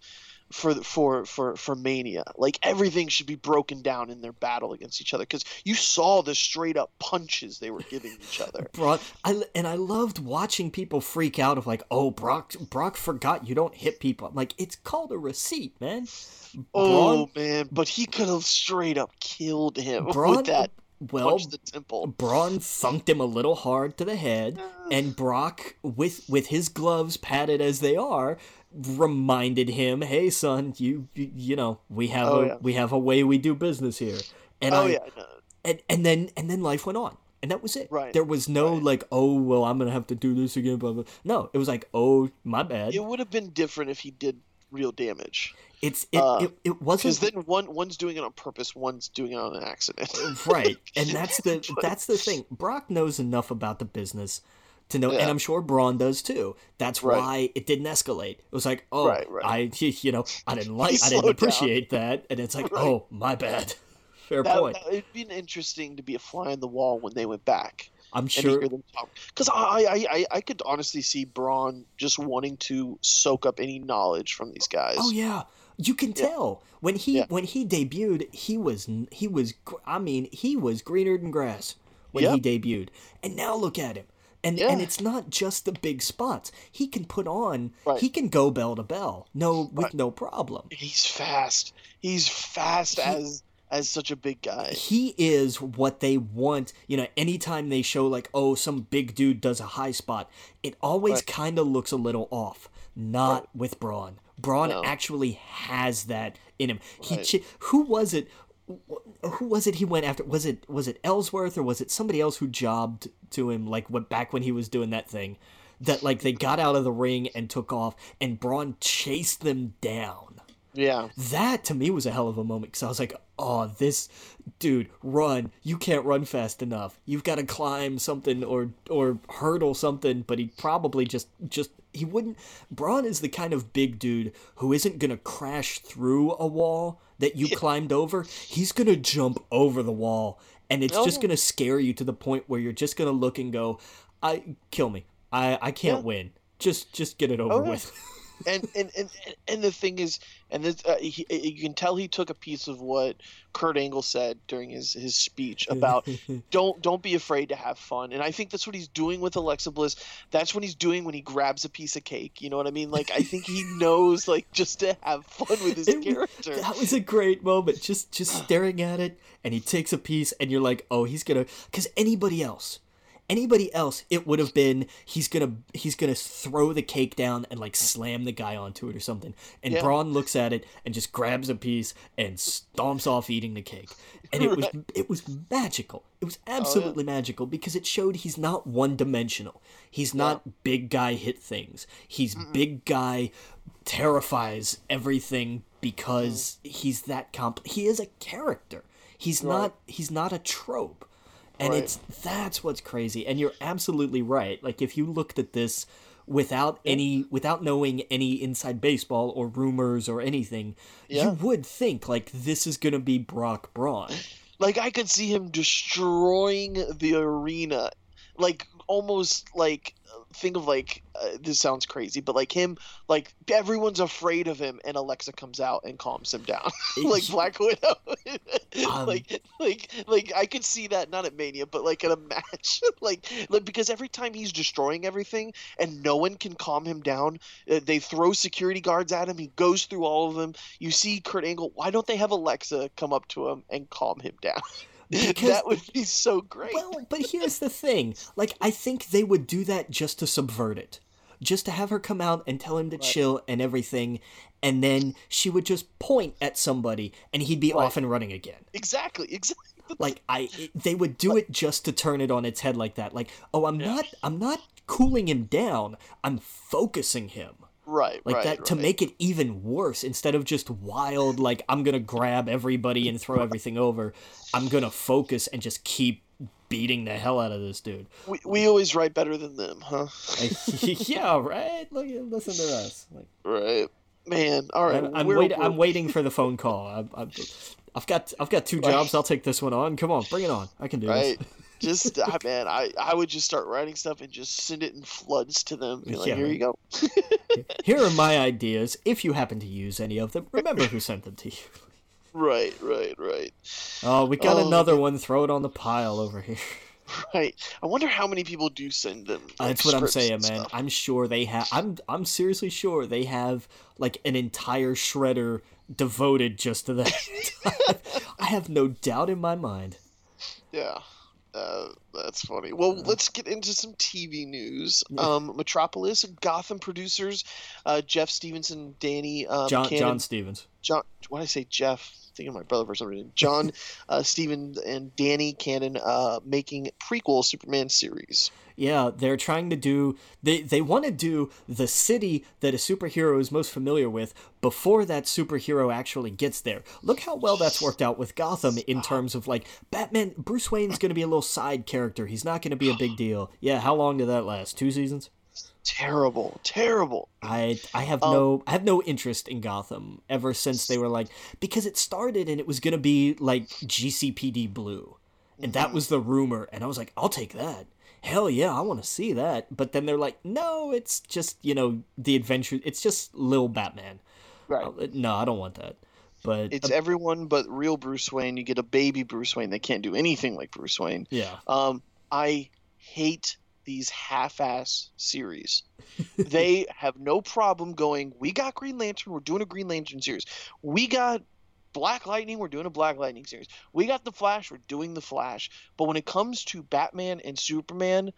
S1: for for for for Mania. Like everything should be broken down in their battle against each other because you saw the straight up punches they were giving each other.
S2: Brock, I and I loved watching people freak out of like, oh Brock Brock forgot you don't hit people. I'm like, it's called a receipt, man.
S1: Oh man, but he could have straight up killed him Braun, with that well, the temple.
S2: Braun thunked him a little hard to the head, and Brock, with with his gloves padded as they are, reminded him, "Hey, son, you you, you know we have oh, a yeah. we have a way we do business here." And oh I, yeah, no. and and then and then life went on, and that was it.
S1: Right.
S2: There was no
S1: right.
S2: like, "Oh, well, I'm gonna have to do this again." Blah blah. No, it was like, "Oh, my bad."
S1: It would have been different if he did real damage.
S2: It's it, uh, it, it wasn't
S1: because then one one's doing it on purpose, one's doing it on an accident.
S2: right, and that's the that's the thing. Brock knows enough about the business to know, yeah. and I'm sure Braun does too. That's right. why it didn't escalate. It was like, oh, right, right. I, you know, I didn't like, I didn't appreciate down. that, and it's like, oh, my bad. Fair
S1: that,
S2: point.
S1: That, it'd been interesting to be a fly on the wall when they went back.
S2: I'm sure
S1: because I, I, I I could honestly see Braun just wanting to soak up any knowledge from these guys.
S2: Oh yeah, you can yeah. tell when he yeah. when he debuted, he was he was I mean he was greener than grass when yep. he debuted, and now look at him. And yeah. and it's not just the big spots. He can put on. Right. He can go bell to bell. No, with right. no problem.
S1: He's fast. He's fast he, as as such a big guy.
S2: He is what they want. You know, anytime they show like, oh, some big dude does a high spot, it always right. kind of looks a little off. Not with Braun. Braun no. actually has that in him. He who was it? who was it he went after was it was it Ellsworth or was it somebody else who jobbed to him like what back when he was doing that thing that like they got out of the ring and took off and Braun chased them down.
S1: Yeah.
S2: That to me was a hell of a moment cuz I was like, "Oh, this dude, run. You can't run fast enough. You've got to climb something or or hurdle something." But he probably just just he wouldn't Braun is the kind of big dude who isn't going to crash through a wall that you yeah. climbed over, he's gonna jump over the wall, and it's just oh. gonna scare you to the point where you're just gonna look and go, "I kill me. I I can't yeah. win. Just just get it over oh, with."
S1: and, and and and the thing is, and this, uh, he, you can tell he took a piece of what Kurt Angle said during his, his speech about don't don't be afraid to have fun, and I think that's what he's doing with Alexa Bliss. That's what he's doing when he grabs a piece of cake. You know what I mean? Like I think he knows like just to have fun with his it, character.
S2: That was a great moment, just just staring at it, and he takes a piece, and you're like, oh, he's gonna, because anybody else anybody else it would have been he's gonna he's gonna throw the cake down and like slam the guy onto it or something and yeah. braun looks at it and just grabs a piece and stomps off eating the cake and it was it was magical it was absolutely oh, yeah. magical because it showed he's not one dimensional he's not yeah. big guy hit things he's Mm-mm. big guy terrifies everything because mm. he's that comp he is a character he's right. not he's not a trope and right. it's that's what's crazy. And you're absolutely right. Like if you looked at this without any without knowing any inside baseball or rumors or anything yeah. you would think like this is gonna be brock braun.
S1: Like i could see him destroying the arena. Like almost like think of like uh, this sounds crazy, but like him, like everyone's afraid of him, and Alexa comes out and calms him down, like Black Widow. um, like, like, like I could see that not at Mania, but like in a match, like, like because every time he's destroying everything and no one can calm him down, uh, they throw security guards at him. He goes through all of them. You see Kurt Angle. Why don't they have Alexa come up to him and calm him down? Because, that would be so great.
S2: Well, but here's the thing. Like, I think they would do that just to subvert it. just to have her come out and tell him to chill and everything, and then she would just point at somebody and he'd be
S1: Right.
S2: off and running again.
S1: Exactly, exactly.
S2: Like I, they would do it just to turn it on its head like that. Like, oh, I'm not, I'm not cooling him down. I'm focusing him
S1: Right,
S2: like
S1: right,
S2: that to
S1: right.
S2: make it even worse instead of just wild like i'm gonna grab everybody and throw everything over i'm gonna focus and just keep beating the hell out of this dude
S1: We, we always write better than them, huh?
S2: Yeah right look listen to us like
S1: Right, man. All right,
S2: i'm, I'm, wait, I'm waiting for the phone call I'm, I'm, i've got i've got two jobs i'll take this one on come on bring it on i can do
S1: Right.
S2: this
S1: Just ah, man, I I would just start writing stuff and just send it in floods to them. Be like,
S2: Yeah.
S1: here you go.
S2: here are my ideas if you happen to use any of them remember who sent them to you
S1: Right, right, right,
S2: oh we got
S1: Oh,
S2: another one throw it on the pile over here
S1: right. I wonder how many people do send them. like,
S2: That's what I'm saying, man. I'm sure they have. I'm I'm seriously sure they have like an entire shredder devoted just to that. I have no doubt in my mind.
S1: Yeah. Uh, that's funny. Well, let's get into some TV news. Um, Metropolis, Gotham producers, uh, Jeff Stevenson, Danny, um,
S2: John
S1: Cannon,
S2: John Stephens.
S1: John. Why did I say Jeff? Thinking of my brother for some reason. John, uh, Steven, and Danny Cannon uh, making prequel Superman series.
S2: Yeah, they're trying to do. They they want to do the city that a superhero is most familiar with before that superhero actually gets there. Look how well that's worked out with Gotham in terms of like Batman. Bruce Wayne's going to be a little side character. He's not going to be a big deal. Yeah, how long did that last? Two seasons.
S1: Terrible, terrible.
S2: I I have
S1: Um,
S2: no I have no interest in Gotham ever since they were like because it started and it was gonna be like GCPD Blue, and that was the rumor, and I was like, I'll take that. Hell yeah, I want to see that. But then they're like, no, it's just you know the adventure. It's just Lil Batman.
S1: Right.
S2: Uh, No, I don't want that. But
S1: It's
S2: uh,
S1: everyone but real Bruce Wayne. You get a baby Bruce Wayne They can't do anything like Bruce Wayne.
S2: yeah,
S1: Um, I hate these half-ass series. they have no problem going. We got Green Lantern. We're doing a Green Lantern series. We got Black Lightning. We're doing a Black Lightning series. We got the Flash. We're doing the Flash. But when it comes to Batman and Superman,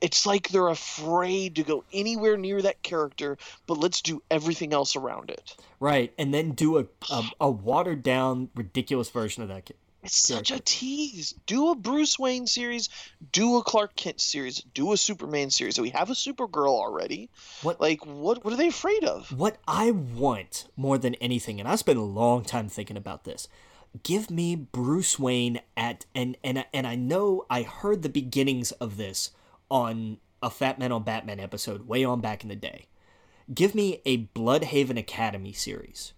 S1: it's like they're afraid to go anywhere near that character. But let's do everything else around it.
S2: right. And then do a a, a watered down, ridiculous version of that.
S1: It's such a tease. Do a Bruce Wayne series, do a Clark Kent series, do a Superman series. We have a Supergirl already.
S2: What-
S1: Like what what are they afraid of?
S2: What I want more than anything, and I spent a long time thinking about this. Give me Bruce Wayne at and and and I know I heard the beginnings of this on a Fat Man on Batman episode way on back in the day. Give me a Bloodhaven Academy series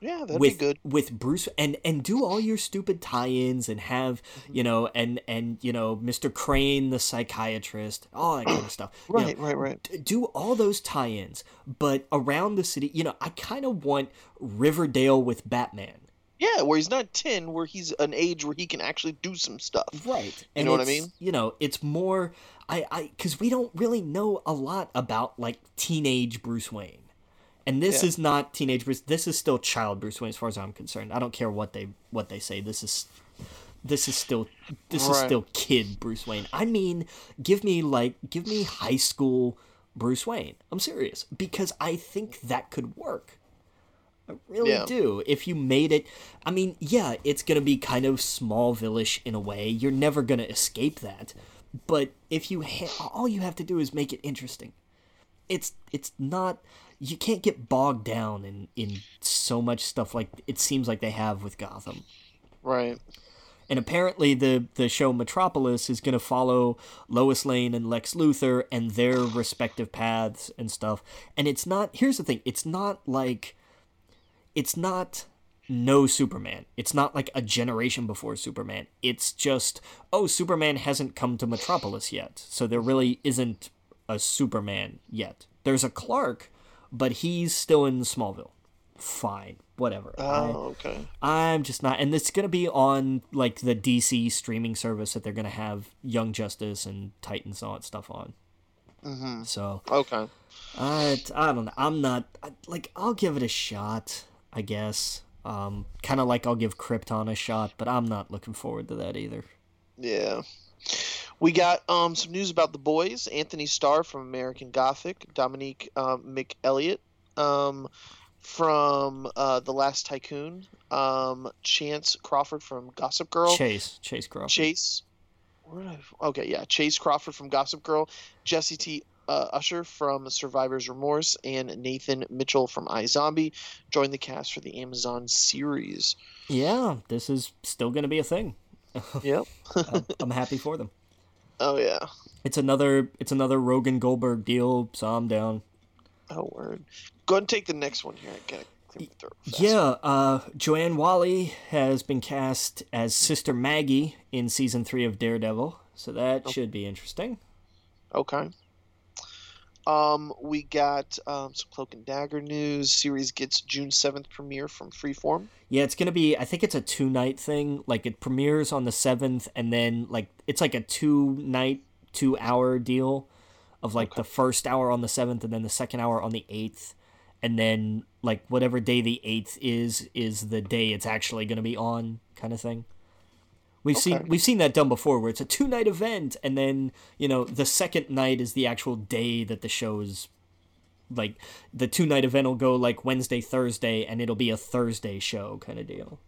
S1: Yeah, that'd
S2: with
S1: be good.
S2: with Bruce and and do all your stupid tie-ins and have you know and and you know Mr. Crane the psychiatrist all that kind of stuff. You know,
S1: Right, right, right.
S2: do all those tie-ins, but around the city, you know, I kind of want Riverdale with Batman.
S1: Yeah, where he's not 10, where he's an age where he can actually do some stuff.
S2: Right.
S1: You know what I mean?
S2: You know, it's more I I cuz we don't really know a lot about like teenage Bruce Wayne. And this
S1: Yeah.
S2: is not teenage Bruce. This is still child Bruce Wayne as far as I'm concerned. I don't care what they what they say. This is this is still this is still kid Bruce Wayne. I mean, give me like give me high school Bruce Wayne. I'm serious because I think that could work. I really
S1: Yeah.
S2: do. If you made it, I mean, yeah, it's gonna be kind of Smallville-ish in a way. You're never gonna escape that. But if you ha- all you have to do is make it interesting. It's it's not you can't get bogged down in in so much stuff like it seems like they have with Gotham.
S1: Right.
S2: And apparently the the show Metropolis is going to follow Lois Lane and Lex Luthor and their respective paths and stuff. And it's not here's the thing, it's not like it's not no Superman. It's not like a generation before Superman. It's just oh Superman hasn't come to Metropolis yet. So there really isn't a Superman yet. There's a Clark, but he's still in Smallville. Fine, whatever. I-
S1: Oh, okay.
S2: I'm just not, and it's gonna be on like the DC streaming service that they're gonna have Young Justice and Titans and all that stuff on.
S1: Mm-hmm.
S2: So
S1: Okay.
S2: I, I don't know. I'm not I, like I'll give it a shot, I guess. Um, kind of like I'll give Krypton a shot, but I'm not looking forward to that either.
S1: Yeah. We got um, some news about the boys. Anthony Starr from American Gothic, Dominique um, McElligott um, from uh, The Last Tycoon, um, Chance Crawford from Gossip Girl,
S2: Chace Chace Crawford.
S1: Chace. Where did I, okay, yeah, Chace Crawford from Gossip Girl, Jessie T. Uh, Usher from Survivor's Remorse, and Nathan Mitchell from iZombie joined the cast for the Amazon series.
S2: Yeah, this is still going to be a thing.
S1: Yep.
S2: I'm, I'm happy for them.
S1: Oh yeah.
S2: It's another it's another Rogen Goldberg deal, so I'm down.
S1: Oh word. Go ahead and take the next one here. I gotta clear my throat fast.
S2: Yeah, uh, Joanne Whalley has been cast as Sister Maggie in season three of Daredevil, so that should be interesting.
S1: Okay. Um, we got um, some Cloak and Dagger news. Series gets June seventh premiere from Freeform.
S2: Yeah, it's gonna be. I think it's a two night thing. Like it premieres on the seventh, and then like it's like a two night, two hour deal, of like the first hour on the seventh, and then the second hour on the eighth, and then like whatever day the eighth is is the day it's actually gonna be on, kind of thing. We've seen we've seen that done before, where it's a two night event, and then you know the second night is the actual day that the show is. Like the two night event will go like Wednesday, Thursday, and it'll be a Thursday show kind of deal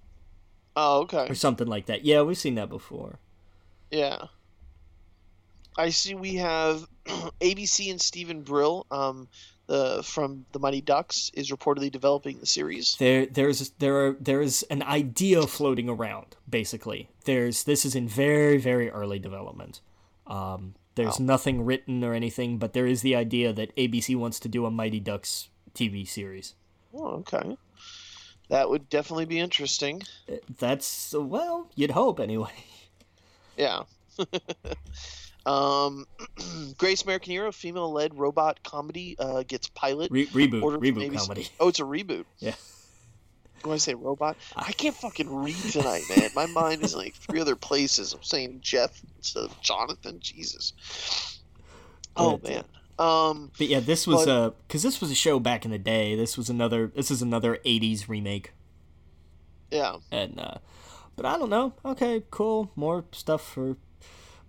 S1: Oh, okay.
S2: or something like that. Yeah, we've seen that before.
S1: Yeah. I see we have ABC and Steven Brill, um, the from the Mighty Ducks, is reportedly developing the series.
S2: There, there's there are there's an idea floating around. Basically, there's this is in very very early development. Um, there's nothing written or anything, but there is the idea that ABC wants to do a Mighty Ducks TV series.
S1: Oh, okay. That would definitely be interesting.
S2: That's well, you'd hope anyway.
S1: Yeah. um, Grace American Hero, female-led robot comedy, uh, gets pilot.
S2: Re- reboot,
S1: Order
S2: reboot
S1: ABC.
S2: comedy.
S1: Oh, it's a reboot.
S2: Yeah.
S1: When I say robot, I can't fucking read tonight, man. My mind is like three other places. I'm saying Jeff instead of Jonathan. Jesus. Oh
S2: But, uh,
S1: man. Um.
S2: But yeah, this was
S1: But-
S2: uh because this was a show back in the day. This was another. This is another '80s remake.
S1: Yeah.
S2: and uh but i don't know okay cool more stuff for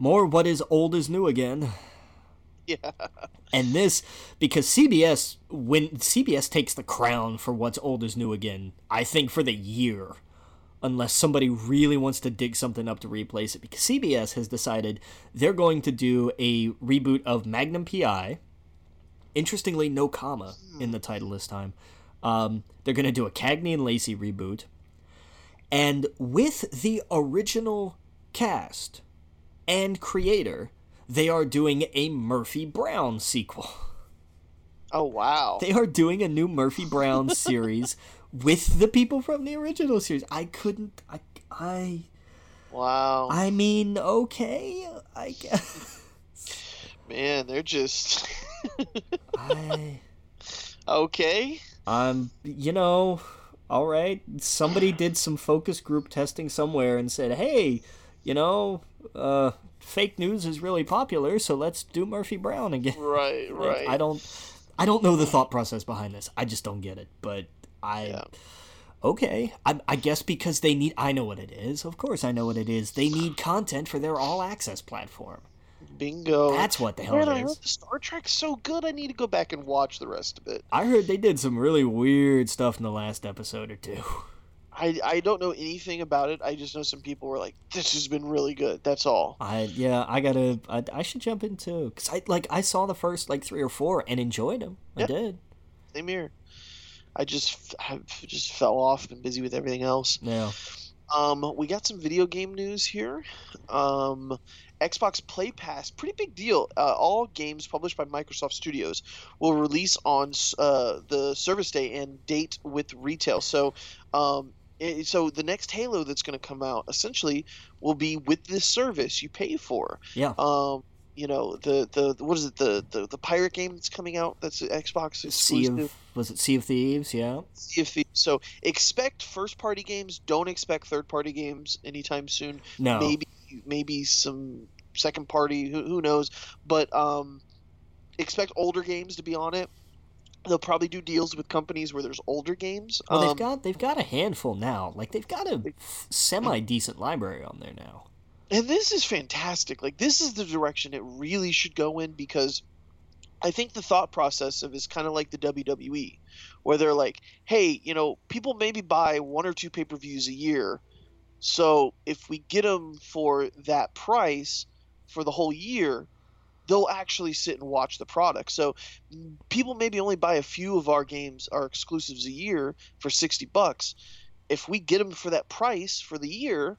S2: more what is old is new again.
S1: Yeah.
S2: and this because cbs when cbs takes the crown for what's old is new again i think for the year unless somebody really wants to dig something up to replace it because cbs has decided they're going to do a reboot of magnum pi interestingly no comma in the title this time. Um, they're going to do a cagney and lacey reboot. And with the original cast and creator, they are doing a Murphy Brown sequel.
S1: Oh wow.
S2: They are doing a new Murphy Brown series with the people from the original series. I couldn't. I. I.
S1: Wow.
S2: I mean, okay. I guess.
S1: Man, they're just
S2: I.
S1: okay.
S2: Um. You know. All right. Somebody did some focus group testing somewhere and said, "Hey, you know, uh, fake news is really popular, so let's do Murphy Brown again."
S1: Right. Right.
S2: I don't I don't know the thought process behind this. I just don't get it. But I
S1: Yeah.
S2: okay. I, I guess because they need I know what it is. Of course I know what it is. They need content for their all access platform.
S1: Bingo.
S2: That's what the hell
S1: Man,
S2: it
S1: I heard the Star Trek's so good. I need to go back and watch the rest of it.
S2: I heard they did some really weird stuff in the last episode or two.
S1: I I don't know anything about it. I just know some people were like, "This has been really good." That's all.
S2: I yeah, I gotta I, I should jump in too because I like I saw the first like three or four and enjoyed them. I did.
S1: Same here. I just have just fell off. Been busy with everything else.
S2: Yeah.
S1: Um, we got some video game news here. Um, Xbox Play Pass, pretty big deal. Uh, all games published by Microsoft Studios will release on uh, the service day and date with retail. So, um, it, so the next Halo that's going to come out essentially will be with this service you pay for.
S2: Yeah.
S1: Um, you know the, the what is it the, the the pirate game that's coming out that's Xbox
S2: Sea
S1: exclusive.
S2: of was it Sea of Thieves? Yeah.
S1: Sea of Thieves. So expect first party games. Don't expect third party games anytime soon.
S2: No.
S1: Maybe maybe some second party. Who, who knows? But um, expect older games to be on it. They'll probably do deals with companies where there's older games.
S2: Well,
S1: um,
S2: they've got they've got a handful now. Like they've got a semi decent library on there now.
S1: and this is fantastic. Like this is the direction it really should go in because I think the thought process of is kind of like the WWE, where they're like, hey, you know, people maybe buy one or two pay per views a year, so if we get them for that price for the whole year, they'll actually sit and watch the product. So people maybe only buy a few of our games, our exclusives a year for 60 bucks. If we get them for that price for the year,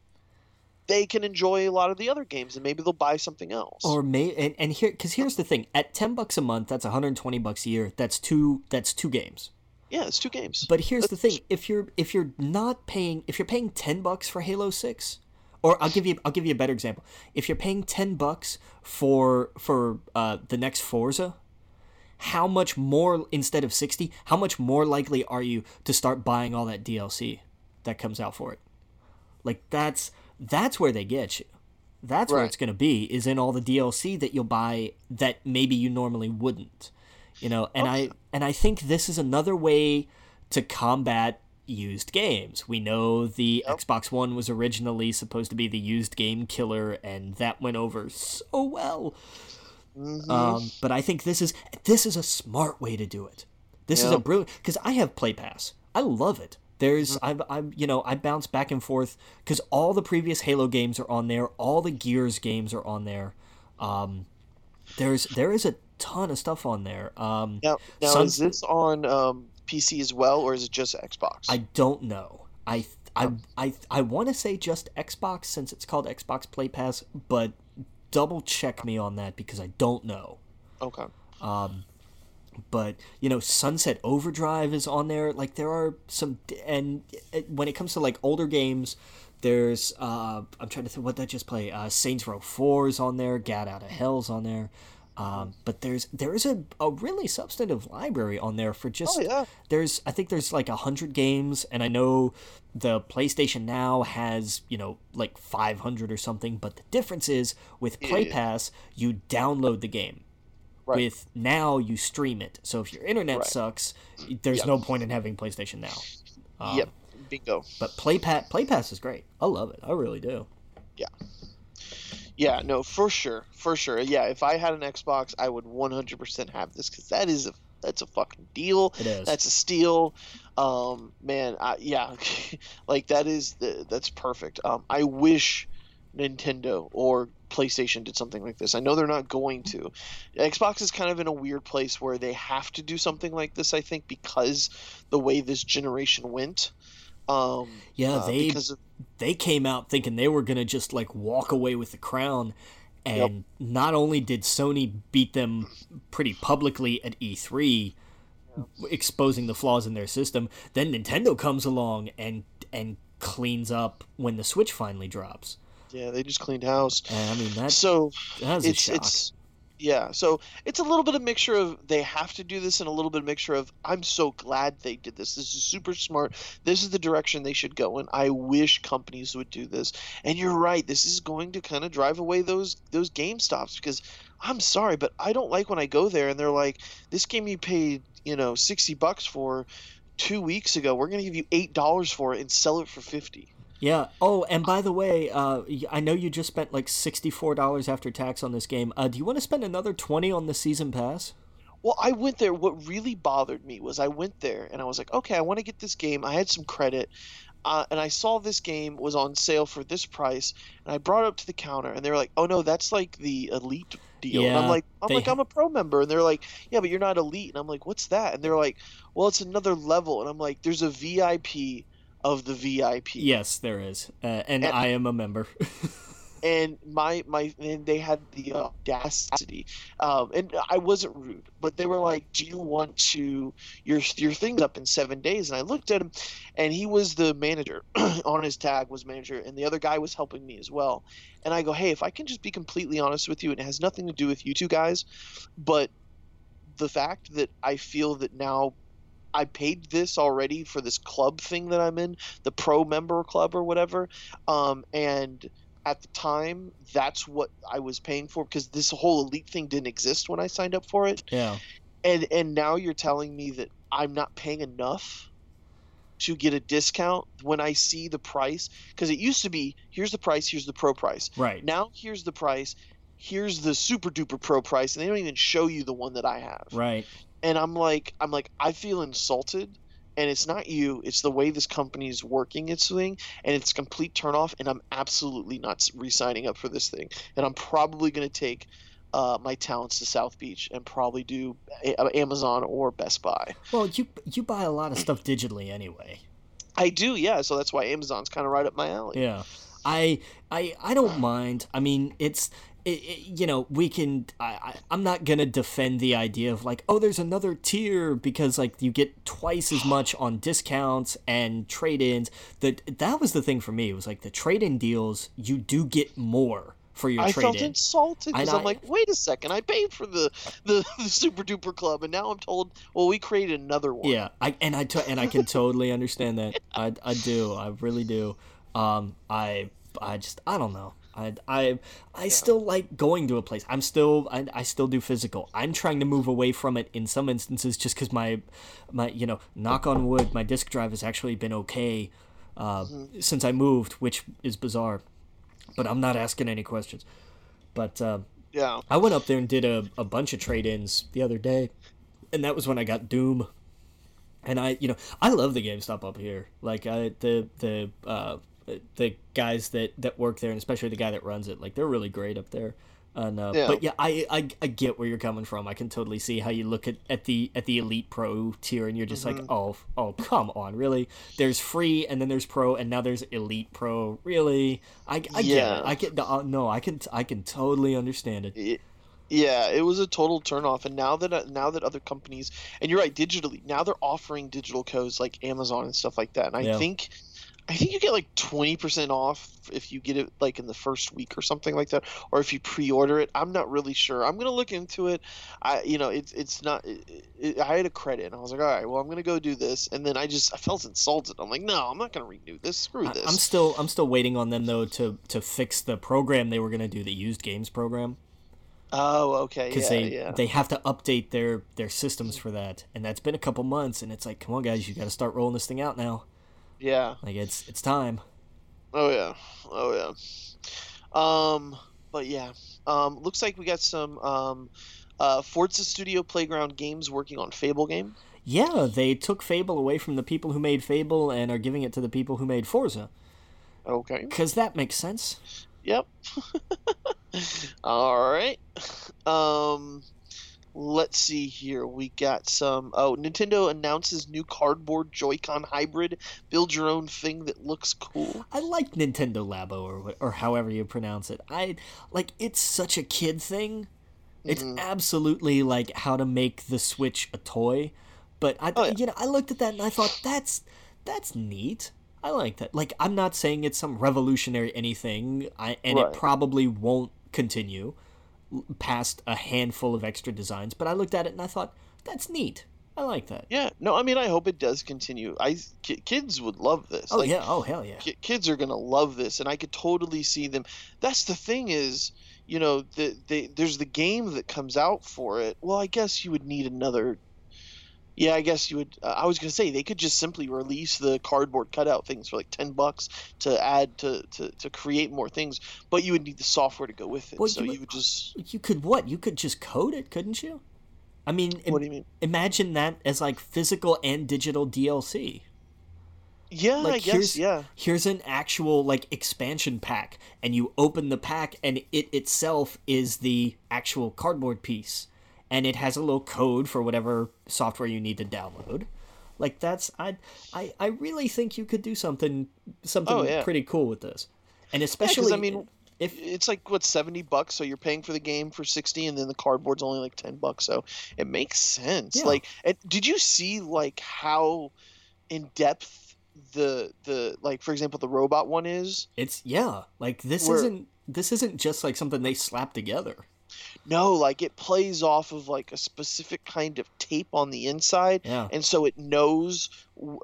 S1: they can enjoy a lot of the other games and maybe they'll buy something else.
S2: Or may and, and here cuz here's the thing, at 10 bucks a month, that's 120 bucks a year. That's two that's two games.
S1: Yeah, it's two games.
S2: But here's the thing, if you're if you're not paying if you're paying 10 bucks for Halo 6, or I'll give you I'll give you a better example. If you're paying 10 bucks for for uh, the next Forza, how much more instead of 60, how much more likely are you to start buying all that DLC that comes out for it? Like that's that's where they get you. That's right. where it's going to be is in all the DLC that you'll buy that maybe you normally wouldn't. You know, and okay. I and I think this is another way to combat used games. We know the yep. Xbox One was originally supposed to be the used game killer and that went over so well. Mm-hmm. Um, but I think this is this is a smart way to do it. This yep. is a brilliant because I have Play Pass. I love it. There's mm-hmm. I'm I'm you know I bounce back and forth because all the previous Halo games are on there. All the Gears games are on there. Um, there's there is a ton of stuff on there. Um,
S1: now, now Sun- is this on um, PC as well, or is it just Xbox?
S2: I don't know. I I oh. I, I want to say just Xbox since it's called Xbox Play Pass, but double check me on that because I don't know.
S1: Okay.
S2: Um, but you know sunset overdrive is on there like there are some and when it comes to like older games there's uh i'm trying to think what did I just play uh saints row 4 is on there gat out of hell's on there um, but there's there is a, a really substantive library on there for just
S1: oh, yeah.
S2: there's I think there's like a hundred games and I know the PlayStation Now has you know like 500 or something but the difference is with Play Pass you download the game Right. With now, you stream it. So if your internet right. sucks, there's yep. no point in having PlayStation Now.
S1: Um, yep, bingo.
S2: But Play, pa- Play Pass is great. I love it. I really do.
S1: Yeah. Yeah, no, for sure, for sure. Yeah, if I had an Xbox, I would 100% have this because that is a that's a fucking deal.
S2: It is.
S1: That's a steal. Um, man, I, yeah, like that is the, that's perfect. Um, I wish Nintendo or PlayStation did something like this. I know they're not going to. Xbox is kind of in a weird place where they have to do something like this. I think because the way this generation went. Um,
S2: yeah, uh, they of, they came out thinking they were gonna just like walk away with the crown, and yep. not only did Sony beat them pretty publicly at E3, exposing the flaws in their system, then Nintendo comes along and and cleans up when the Switch finally drops.
S1: Yeah, they just cleaned house.
S2: And, I mean that's
S1: so
S2: that's
S1: it's it's yeah, so it's a little bit of a mixture of they have to do this and a little bit of mixture of I'm so glad they did this. This is super smart. This is the direction they should go and I wish companies would do this. And you're right, this is going to kind of drive away those those Game Stops because I'm sorry, but I don't like when I go there and they're like, This game you paid, you know, sixty bucks for two weeks ago, we're gonna give you eight dollars for it and sell it for fifty.
S2: Yeah. Oh, and by the way, uh, I know you just spent like sixty-four dollars after tax on this game. Uh, do you want to spend another twenty on the season pass?
S1: Well, I went there. What really bothered me was I went there and I was like, okay, I want to get this game. I had some credit, uh, and I saw this game was on sale for this price, and I brought it up to the counter, and they were like, oh no, that's like the elite deal. Yeah, and I'm like, I'm like, I'm a pro member, and they're like, yeah, but you're not elite, and I'm like, what's that? And they're like, well, it's another level, and I'm like, there's a VIP of the VIP.
S2: Yes, there is, uh, and, and, I am a member.
S1: and my my and they had the audacity, um, and I wasn't rude, but they were like, "Do you want to your your things up in seven days?" And I looked at him, and he was the manager on his tag was manager, and the other guy was helping me as well. And I go, "Hey, if I can just be completely honest with you, and it has nothing to do with you two guys, but." The fact that I feel that now I paid this already for this club thing that I'm in, the pro member club or whatever. Um, and at the time, that's what I was paying for because this whole elite thing didn't exist when I signed up for it.
S2: Yeah.
S1: And and now you're telling me that I'm not paying enough. to get a discount when I see the price because it used to be here's the price, here's the pro price.
S2: Right.
S1: Now here's the price, here's the super duper pro price, and they don't even show you the one that I have.
S2: Right.
S1: And I'm like, I'm like, I feel insulted, and it's not you, it's the way this company is working its thing, and it's complete turnoff, and I'm absolutely not re-signing up for this thing, and I'm probably gonna take. Uh, my talents to South Beach and probably do a- Amazon or Best Buy.
S2: Well, you you buy a lot of stuff digitally anyway.
S1: I do, yeah. So that's why Amazon's kind of right up my alley.
S2: Yeah. I I I don't mind. I mean, it's it, it, you know we can I, I i'm not gonna defend the idea of like oh there's another tier because like you get twice as much on discounts and trade-ins that that was the thing for me it was like the trade-in deals you do get more for your
S1: I
S2: trade
S1: felt insulted because I'm like, wait a second, I paid for the, the the Super Duper Club, and now I'm told, well, we created another one.
S2: Yeah, I and I to, and I can totally understand that. I, I do. I really do. Um, I I just I don't know. I I I still like going to a place. I'm still I, I still do physical. I'm trying to move away from it in some instances just because my my you know knock on wood my disk drive has actually been okay uh, since I moved, which is bizarre. But I'm not asking any questions. But uh,
S1: yeah.
S2: I went up there and did a, a bunch of trade ins the other day, and that was when I got Doom. And I, you know, I love the GameStop up here. Like I, the the uh, the guys that that work there, and especially the guy that runs it, like they're really great up there. And uh,
S1: Yeah.
S2: but yeah, I, I I get where you're coming from. I can totally see how you look at, at the at the elite pro tier, and you're just like, oh oh come on, really? There's free, and then there's pro, and now there's elite pro. Really? I, I get
S1: Yeah.
S2: it. I can uh, no, I can I can totally understand it.
S1: It- yeah, it was a total turnoff, and now that uh, now that other companies, and you're right, digitally, now they're offering digital codes like Amazon and stuff like that, and I
S2: Yeah.
S1: think, I think you get like twenty percent off if you get it like in the first week or something like that, or if you pre-order it. I'm not really sure. I'm gonna look into it. I, you know, it's it's not. It, it, I had a credit, and I was like, all right, well, I'm gonna go do this, and then I just I felt insulted. I'm like, no, I'm not gonna renew this. Screw
S2: I-
S1: this.
S2: I'm still I'm still waiting on them though to to fix the program they were gonna do the used games program
S1: oh, okay,
S2: because
S1: yeah,
S2: they
S1: yeah.
S2: they have to update their their systems for that and that's been a couple months and it's like come on guys you got to start rolling this thing out now
S1: yeah.
S2: like it's it's time
S1: Oh yeah, oh yeah. Um, but yeah, um, looks like we got some um, uh, Forza Studio Playground Games working on Fable game.
S2: yeah they took Fable away from the people who made Fable and are giving it to the people who made Forza
S1: Okay.
S2: because that makes sense
S1: Yep. All right. Um, let's see here. We got some. Oh, Nintendo announces new cardboard Joy-Con hybrid. Build your own thing that looks cool.
S2: I like Nintendo Labo or or however you pronounce it I like it's such a kid thing It's
S1: Mhm.
S2: absolutely like how to make the Switch a toy. But I,
S1: Oh, yeah.
S2: you know, I looked at that and I thought that's that's neat. I like that. Like I'm not saying it's some revolutionary anything, I, and
S1: Right.
S2: it probably won't continue past a handful of extra designs. But I looked at it and I thought that's neat. I like that.
S1: Yeah. No, I mean, I hope it does continue. I ki- kids would love this.
S2: Oh
S1: Like,
S2: yeah. Oh hell yeah.
S1: ki- kids are gonna love this and i could totally see them that's the thing is you know the, the there's the game that comes out for it well i guess you would need another yeah i guess you would uh, i was gonna say they could just simply release the cardboard cutout things for like 10 bucks to add to to, to create more things but you would need the software to go with it
S2: Well,
S1: so
S2: you
S1: you,
S2: would-
S1: would just
S2: You could what? You could just code it, couldn't you? I mean, im-
S1: what do you mean
S2: imagine that as like physical and digital DLC.
S1: yeah i
S2: Like,
S1: guess
S2: here's-
S1: yeah
S2: here's an actual like expansion pack and you open the pack and it itself is the actual cardboard piece and it has a little code for whatever software you need to download. Like that's i i, I really think you could do something something
S1: Oh, yeah.
S2: pretty cool with this. And
S1: Yeah, i mean
S2: if
S1: it's like what 70 bucks so you're paying for the game for 60 and then the cardboard's only like 10 bucks so it makes sense.
S2: Yeah.
S1: like and did you see like how in depth the the like for example the robot one is?
S2: It's yeah. Like this
S1: We're-
S2: isn't this isn't just like something they slap together
S1: No, like it plays off of like a specific kind of tape on the inside,
S2: Yeah.
S1: and so it knows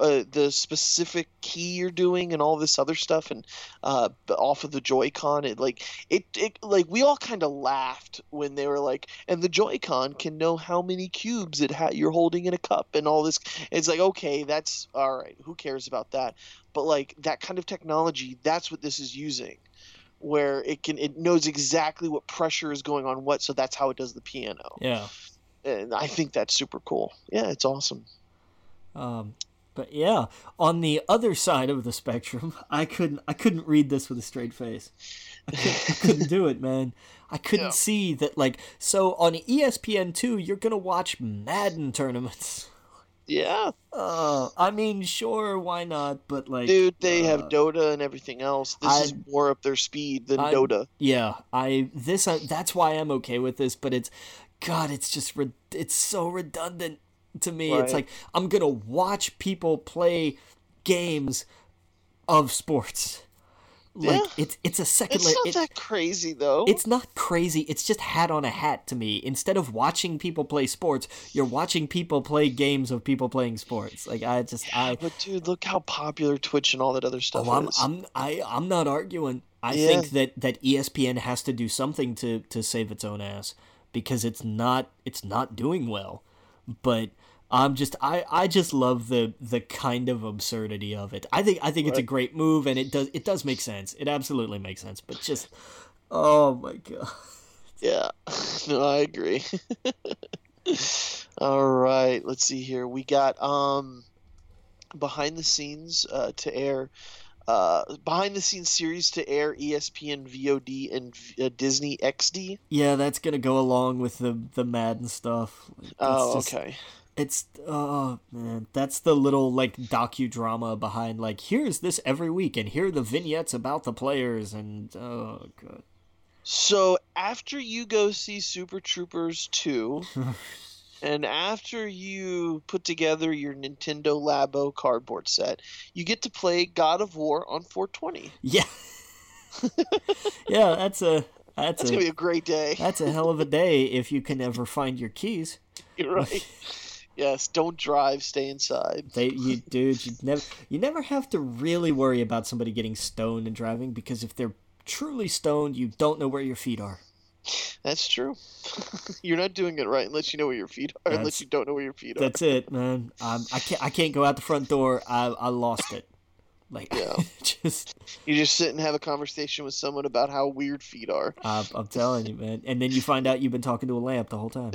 S1: uh, the specific key you're doing and all this other stuff, and uh, off of the Joy-Con, it like it, it like we all kind of laughed when they were like, and the Joy-Con can know how many cubes it ha- you're holding in a cup and all this. It's like okay, that's all right. Who cares about that? But like that kind of technology, that's what this is using where it can it knows exactly what pressure is going on what so that's how it does the piano
S2: Yeah.
S1: and i think that's super cool yeah it's awesome
S2: Um, but yeah, on the other side of the spectrum, I couldn't I couldn't read this with a straight face. I couldn't, I couldn't do it, man. I couldn't
S1: Yeah.
S2: see that like so on ESPN two you're gonna watch Madden tournaments.
S1: Yeah
S2: Uh, I mean, sure, why not? But like,
S1: dude they have
S2: uh,
S1: dota and everything else this is more up their speed than
S2: I-
S1: dota
S2: Yeah, I this uh, that's why I'm okay with this, but it's God, it's just re- it's so redundant to me. It's like I'm gonna watch people play games of sports. Like
S1: Yeah.
S2: it's it's a second.
S1: it's
S2: la-
S1: not
S2: it-
S1: that crazy though
S2: it's not crazy. It's just hat on a hat to me. Instead of watching people play sports, you're watching people play games of people playing sports. Like I just I
S1: but dude look how popular twitch and all that other stuff
S2: Oh, I'm,
S1: is
S2: I'm, I, I'm not arguing. I
S1: Yeah.
S2: think that, that ESPN has to do something to, to save its own ass because it's not it's not doing well. But I'm just I, I just love the the kind of absurdity of it. I think I think it's a great move and it does it does make sense. It absolutely makes sense. But just oh my god.
S1: Yeah, no, I agree. All right, let's see here. We got um behind the scenes uh, to air uh behind the scenes series to air ESPN VOD and uh, Disney XD.
S2: Yeah, that's gonna go along with the the Madden stuff. It's
S1: Oh,
S2: just-
S1: okay.
S2: It's oh man, that's the little like docudrama behind like here's this every week and here are the vignettes about the players and oh god.
S1: So after you go see Super Troopers 2 and after you put together your Nintendo Labo cardboard set, you get to play God of War on 420.
S2: Yeah. yeah, that's a that's
S1: That's
S2: a
S1: going to be a great day.
S2: that's a hell of a day if you can ever find your keys.
S1: You're right. Yes, don't drive, stay inside.
S2: They you dude, you never you never have to really worry about somebody getting stoned and driving because if they're truly stoned, you don't know where your feet are.
S1: That's true. You're not doing it right unless you know where your feet are,
S2: That's-
S1: unless you don't know where your feet are.
S2: That's it, man. Um, I can't. I can't go out the front door. I I lost it. Like,
S1: Yeah.
S2: just
S1: You just sit and have a conversation with someone about how weird feet are.
S2: I'm, I'm telling you, man. And then you find out you've been talking to a lamp the whole time.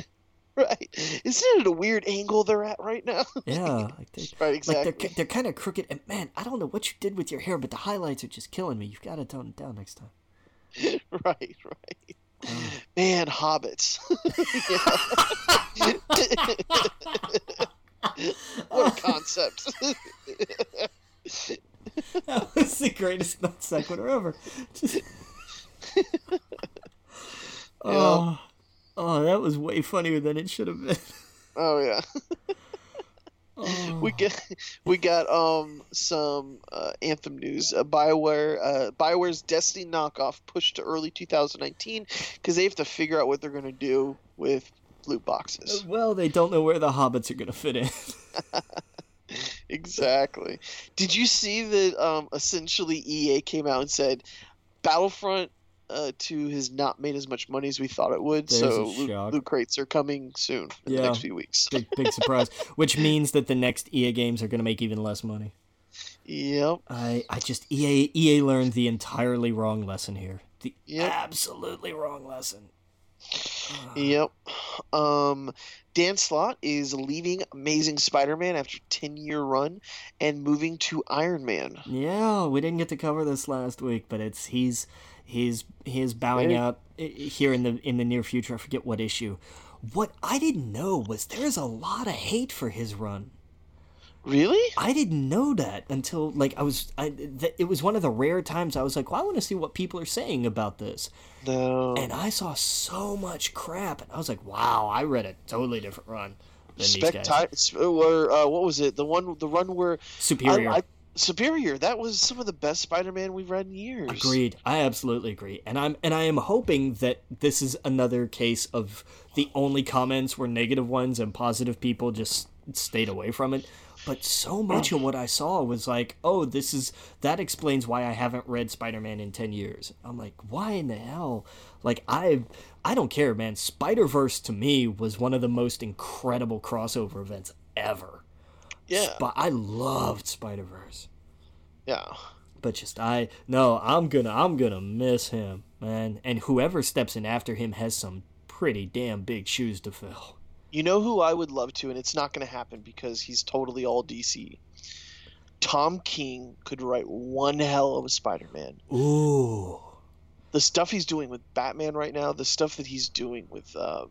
S1: Right? Isn't it a weird angle they're at right now?
S2: Yeah, like they,
S1: right,
S2: like
S1: exactly.
S2: they're they're kind of crooked. And man, I don't know what you did with your hair, but the highlights are just killing me. You've got to tone it down next time.
S1: right, right.
S2: Oh.
S1: Man, hobbits. what a concept.
S2: that was the greatest non sequitur ever. Just... oh, oh, that was way funnier than it should have been.
S1: oh yeah.
S2: Oh.
S1: we get we got um some uh, Anthem news. Uh, Bioware uh, Bioware's Destiny knockoff pushed to early 2019 because they have to figure out what they're gonna do with loot boxes.
S2: Well, they don't know where the hobbits are gonna fit in.
S1: Exactly. Did you see that? Um, essentially, EA came out and said Battlefront uh, 2 has not made as much money as we thought it would.
S2: There's
S1: so loot, loot crates are coming soon in
S2: Yeah.
S1: the next few weeks.
S2: big big surprise. Which means that the next EA games are gonna make even less money.
S1: Yep.
S2: I I just EA EA learned the entirely wrong lesson here. The
S1: Yep.
S2: absolutely wrong lesson.
S1: Yep. Um, Dan Slott is leaving Amazing Spider-Man after 10-year run and moving to Iron Man.
S2: Yeah, we didn't get to cover this last week, but it's he's he's he's bowing
S1: Very-
S2: out here in the in the near future. I forget what issue. What I didn't know was there's a lot of hate for his run.
S1: Really?
S2: I didn't know that until like I was I th- it was one of the rare times I was like, well, I want to see what people are saying about this.
S1: No.
S2: And I saw so much crap and I was like, wow, I read a totally different run than these guys.
S1: Specti- or uh, what was it? The one, the run where
S2: Superior.
S1: I, I, superior. That was some of the best Spider-Man we've read in years.
S2: Agreed. I absolutely agree. And I'm and I am hoping that this is another case of the only comments were negative ones and positive people just stayed away from it. But so much of what I saw was like, oh, this is that explains why I haven't read Spider-Man in 10 years. I'm like, why in the hell? Like I I don't care, man. Spider-Verse to me was one of the most incredible crossover events ever.
S1: Yeah.
S2: Sp- I loved Spider-Verse.
S1: Yeah.
S2: But just I no, I'm gonna I'm gonna miss him, man. And whoever steps in after him has some pretty damn big shoes to fill.
S1: You know who I would love to, and it's not going to happen because he's totally all DC. Tom King could write one hell of a Spider-Man.
S2: Ooh.
S1: The stuff he's doing with Batman right now, the stuff that he's doing with uh,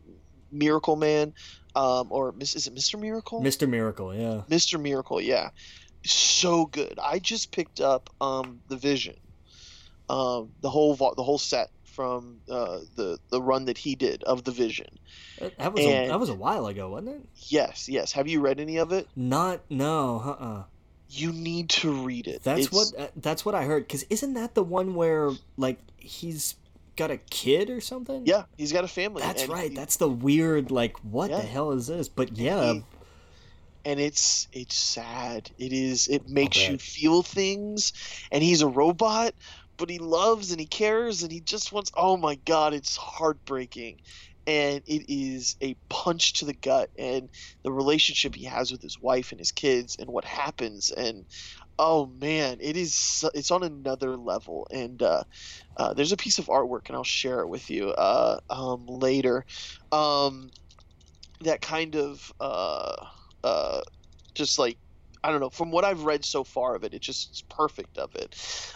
S1: Miracle Man, um, or is it Mister Miracle?
S2: Mr. Miracle, yeah.
S1: Mr. Miracle, yeah, so good. I just picked up um, the Vision, um, the whole the whole set from uh, the the run that he did of the Vision.
S2: That- was a, that was a while ago, wasn't it?
S1: Yes, yes. Have you read any of it?
S2: Not no, uh-uh.
S1: You need to read it.
S2: That's
S1: It's-
S2: what uh, that's what I heard cuz isn't that the one where like he's got a kid or something?
S1: Yeah, he's got a family.
S2: That's right.
S1: he-
S2: That's the weird like what
S1: Yeah.
S2: the hell is this? But yeah,
S1: he- and it's it's sad. It is. It makes you feel things, and he's a robot, but he loves and he cares and he just wants. Oh my god, it's heartbreaking, and it is a punch to the gut. And the relationship he has with his wife and his kids, and what happens, and oh man, it is it's on another level, and uh, uh, there's a piece of artwork, and I'll share it with you uh, um, later. Um, that kind of uh, uh, just like I don't know. From what I've read so far of it, it just it's perfect of it,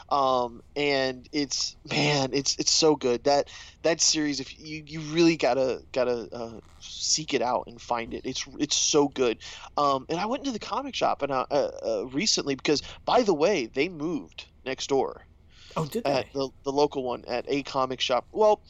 S1: um, and it's man, it's it's so good that that series. If you you really gotta gotta uh, seek it out and find it, it's it's so good. Um, and I went into the comic shop and I, uh, uh, recently because by the way, they moved next door
S2: oh did they?
S1: at the, the local one at a comic shop. Well,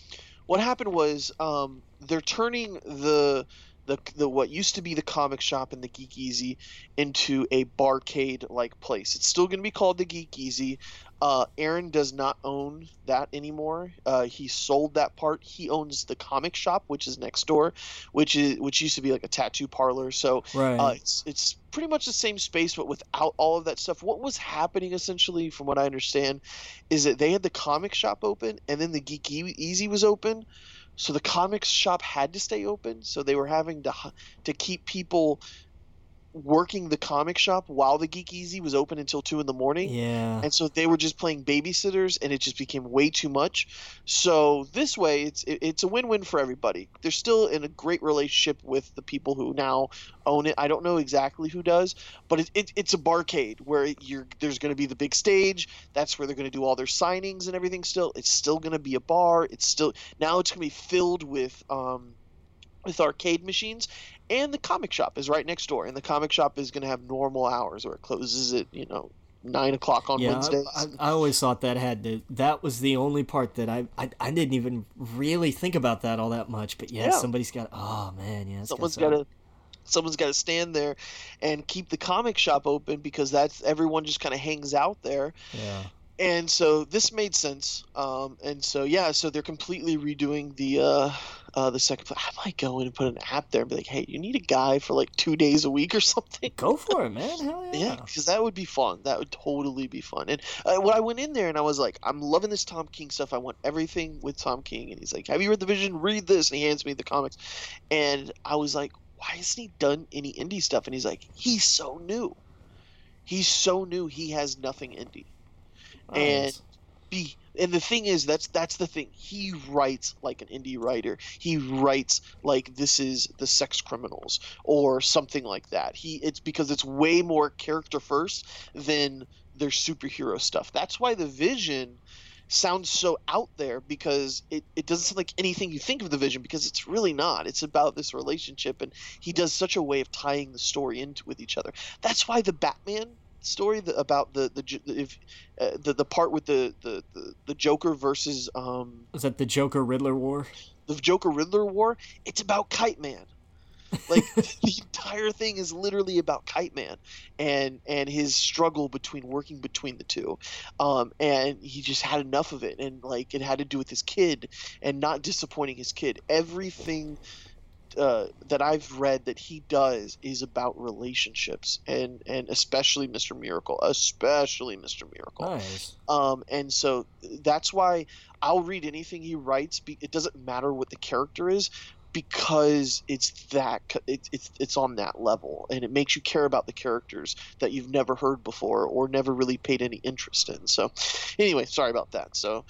S1: what happened was um, they're turning the the the what used to be the comic shop and the Geek Easy into a barcade like place. It's still going to be called the Geek Easy. Uh, Aaron does not own that anymore. Uh, he sold that part. He owns the comic shop, which is next door, which is which used to be like a tattoo parlor. So
S2: right.
S1: uh, it's it's pretty much the same space, but without all of that stuff. What was happening essentially, from what I understand, is that they had the comic shop open, and then the Geek E- Easy was open, so the comics shop had to stay open. So they were having to to keep people working the comic shop while the Geek Easy was open until two in the morning.
S2: yeah.
S1: And so they were just playing babysitters, and it just became way too much. So this way, it's it, it's a win-win for everybody. They're still in a great relationship with the people who now own it. I don't know exactly who does, but it, it, it's a barcade where you're there's going to be the big stage. That's where they're going to do all their signings and everything. Still, it's still going to be a bar. It's still now it's going to be filled with um with arcade machines and the comic shop is right next door and the comic shop is going to have normal hours or it closes at you know nine o'clock on
S2: yeah,
S1: Wednesdays.
S2: I, I, I always thought that had to. That was the only part that I, I I didn't even really think about that all that much. But yeah,
S1: Yeah.
S2: somebody's got. Oh man, yeah.
S1: someone's got to someone's got to stand there and keep the comic shop open because that's everyone just kind of hangs out there
S2: Yeah.
S1: And so this made sense um, and so yeah so they're completely redoing the uh, uh, the second i might go in and put an app there and be like hey you need a guy for like two days a week or something.
S2: Go for it, man. Hell yeah.
S1: yeah. because that would be fun. That would totally be fun. And uh, when i went in there and i was like i'm loving this tom king stuff. I want everything with tom king. And he's like have you read the vision? Read this. And he hands me the comics. And i was like why hasn't he done any indie stuff? And he's like he's so new. He's so new. He has nothing indie and- be and the thing is that's that's the thing. He writes like an indie writer. He writes like this is the sex criminals or something like that. He it's because it's way more character first than their superhero stuff. That's why the vision sounds so out there because it, it doesn't sound like anything you think of the vision because it's really not. It's about this relationship and he does such a way of tying the story into with each other. That's why the batman story about the the if uh, the the part with the, the the the Joker versus um
S2: Was that the Joker Riddler war?
S1: the Joker Riddler war. It's about Kite Man. Like the entire thing is literally about Kite Man and and his struggle between working between the two. Um, and he just had enough of it, and like it had to do with his kid and not disappointing his kid. Everything uh, that I've read that he does is about relationships and and especially Mr. Miracle, especially Mr. Miracle.
S2: Nice.
S1: Um, and so that's why I'll read anything he writes. Be, it doesn't matter what the character is because it's that it's it's it's on that level and it makes you care about the characters that you've never heard before or never really paid any interest in. So anyway, sorry about that. So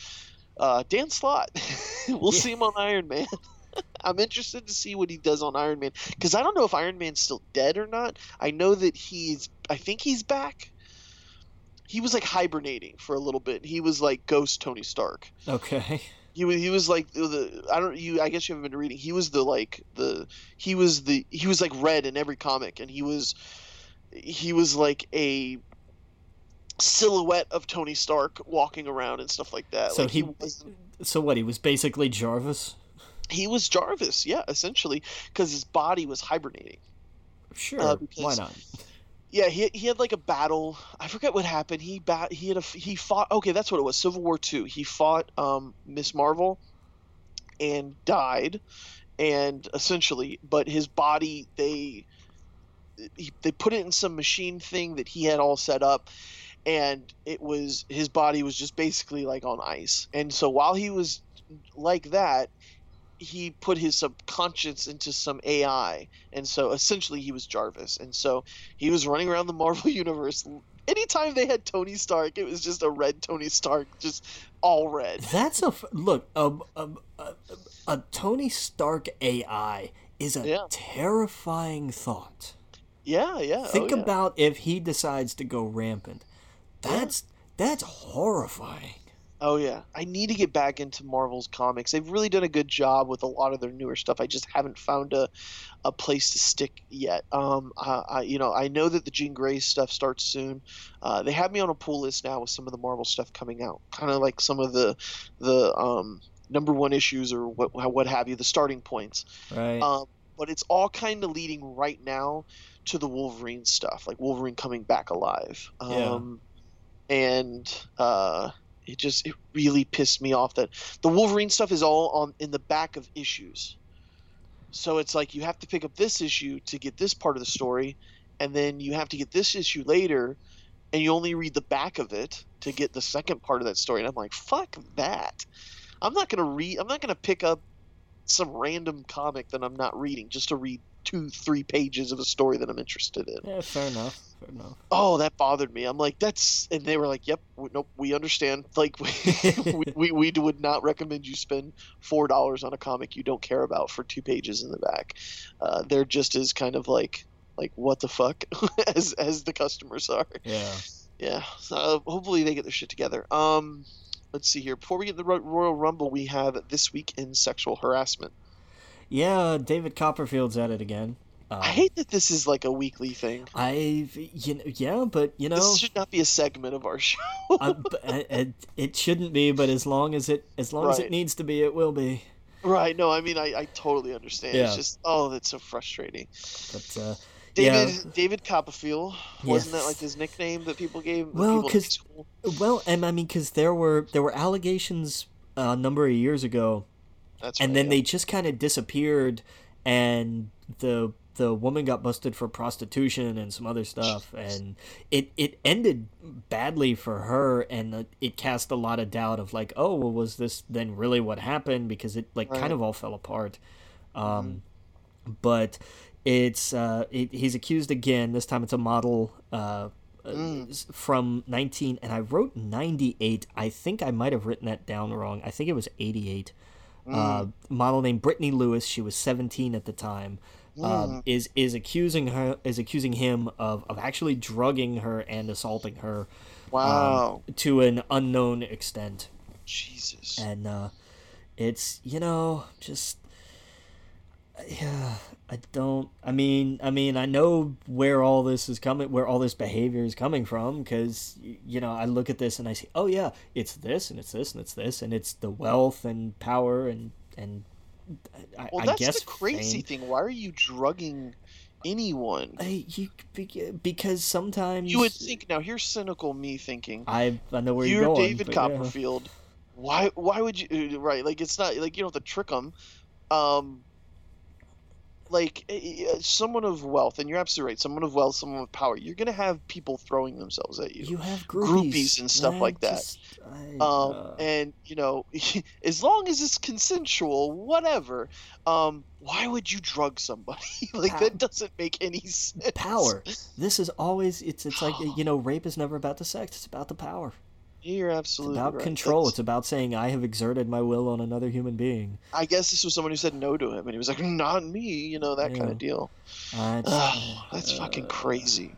S1: uh, Dan Slott, we'll
S2: Yeah.
S1: see him on Iron Man. I'm interested to see what he does on Iron Man because I don't know if Iron Man's still dead or not. I know that he's. I think he's back. He was like hibernating for a little bit. He was like Ghost Tony Stark.
S2: Okay.
S1: He was. He was like the. I don't. You. I guess you haven't been reading. He was the like the. He was the. He was like red in every comic, and he was. He was like a silhouette of Tony Stark walking around and stuff like that.
S2: So
S1: like
S2: he-
S1: was
S2: So what? He was basically Jarvis.
S1: He was Jarvis, yeah, essentially, because his body was hibernating.
S2: Sure.
S1: Uh,
S2: Why not?
S1: Yeah, he, he had like a battle. I forget what happened. He bat he had a he fought. Okay, that's what it was. Civil War Two. He fought um, Miss Marvel, and died, and essentially, but his body they he, they put it in some machine thing that he had all set up, and it was his body was just basically like on ice. And so while he was like that, he put his subconscious into some AI, and so essentially he was Jarvis. And so he was running around the Marvel universe. Anytime they had Tony Stark, it was just a red Tony Stark, just all red.
S2: That's a f- look. A, a, a, a Tony Stark AI is a
S1: Yeah.
S2: terrifying thought.
S1: Yeah, yeah.
S2: Oh, Think
S1: oh, yeah.
S2: about if he decides to go rampant. That's that's horrifying.
S1: Oh yeah, I need to get back into Marvel's comics. They've really done a good job with a lot of their newer stuff. I just haven't found a, a place to stick yet. Um, I, I, you know, I know that the Jean Grey stuff starts soon. Uh, they have me on a pull list now with some of the Marvel stuff coming out, kind of like some of the the um, number one issues or what what have you, the starting points.
S2: Right.
S1: Um, but it's all kind of leading right now to the Wolverine stuff, like Wolverine coming back alive.
S2: Yeah.
S1: Um, and uh, it just it really pissed me off that the Wolverine stuff is all on in the back of issues. So it's like you have to pick up this issue to get this part of the story, and then you have to get this issue later, and you only read the back of it to get the second part of that story. And I'm like, fuck that. I'm not gonna read. I'm not gonna pick up some random comic that I'm not reading just to read two, three pages of a story that I'm interested in.
S2: yeah, fair enough. Fair enough.
S1: Oh, that bothered me. I'm like, that's, and they were like, yep, w- nope, we understand. Like, we, we, we would not recommend you spend four dollars on a comic you don't care about for two pages in the back. Uh, they're just as kind of like, like what the fuck, as as the customers are.
S2: Yeah.
S1: Yeah. So hopefully they get their shit together. Um, let's see here. Before we get the Royal Rumble, we have this week in sexual harassment.
S2: Yeah, David Copperfield's at it again. Um,
S1: I hate that this is like a weekly thing.
S2: I, you know, yeah, but you know,
S1: This should not be a segment of our show.
S2: uh, uh, it, it shouldn't be, but as long as it as long as it needs to be, it will be.
S1: right? No, I mean I, I totally understand.
S2: Yeah.
S1: It's just oh, that's so frustrating.
S2: But uh,
S1: David
S2: Yeah.
S1: David Copperfield wasn't that like his nickname that people gave?
S2: Well,
S1: people in
S2: 'cause-
S1: high school?
S2: well, and I mean, because there were there were allegations uh, a number of years ago
S1: that's
S2: and
S1: right,
S2: then
S1: yeah.
S2: they just kind of disappeared and the the woman got busted for prostitution and some other stuff and it it ended badly for her and uh, it cast a lot of doubt of like oh well was this then really what happened because it like
S1: Right.
S2: kind of all fell apart um but it's uh it, he's accused again this time it's a model uh uh,
S1: Mm.
S2: from 19 and i wrote 98 i think i might have written that down wrong i think it was 88 uh,
S1: Mm.
S2: model named Brittany Lewis. She was 17 at the time.
S1: Mm.
S2: Um, is is accusing her is accusing him of, of actually drugging her and assaulting her
S1: wow,
S2: to an unknown extent.
S1: Jesus.
S2: And uh, it's you know just yeah I don't I mean I mean I know where all this is coming where all this behavior is coming from because you know I look at this and I see oh yeah it's this and it's this and it's this and it's the wealth and power and and I,
S1: Well,
S2: I
S1: that's
S2: guess
S1: the crazy
S2: fame.
S1: thing. Why are you drugging anyone?
S2: I, you because sometimes
S1: You would think. Now, here's cynical me thinking.
S2: I I know where
S1: you're going.
S2: you're going.
S1: David
S2: but yeah.
S1: Copperfield. Why? Why would you? uh, Right? Like it's not like you don't have to trick them. Um, like eh, eh, someone of wealth, and you're absolutely right. Someone of wealth, someone with power. You're gonna have people throwing themselves at you.
S2: You have
S1: groupies
S2: groupies,
S1: and stuff like that.
S2: just- I,
S1: um,
S2: uh,
S1: and you know, as long as it's consensual, whatever. Um, why would you drug somebody? like
S2: Pow-
S1: that doesn't make any sense.
S2: power. This is always it's it's like you know rape is never about the sex. It's about the power.
S1: You're
S2: It's
S1: absolutely
S2: about
S1: right.
S2: control.
S1: That's-
S2: It's about saying I have exerted my will on another human being.
S1: I guess this was someone who said no to him, and he was like, "Not me," you know that kind of deal.
S2: Uh, it's-
S1: Ugh, that's fucking
S2: uh,
S1: crazy.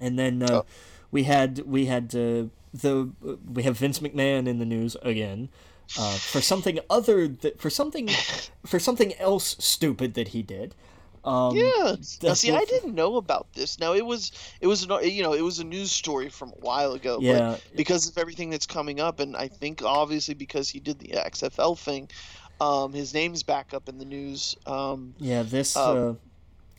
S2: And then uh,
S1: Oh.
S2: we had we had uh, the we have Vince McMahon in the news again uh, for something other that for something for something else stupid that he did. Um,
S1: Yeah. Now, see, I didn't know about this. Now, it was it was you know it was a news story from a while ago. But
S2: Yeah,
S1: because of everything that's coming up, and I think obviously because he did the XFL thing, um, his name's back up in the news. Um,
S2: yeah. This
S1: uh,
S2: uh,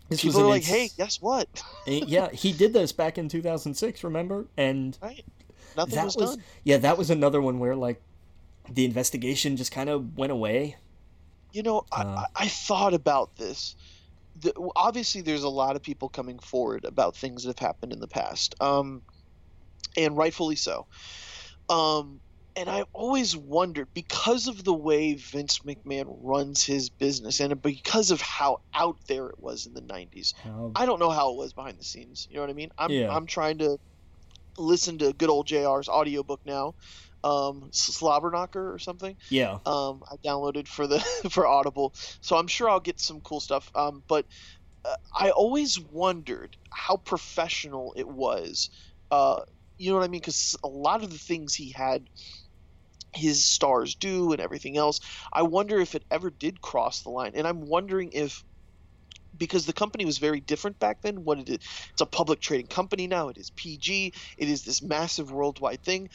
S2: this was
S1: people
S2: an
S1: are like, "Hey, guess what?
S2: eh, yeah, he did this back in 2006. Remember? And right.
S1: Nothing
S2: that
S1: was,
S2: was
S1: done."
S2: yeah, that was another one where like the investigation just kind of went away.
S1: You know,
S2: Uh.
S1: I, I thought about this. The, obviously, there's a lot of people coming forward about things that have happened in the past, um, and rightfully so. Um, and I always wondered because of the way Vince McMahon runs his business, and because of how out there it was in the '90s.
S2: How,
S1: I don't know how it was behind the scenes. You know what I mean? I'm
S2: Yeah.
S1: I'm trying to listen to good old JR's audiobook now, um, Slobberknocker or something
S2: yeah,
S1: um, I downloaded for the for Audible, so I'm sure I'll get some cool stuff. Um, but uh, I always wondered how professional it was. Uh, you know what I mean? Because a lot of the things he had his stars do and everything else, I wonder if it ever did cross the line. And I'm wondering if because the company was very different back then. What it is, it's a public trading company now. It is PG. It is this massive worldwide thing.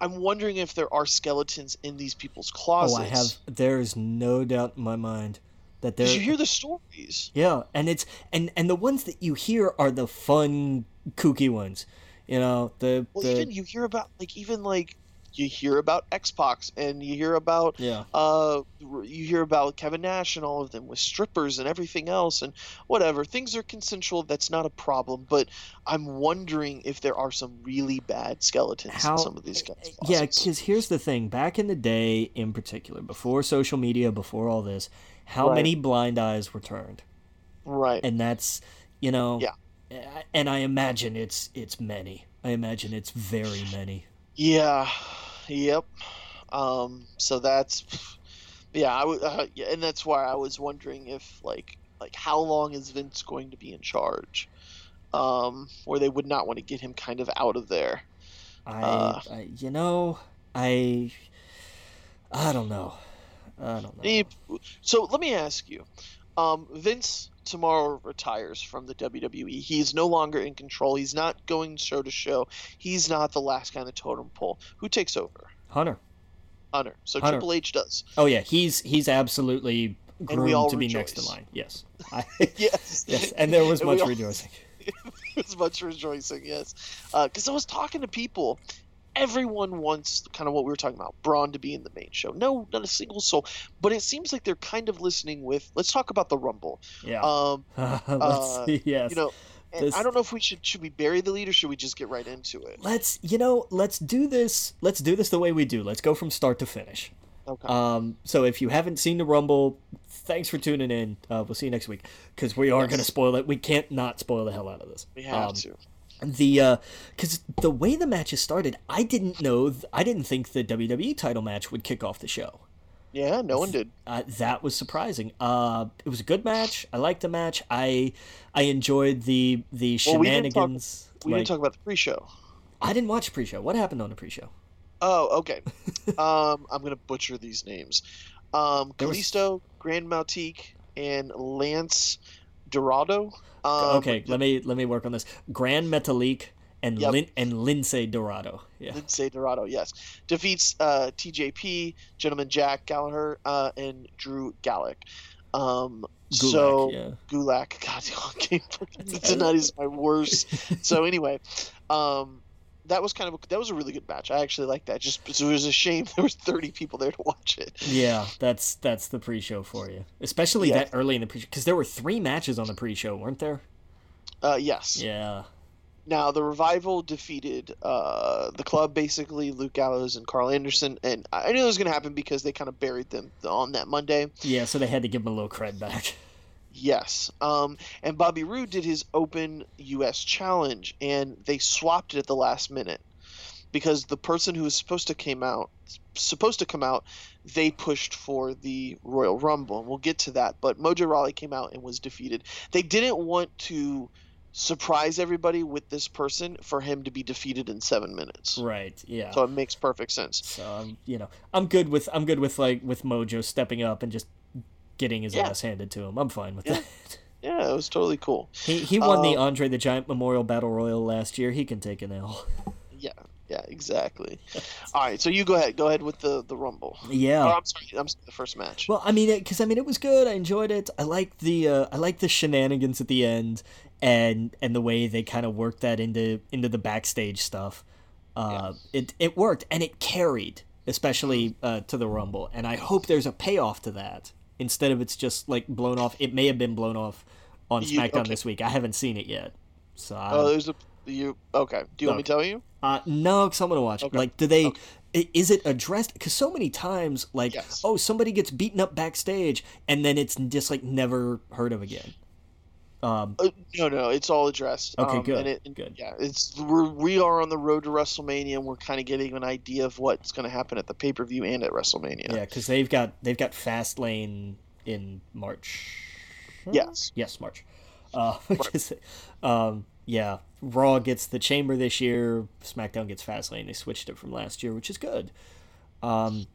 S1: I'm wondering if there are skeletons in these people's closets. oh.
S2: I have. There is no doubt in my mind that there.
S1: Did you hear the stories?
S2: Yeah, and it's and and the ones that you hear are the fun, kooky ones. You know the
S1: Well,
S2: the
S1: even you hear about like even like you hear about X-Pac and you hear about
S2: yeah.
S1: uh you hear about Kevin Nash and all of them with strippers and everything else and whatever things are consensual that's not a problem but I'm wondering if there are some really bad skeletons
S2: How-
S1: in some of these guys
S2: Yeah, because here's the thing. Back in the day, in particular, before social media, before all this, how
S1: Right.
S2: many blind eyes were turned?
S1: right
S2: And that's, you know,
S1: Yeah.
S2: And I imagine it's it's many. I imagine it's very many.
S1: yeah yep um so that's yeah I w- uh, yeah, and that's why I was wondering if like like how long is Vince going to be in charge um where they would not want to get him kind of out of there
S2: I,
S1: Uh.
S2: I you know, I I don't know. I don't know.
S1: He- So let me ask you, um, Vince tomorrow retires from the WWE. He is no longer in control. He's not going show to show. He's not the last guy on the totem pole. Who takes over?
S2: Hunter.
S1: Hunter. So
S2: Hunter.
S1: Triple H does.
S2: Oh yeah, he's he's absolutely groomed to be next in line. Yes. I,
S1: Yes.
S2: yes, and there was
S1: And
S2: much
S1: all-
S2: rejoicing.
S1: was much rejoicing, yes. Uh, because I was talking to people. Everyone wants kind of what we were talking about, Braun to be in the main show. No, not a single soul. But it seems like they're kind of listening with. Let's talk about the Rumble.
S2: Yeah.
S1: Um,
S2: Let's
S1: uh,
S2: see. Yes.
S1: you know,
S2: This-
S1: I don't know if we should should we bury the lead or should we just get right into it?
S2: let's you know let's do this let's do this the way we do let's go from start to finish
S1: Okay.
S2: um so if you haven't seen the rumble thanks for tuning in uh, we'll see you next week because we are
S1: Yes.
S2: going to spoil it we can't not spoil the hell out of this
S1: we have
S2: um,
S1: to.
S2: The uh because the way the matches started i didn't know th- i didn't think the wwe title match would kick off the show
S1: Yeah, no one did.
S2: uh, that was surprising. Uh, it was a good match. I liked the match. I I enjoyed the the
S1: Well, we didn't talk-
S2: shenanigans.
S1: We
S2: like,
S1: didn't talk about the pre-show.
S2: I didn't watch the pre-show. What happened on the pre-show?
S1: Oh, okay. um, I'm gonna butcher these names. Um,
S2: There was-
S1: Kalisto, Grand Maltique, and Lance Dorado. Um,
S2: okay, let me let me work on this. Grand Metalik and
S1: Yep.
S2: Lin- and Lindsay Dorado. Yeah.
S1: Lindsay Dorado, yes, defeats uh, TJP, Gentleman Jack Gallagher, uh, and Drew Gallic. Um,
S2: Gulak,
S1: so
S2: yeah.
S1: Gulak, God, tonight is my worst. so anyway, um, that was kind of a, that was a really good match. I actually liked that. Just it was a shame there was 30 people there to watch it.
S2: Yeah, that's that's the pre-show for you, especially
S1: Yeah.
S2: that early in the pre-show because there were three matches on the pre-show, weren't there?
S1: Uh, yes.
S2: Yeah,
S1: Now the revival defeated uh, the club basically, Luke Gallows and Karl Anderson, and I knew it was going to happen because they kind of buried them on that Monday.
S2: yeah. So they had to give them a little cred back.
S1: Yes. Um, and Bobby Roode did his Open U.S. Challenge, and they swapped it at the last minute because the person who was supposed to came out, supposed to come out, they pushed for the Royal Rumble, and we'll get to that. But Mojo Rawley came out and was defeated. They didn't want to surprise everybody with this person for him to be defeated in seven minutes.
S2: Right. Yeah.
S1: So it makes perfect sense.
S2: So I'm, you know, I'm good with I'm good with like with Mojo stepping up and just getting his
S1: Yeah.
S2: ass handed to him. I'm fine with
S1: Yeah.
S2: that.
S1: Yeah, it was totally cool.
S2: He he won the
S1: Um,
S2: Andre the Giant Memorial Battle Royal last year. He can take an L.
S1: Yeah, yeah, exactly. All right, so you go ahead. Go ahead with the the Rumble.
S2: Yeah.
S1: Oh, I'm sorry. I'm sorry, the first match.
S2: Well, I mean, because I mean, it was good. I enjoyed it. I liked the uh, I liked the shenanigans at the end, and and the way they kind of worked that into into the backstage stuff. Uh, It it worked and it carried, especially uh, to the Rumble. And I hope there's a payoff to that instead of it's just like blown off. It may have been blown off on
S1: You-
S2: SmackDown
S1: okay.
S2: this week. I haven't seen it yet, so I,
S1: Oh, there's a you. Okay. Do you want me to tell you?
S2: uh, no, because I'm gonna watch. it.
S1: Okay.
S2: Like, do they?
S1: Okay.
S2: Is it addressed? Because so many times, like,
S1: Yes.
S2: oh, somebody gets beaten up backstage, and then it's just like never heard of again. Um,
S1: Uh, no, no, it's all addressed.
S2: Okay,
S1: um,
S2: good,
S1: And it, and-
S2: good.
S1: Yeah, it's we're we are on the road to WrestleMania, and we're kind of getting an idea of what's going to happen at the pay per view and at WrestleMania.
S2: yeah, because they've got they've got Fastlane in March.
S1: Yes.
S2: Yes, March. Uh, which is, um, yeah, Raw gets the Chamber this year. SmackDown gets Fastlane. They switched it from last year, which is good. Um,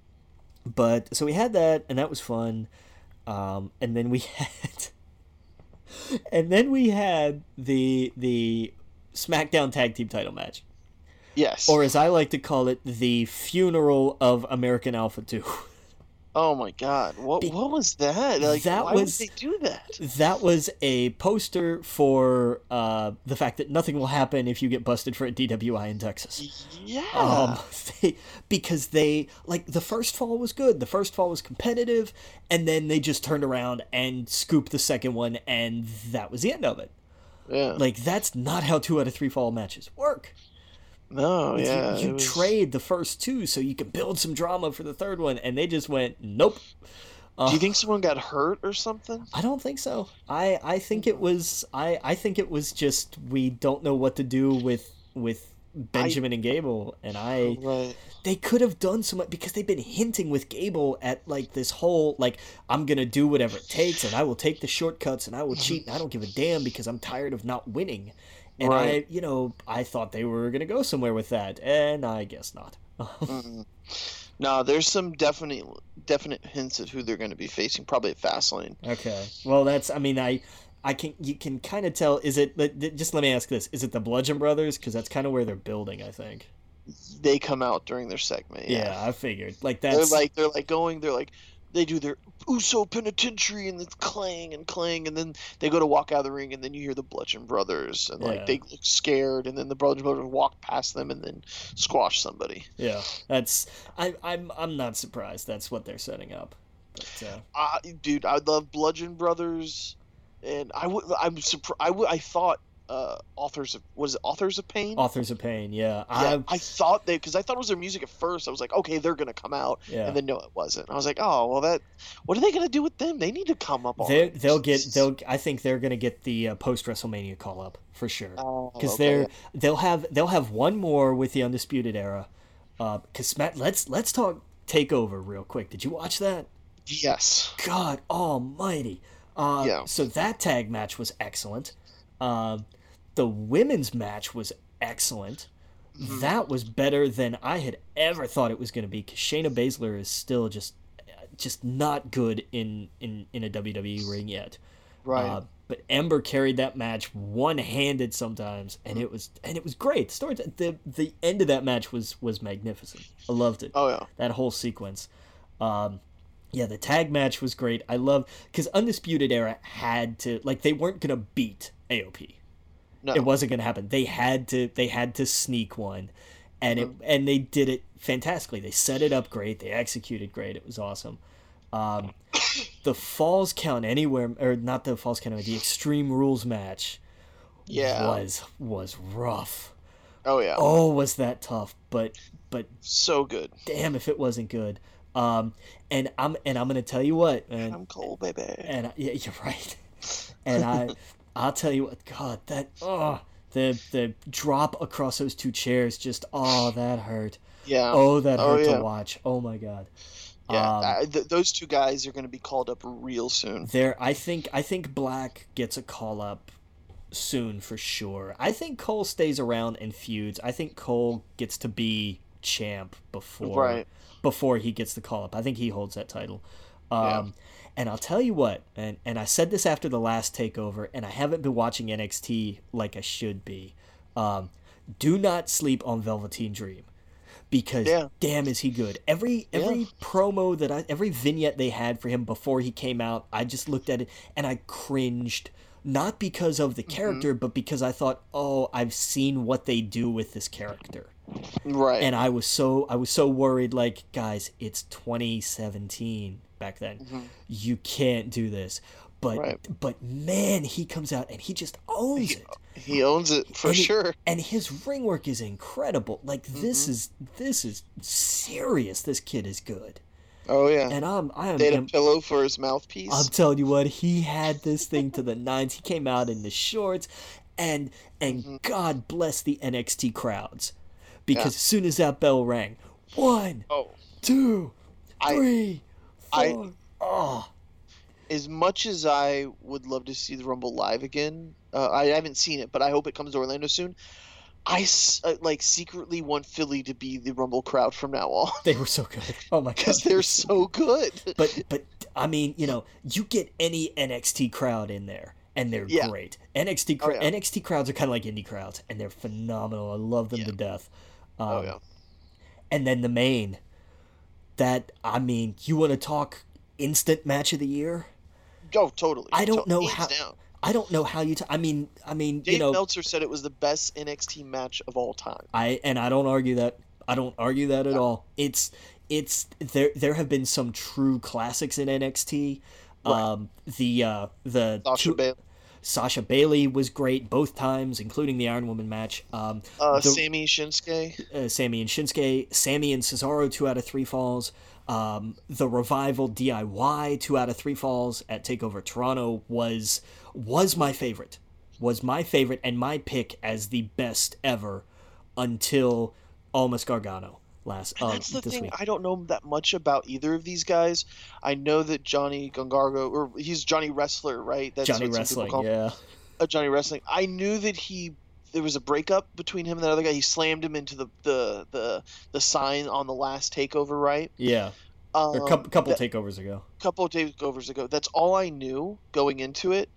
S2: but so we had that, and that was fun. Um, and then we had, and then we had the the SmackDown Tag Team Title match,
S1: Yes.
S2: or as I like to call it, the funeral of American Alpha Two.
S1: oh my God, what
S2: Be-
S1: what was that? Like,
S2: that
S1: why
S2: was-
S1: would they do that?
S2: That was a poster for uh, the fact that nothing will happen if you get busted for a DWI in Texas.
S1: Yeah.
S2: Um, they, because they like the first fall was good. The first fall was competitive, and then they just turned around and scooped the second one, and that was the end of it.
S1: yeah.
S2: Like that's not how two out of three fall matches work.
S1: No.
S2: You-
S1: Yeah.
S2: you,
S1: it was-
S2: trade the first two so you can build some drama for the third one, and they just went nope. Uh,
S1: Do you think someone got hurt or something?
S2: I don't think so. I I think it was I I think it was just we don't know what to do with with Benjamin and Gable and I
S1: Right.
S2: they could have done so much because they've been hinting with Gable at like this whole like I'm gonna do whatever it takes and I will take the shortcuts and I will cheat and I don't give a damn because I'm tired of not winning. And
S1: Right.
S2: I you know I thought they were gonna go somewhere with that and I guess not.
S1: Mm. No, there's some definite definite hints at who they're going to be facing. Probably at Fastlane.
S2: Okay. Well, that's. I mean, I, I can. You can kind of tell. Is it? Just let me ask this: Is it the Bludgeon Brothers? Because that's kind of where they're building. I think.
S1: They come out during their segment.
S2: Yeah,
S1: Yeah.
S2: I figured. Like
S1: that.
S2: They're
S1: like they're like going. They're like they do their Uso penitentiary and it's clang and clang and then they go to walk out of the ring and then you hear the Bludgeon Brothers and
S2: Yeah.
S1: like they look scared and then the Bludgeon Brothers walk past them and then squash somebody.
S2: yeah. That's. I. I'm. I'm not surprised. That's what they're setting up. But uh,
S1: Uh, dude, I love Bludgeon Brothers, and I would. I'm surprised. I would. I thought uh, authors of was it authors of pain.
S2: Authors of Pain. Yeah.
S1: Yeah,
S2: I.
S1: I thought they because I thought it was their music at first. I was like, okay, they're gonna come out,
S2: Yeah.
S1: and then no, it wasn't. I was like, oh well, that. What are they gonna do with them? They need to come up.
S2: They they'll get they'll I think they're gonna get the uh, post WrestleMania call up for sure
S1: Oh,
S2: because
S1: okay.
S2: they're they'll have they'll have one more with the undisputed era. Because Matt, let's let's talk Takeover real quick. Did you watch that?
S1: Yes.
S2: God Almighty! Uh,
S1: Yeah.
S2: So that tag match was excellent. Um, the women's match was excellent.
S1: Mhm.
S2: That was better than I had ever thought it was going to be. Because Shayna Baszler is still just, just not good in in in a WWE ring yet.
S1: Right.
S2: Uh, but Ember carried that match one handed sometimes, and it was and it was great. The story, the the end of that match was was magnificent. I loved it.
S1: Oh yeah.
S2: that whole sequence. Um, yeah, the tag match was great. I love because Undisputed Era had to like they weren't gonna beat AOP.
S1: No.
S2: It wasn't gonna happen. They had to they had to sneak one, and it and they did it fantastically. They set it up great. They executed great. It was awesome. Um, the falls count anywhere or not the falls count anywhere. The Extreme Rules match
S1: Yeah.
S2: was was rough.
S1: Oh yeah.
S2: Oh, was that tough? But but
S1: So good.
S2: damn if it wasn't good. Um, and I'm and I'm gonna tell you what, and
S1: I'm cold, baby.
S2: and I, yeah, you're right. And I, I'll tell you what, God, that oh, the the drop across those two chairs, just oh, that hurt.
S1: Yeah.
S2: Oh, that
S1: Oh,
S2: hurt
S1: yeah.
S2: to watch. Oh my God.
S1: yeah.
S2: um,
S1: I- th- those two guys are going to be called up real soon.
S2: There, I think I think Black gets a call up soon for sure. I think Cole stays around and feuds. I think Cole gets to be champ before
S1: Right.
S2: before he gets the call up. I think he holds that title. Um,
S1: Yeah.
S2: And I'll tell you what, and, and I said this after the last takeover, and I haven't been watching NXT like I should be. Um, do not sleep on Velveteen Dream because
S1: Yeah.
S2: damn is he good. Every every promo that I every vignette they had for him before he came out, I just looked at it and I cringed. Not because of the
S1: Mm-hmm.
S2: character, but because I thought, oh, I've seen what they do with this character
S1: Right.
S2: and I was so I was so worried. Like, guys, it's 2017 back then. You can't do this. But
S1: Right.
S2: but man, he comes out and he just owns it.
S1: he owns it for
S2: And he-
S1: sure.
S2: And his ring work is incredible. Like this
S1: Mm-hmm.
S2: is this is serious. This kid is good.
S1: Oh yeah.
S2: And I'm I am
S1: they had a pillow for his mouthpiece.
S2: I'm telling you what, he had this thing to the nines. He came out in the shorts, and and
S1: Mm-hmm.
S2: God bless the NXT crowds, because
S1: Yeah.
S2: as soon as that bell rang, one,
S1: oh.
S2: two,
S1: I-
S2: three,
S1: I-
S2: oh,
S1: As much as I would love to see the Rumble live again, uh, I haven't seen it, but I hope it comes to Orlando soon. I uh, like secretly want Philly to be the Rumble crowd from now on
S2: they were so good. Oh my god,
S1: because they're so good.
S2: But but I mean, you know, you get any NXT crowd in there, and they're
S1: Yeah.
S2: great. NXT cr-
S1: Oh, yeah.
S2: NXT crowds are kind of like indie crowds, and they're phenomenal. I love them
S1: Yeah.
S2: to death. Um,
S1: oh yeah.
S2: And then the main, that I mean, you want to talk instant match of the year?
S1: Oh, totally.
S2: I don't
S1: To-
S2: know how-
S1: Down.
S2: I don't know how you. T- I mean, I mean,
S1: Dave
S2: you know,
S1: Meltzer said it was the best NXT match of all time.
S2: I and I don't argue that. I don't argue that at all. It's it's there. There have been some true classics in NXT.
S1: Right.
S2: Um, the uh, the
S1: Sasha
S2: two-
S1: Bayley,
S2: Sasha Bayley was great both times, including the Iron Woman match. Um,
S1: uh,
S2: the-
S1: Sami Shinsuke.
S2: uh, Sami and Shinsuke, Sami and Cesaro, two out of three falls. Um, the revival DIY, two out of three falls at Takeover Toronto was was my favorite. Was my favorite and my pick as the best ever until Almas Gargano last
S1: And
S2: um,
S1: that's the
S2: this
S1: thing.
S2: week.
S1: I don't know that much about either of these guys. I know that Johnny Gargano, or he's Johnny Wrestler, right? That's
S2: Johnny
S1: what
S2: Wrestling,
S1: call
S2: yeah,
S1: uh, Johnny Wrestling. I knew that he there was a breakup between him and that other guy. He slammed him into the the the, the sign on the last takeover, right?
S2: yeah,
S1: Um,
S2: a couple, couple
S1: that-
S2: takeovers ago.
S1: A couple of takeovers ago. That's all I knew going into it,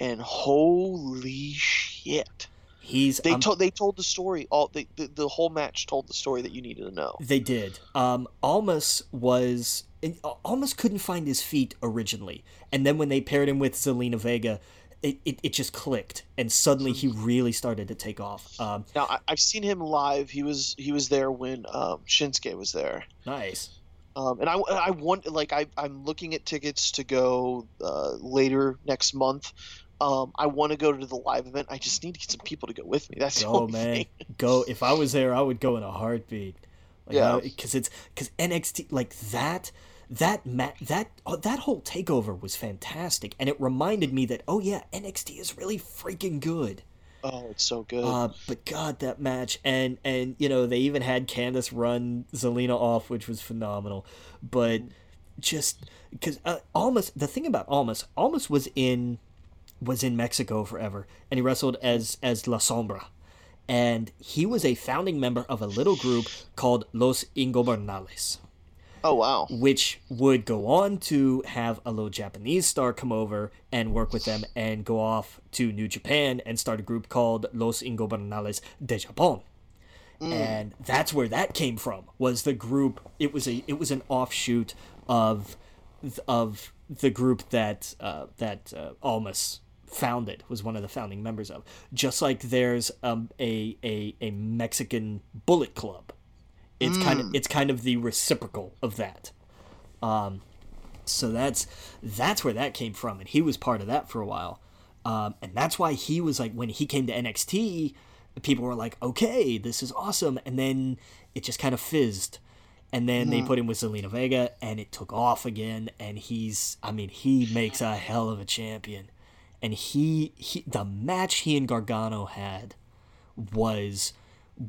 S1: and holy shit!
S2: He's
S1: They
S2: I'm-
S1: told they told the story. All they, the the whole match told the story that you needed to know.
S2: They did. Um, Almas was Almas couldn't find his feet originally, and then when they paired him with Zelina Vega, it, it, it just clicked, and suddenly he really started to take off. Um,
S1: Now I, I've seen him live. He was he was there when um, Shinsuke was there.
S2: nice.
S1: Um, and I, I want like I I'm looking at tickets to go uh, later next month. Um, I want to go to the live event. I just need to get some people to go with me. That's only
S2: man,
S1: thing.
S2: go! If I was there, I would go in a heartbeat. Like,
S1: Yeah.
S2: because it's because NXT like that. That ma- that oh, that whole takeover was fantastic, and it reminded me that oh yeah, NXT is really freaking good.
S1: Oh, it's so good.
S2: Uh, but God, that match, and and you know they even had Candice run Zelina off, which was phenomenal. But just because uh, Almas, the thing about Almas, Almas was in was in Mexico forever, and he wrestled as as La Sombra, and he was a founding member of a little group called Los Ingobernables.
S1: Oh wow.
S2: which would go on to have a little Japanese star come over and work with them and go off to New Japan and start a group called Los Ingobernables de Japón. And that's where that came from. Was the group? It was a it was an offshoot of of the group that uh, that uh, Almas founded was one of the founding members of. Just like there's um, a, a a Mexican Bullet Club. It's kind of it's kind of the reciprocal of that. Um, so that's that's where that came from, and he was part of that for a while. Um, and that's why he was like when he came to NXT, people were like, "Okay, this is awesome," and then it just kind of fizzed. And then they put him with Zelina Vega, and it took off again. And he's, I mean, he makes a hell of a champion. And he, he, the match he and Gargano had was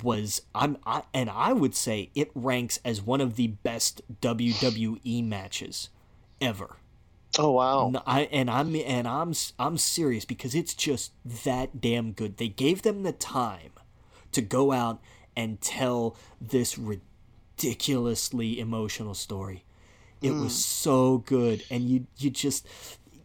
S2: was I'm I, and I would say it ranks as one of the best WWE matches ever.
S1: Oh wow.
S2: No, I and I'm and I'm I'm serious because it's just that damn good. They gave them the time to go out and tell this ridiculously emotional story. It was hmm. so good and you you just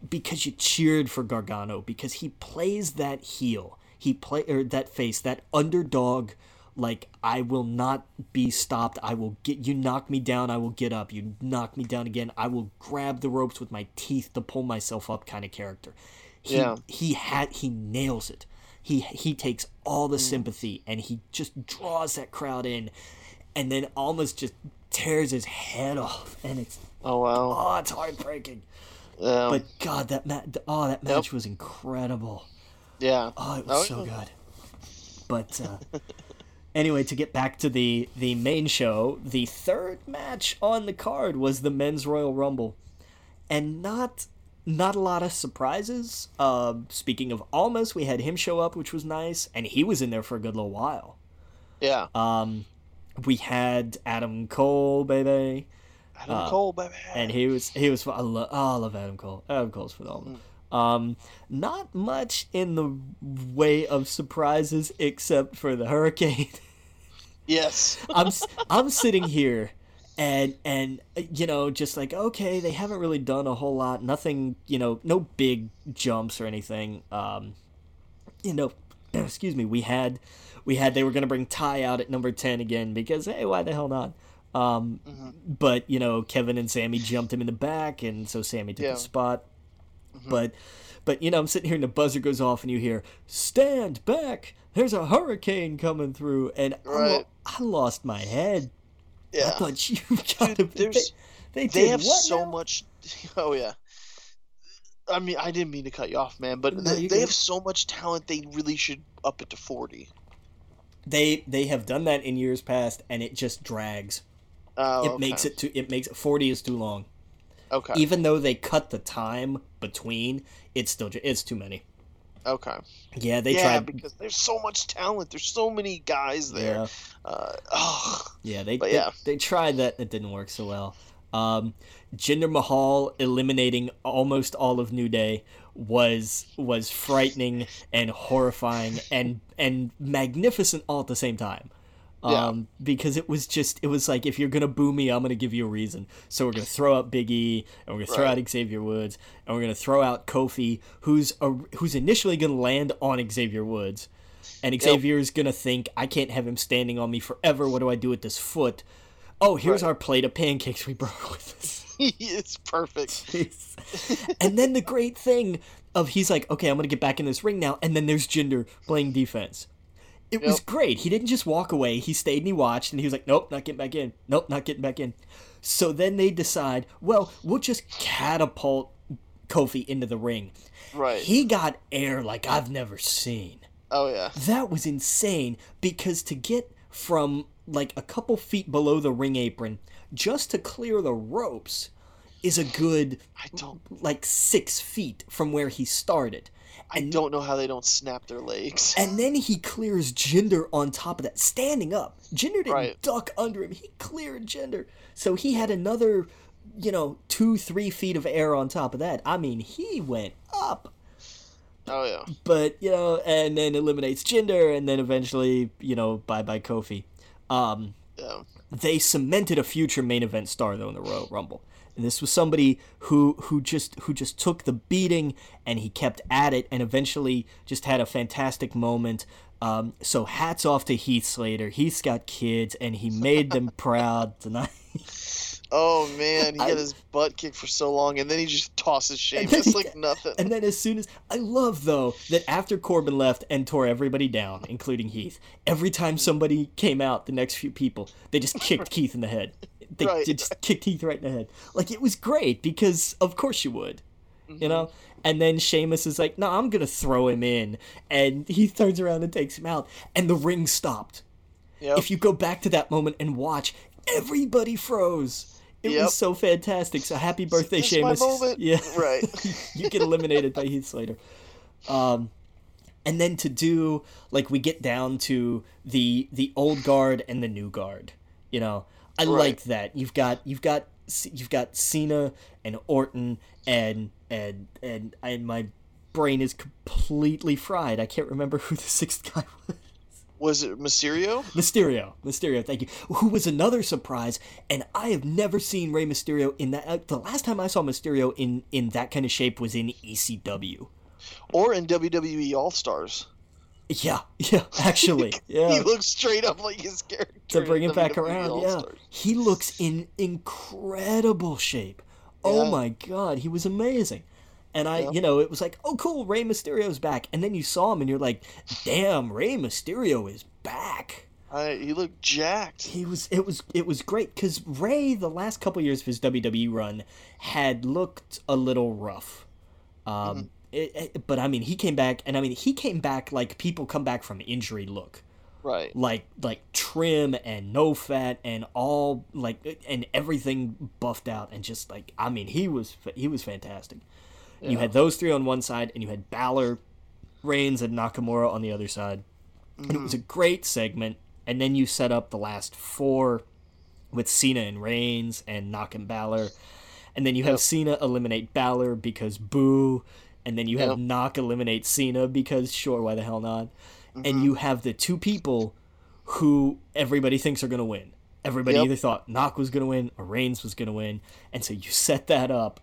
S2: because you cheered for Gargano because he plays that heel. He play or that face, that underdog like I will not be stopped. I will get you knock me down, I will get up. You knock me down again, I will grab the ropes with my teeth to pull myself up kind of character. He
S1: Yeah.
S2: he had he nails it. He he takes all the mm. sympathy and he just draws that crowd in and then almost just tears his head off and it's
S1: Oh wow.
S2: oh it's heartbreaking.
S1: Yeah.
S2: But God, that ma- oh that match was incredible.
S1: yeah.
S2: Oh, it was
S1: Oh,
S2: so
S1: yeah.
S2: good. But uh, anyway, to get back to the the main show, the third match on the card was the men's Royal Rumble, and not not a lot of surprises. Uh, speaking of Almas, we had him show up, which was nice, and he was in there for a good little while.
S1: Yeah.
S2: Um, we had Adam Cole, baby.
S1: Adam Cole, baby.
S2: and he was he was I love, oh, I love Adam Cole. Adam Cole's phenomenal. Um, not much in the way of surprises except for the hurricane.
S1: yes.
S2: I'm I'm sitting here and and you know just like okay they haven't really done a whole lot nothing you know no big jumps or anything um you know excuse me we had we had they were going to bring Tye out at number 10 again because hey why the hell not um but you know Kevin and Sami jumped him in the back and so Sami took
S1: Yeah.
S2: the spot but but you know I'm sitting here and the buzzer goes off and you hear stand back there's a hurricane coming through and I,
S1: Right.
S2: I lost my head
S1: Yeah, I
S2: thought you gotta
S1: Dude,
S2: They, they,
S1: They have so
S2: now?
S1: much. Oh yeah. I mean, I didn't mean to cut you off, man, but
S2: No,
S1: they, they have so much talent. They really should up it to forty.
S2: They they have done that in years past, and it just drags.
S1: Oh,
S2: it
S1: okay.
S2: makes it too. It makes forty is too long.
S1: okay.
S2: Even though they cut the time between, it's still it's too many.
S1: okay.
S2: Yeah, they
S1: yeah,
S2: tried.
S1: because there's so much talent. There's so many guys there.
S2: Yeah,
S1: Uh, oh,
S2: yeah, they, they
S1: yeah.
S2: they tried that. It didn't work so well. Um, Jinder Mahal eliminating almost all of New Day was was frightening and horrifying and and magnificent all at the same time.
S1: Yeah.
S2: Um, because it was just it was like if you're gonna boo me, I'm gonna give you a reason. So we're gonna throw out Big E and we're gonna throw
S1: Right.
S2: out Xavier Woods and we're gonna throw out Kofi, who's a, who's initially gonna land on Xavier Woods, and xavier Xavier's gonna think I can't have him standing on me forever. What do I do with this foot? Oh, here's
S1: Right.
S2: our plate of pancakes we brought with us.
S1: it's perfect.
S2: and then the great thing of he's like, okay, I'm gonna get back in this ring now, and then there's Jinder playing defense. It was great. He didn't just walk away. He stayed and he watched, and he was like, nope, not getting back in. Nope, not getting back in. So then they decide, well, we'll just catapult Kofi into the ring.
S1: Right.
S2: He got air like I've never seen.
S1: oh yeah.
S2: That was insane because to get from like a couple feet below the ring apron just to clear the ropes is a good
S1: I don't.
S2: like six feet from where he started.
S1: I don't know how they don't snap their legs.
S2: And then he clears Jinder on top of that, standing up. Jinder didn't
S1: Right.
S2: duck under him. He cleared Jinder. So he had another, you know, two, three feet of air on top of that. I mean, he went up.
S1: Oh yeah.
S2: But, you know, and then eliminates Jinder, and then eventually, you know, bye bye Kofi. Um,
S1: Yeah.
S2: They cemented a future main event star though in the Royal Rumble. And this was somebody who who just who just took the beating and he kept at it and eventually just had a fantastic moment. Um, so hats off to Heath Slater. He's got kids and he made them proud tonight.
S1: Oh man, he
S2: I-
S1: got his butt kicked for so long, and then he just tosses
S2: And then
S1: Sheamus
S2: he
S1: like nothing.
S2: And then as soon as I love though that after Corbin left and tore everybody down, including Heath, every time somebody came out, the next few people, they just kicked Heath in the head. They,
S1: Right.
S2: just kicked Heath right in the head. Like it was great because of course you would. You know? And then Sheamus is like, no, I'm gonna throw him in and he turns around and takes him out. And the ring stopped.
S1: Yep.
S2: If you go back to that moment and watch, everybody froze. It
S1: Yep.
S2: was so fantastic. So happy birthday,
S1: This
S2: Sheamus. Yeah.
S1: Right.
S2: you get eliminated by Heath Slater. Um, and then to do like we get down to the the old guard and the new guard. You know, I
S1: Right.
S2: like that. You've got you've got you've got Cena and Orton and and and and my brain is completely fried. I can't remember who the sixth guy was.
S1: Was it Mysterio?
S2: Mysterio, Mysterio, thank you. Who was another surprise, and I have never seen Rey Mysterio in that. Uh, the last time I saw Mysterio in in that kind of shape was in ECW.
S1: Or in WWE All Stars?
S2: Yeah, yeah, actually, yeah.
S1: He looks straight up like his character.
S2: To bring
S1: in
S2: it back around, yeah, he looks in incredible shape. Oh my god, he was amazing. And I,
S1: Yeah.
S2: you know, it was like, oh, cool, Rey Mysterio's back. And then you saw him, and you're like, damn, Rey Mysterio is back.
S1: I, he looked jacked.
S2: He was it was it was great because Ray the last couple years of his WWE run had looked a little rough, um, it- it- but I mean he came back and I mean he came back like people come back from injury look
S1: Right.
S2: like like trim and no fat and all like and everything buffed out and just like I mean he was he was fantastic. You had those three on one side and you had Balor, Reigns and Nakamura on the other side. And it was a mm-hmm. great segment. And then you set up the last four with Cena and Reigns and Nak and Balor. And then you have
S1: Yep.
S2: Cena eliminate Balor because boo. And then you have
S1: Yep.
S2: Nak eliminate Cena because sure, why the hell not?
S1: Mm-hmm.
S2: And you have the two people who everybody thinks are going to win. Everybody
S1: Yep.
S2: either thought Nak was going to win or Reigns was going to win. And so you set that up.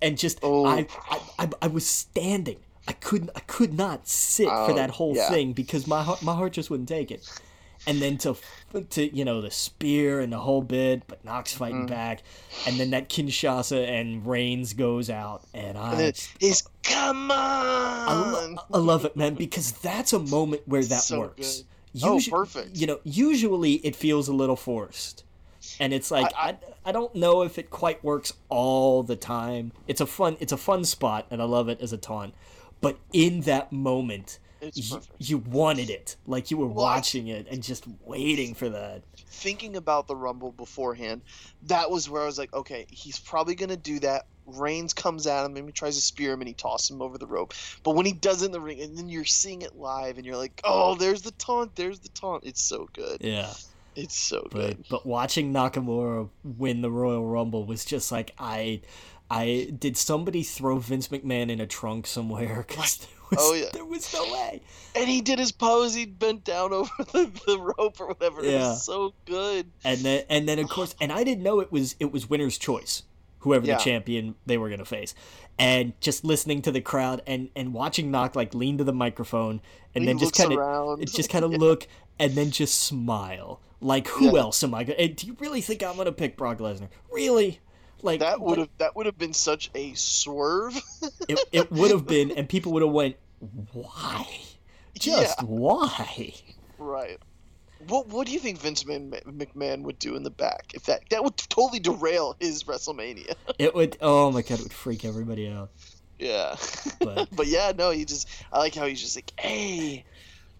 S2: And just
S1: Oh.
S2: I, I, I I was standing. I couldn't I could not sit for
S1: Oh,
S2: that whole
S1: yeah.
S2: thing because my heart, my heart just wouldn't take it. And then to to you know the spear and the whole bit, but Nak's fighting
S1: Mm-hmm.
S2: back, and then that Kinshasa and Reigns goes out, and I
S1: he's come
S2: I,
S1: on.
S2: lo- I love it, man, because that's a moment where that
S1: So
S2: works.
S1: good. Oh, perfect.
S2: You know, usually it feels a little forced, and it's like I,
S1: I-
S2: I, don't know if it quite works all the time. It's a fun it's a fun spot, and I love it as a taunt. But in that moment,
S1: Perfect.
S2: you wanted it, like you were
S1: Well,
S2: watching it and just waiting for that.
S1: Thinking about the Rumble beforehand, that was where I was like, okay, he's probably gonna do that. Reigns comes at him, and he tries to spear him, and he tosses him over the rope. But when he does it in the ring, and then you're seeing it live, and you're like, oh, there's the taunt, there's the taunt. It's so good.
S2: Yeah.
S1: It's so
S2: but
S1: good.
S2: but watching Nakamura win the Royal Rumble was just like I I did somebody throw Vince McMahon in a trunk somewhere 'cause Oh, was,
S1: Oh, yeah.
S2: there was no way.
S1: And he did his pose. He bent down over the, the rope or whatever. It
S2: Yeah.
S1: was so good.
S2: And then and then of course and I didn't know it was it was winner's choice whoever
S1: Yeah.
S2: the champion they were going to face. And just listening to the crowd and and watching Nak like lean to the microphone and
S1: He
S2: then just kind of just kind of look and then just smile. Like who
S1: Yeah.
S2: else am I going to Do you really think I'm going to pick Brock Lesnar? Really? Like
S1: That would
S2: like-
S1: have that would have been such a swerve.
S2: it, it would have been and people would have went why just why
S1: Right. What What do you think Vince McMahon would do in the back if that that would totally derail his WrestleMania?
S2: it would oh my god it would freak everybody out
S1: yeah.
S2: But-
S1: but yeah, no, he just I like how he's just like, hey,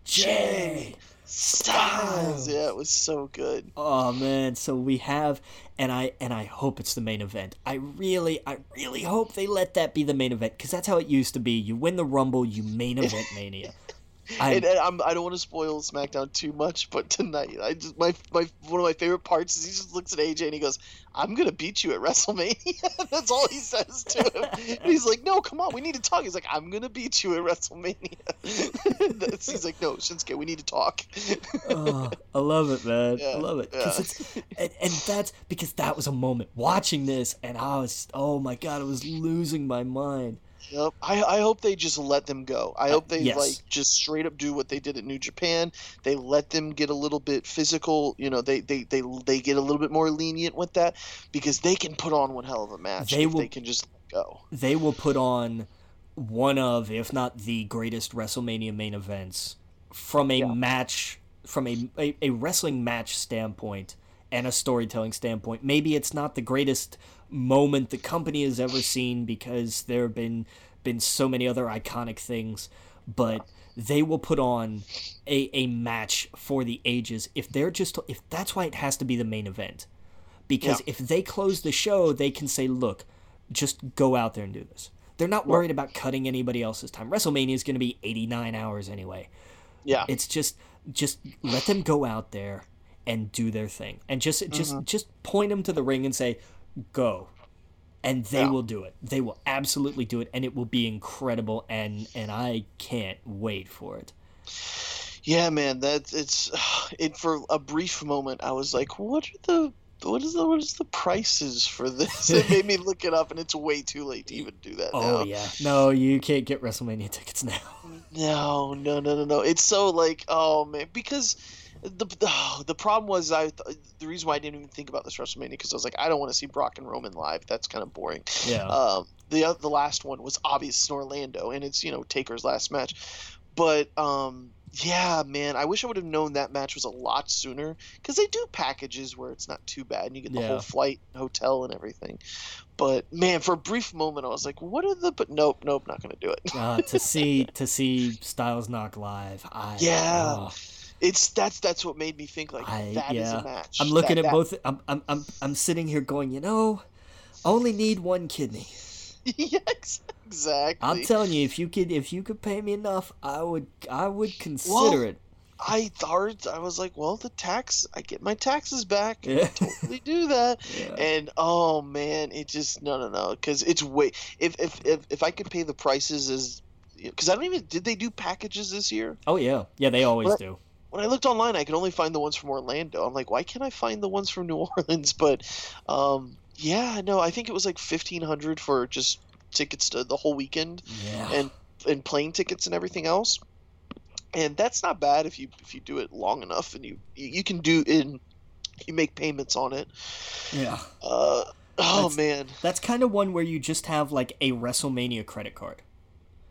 S1: Jay. Styles. Yeah, it was so good.
S2: oh man so we have and i and i hope it's the main event i really i really hope they let that be the main event because that's how it used to be you win the rumble you main event mania I-
S1: and, and I'm, I don't want to spoil SmackDown too much, but tonight, I just my my one of my favorite parts is he just looks at AJ and he goes, "I'm gonna beat you at WrestleMania." That's all he says to him. And he's like, "No, come on, we need to talk." He's like, "I'm gonna beat you at WrestleMania." He's like, "No, Shinsuke, we need to talk."
S2: oh, I love it, man.
S1: Yeah,
S2: I love it.
S1: yeah.
S2: it's, and, and that's because that was a moment watching this, and I was, oh my god, I was losing my mind.
S1: Yep. I, I hope they just let them go. I hope they
S2: yes.
S1: like just straight up do what they did at New Japan. They let them get a little bit physical. You know, they they, they, they get a little bit more lenient with that because they can put on one hell of a match
S2: They
S1: if
S2: will-
S1: they can just let go.
S2: They will put on one of, if not the greatest WrestleMania main events from a
S1: Yeah.
S2: match, from a, a, a wrestling match standpoint and a storytelling standpoint. Maybe it's not the greatest moment the company has ever seen because there have been been so many other iconic things, but they will put on a, a match for the ages if they're just if that's why it has to be the main event. Because
S1: Yeah.
S2: if they close the show, they can say, "Look, just go out there and do this." They're not worried about cutting anybody else's time. WrestleMania is going to be 89 hours anyway.
S1: Yeah.
S2: It's just just let them go out there and do their thing. And just just
S1: Mm-hmm.
S2: just point them to the ring and say, "Go." And they
S1: Yeah.
S2: will do it. They will absolutely do it and it will be incredible and and I can't wait for it.
S1: Yeah, man, that it's it for a brief moment I was like, what are the what is the what is the prices for this? It made me look it up and it's way too late to even do that
S2: Oh
S1: now.
S2: yeah. No, you can't get WrestleMania tickets now.
S1: No, no, no, no, no. It's so like, oh man, because the oh, the problem was I the reason why I didn't even think about this WrestleMania because I was like, I don't want to see Brock and Roman live. That's kind of boring.
S2: Yeah.
S1: Um, the the last one was obvious in Orlando, and it's you know Taker's last match, but um. Yeah, man. I wish I would have known that match was a lot sooner because they do packages where it's not too bad and you get the
S2: Yeah.
S1: whole flight, hotel, and everything. But man, for a brief moment, I was like, "What are the?" But nope, nope, not gonna do it.
S2: uh, to see to see Styles Nak live. I
S1: Yeah.
S2: oh.
S1: It's that's that's what made me think like
S2: I-
S1: that is
S2: yeah.
S1: a match.
S2: I'm looking
S1: That-
S2: at
S1: that-
S2: both. I'm, I'm I'm I'm sitting here going, you know, I only need one kidney.
S1: ex- exactly.
S2: I'm telling you, if you could if you could pay me enough, I would I would consider
S1: Well,
S2: it.
S1: I thought I was like, well, the tax, I get my taxes back.
S2: Yeah.
S1: totally do that.
S2: Yeah.
S1: And oh man, it just no, no, no, because it's way. If if if if I could pay the prices as, because I don't even did they do packages this year?
S2: Oh yeah, yeah. They always
S1: What?
S2: do.
S1: When I looked online, I could only find the ones from Orlando. I'm like, why can't I find the ones from New Orleans? But, um, yeah, no, I think it was like fifteen hundred for just tickets to the whole weekend.
S2: Yeah.
S1: and and plane tickets and everything else. And that's not bad if you if you do it long enough and you you, you can do in you make payments on it.
S2: yeah.
S1: Uh, oh
S2: That's-
S1: man,
S2: That's kind of one where you just have like a WrestleMania credit card,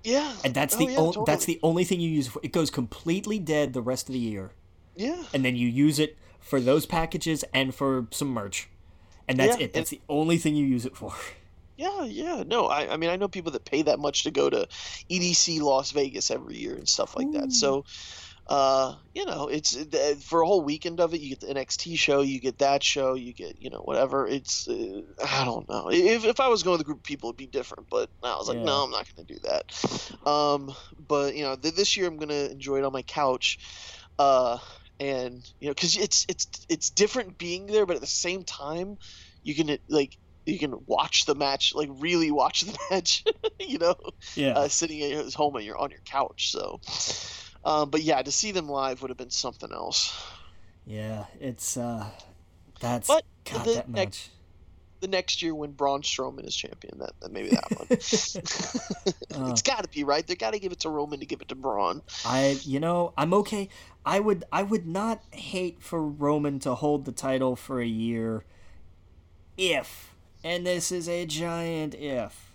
S1: yeah,
S2: and that's
S1: Oh,
S2: the
S1: yeah,
S2: only
S1: totally.
S2: that's the only thing you use. For, it goes completely dead the rest of the year,
S1: yeah,
S2: and then you use it for those packages and for some merch, and that's
S1: Yeah,
S2: it. That's the only thing you use it for.
S1: yeah, yeah. No, I I mean I know people that pay that much to go to EDC Las Vegas every year and stuff like that. So. Uh, you know, it's uh, for a whole weekend of it. You get the NXT show, you get that show, you get you know whatever. It's uh, I don't know. If, if I was going with a group of people, it'd be different. But I was like,
S2: Yeah.
S1: no, I'm not going to do that. Um, but you know, th- this year I'm going to enjoy it on my couch. Uh, and you know, because it's it's it's different being there, but at the same time, you can like you can watch the match, like really watch the match. you know,
S2: Yeah.
S1: uh, sitting at home and you're on your couch. So, um, but yeah, to see them live would have been something else.
S2: Yeah, it's uh that's
S1: But
S2: God
S1: the
S2: that
S1: next-. The next year when Braun Strowman is champion, that, that maybe that one.
S2: Uh.
S1: it's got to be right. They got to give it to Roman to give it to Braun.
S2: I you know, I'm okay. I would I would not hate for Roman to hold the title for a year if and this is a giant if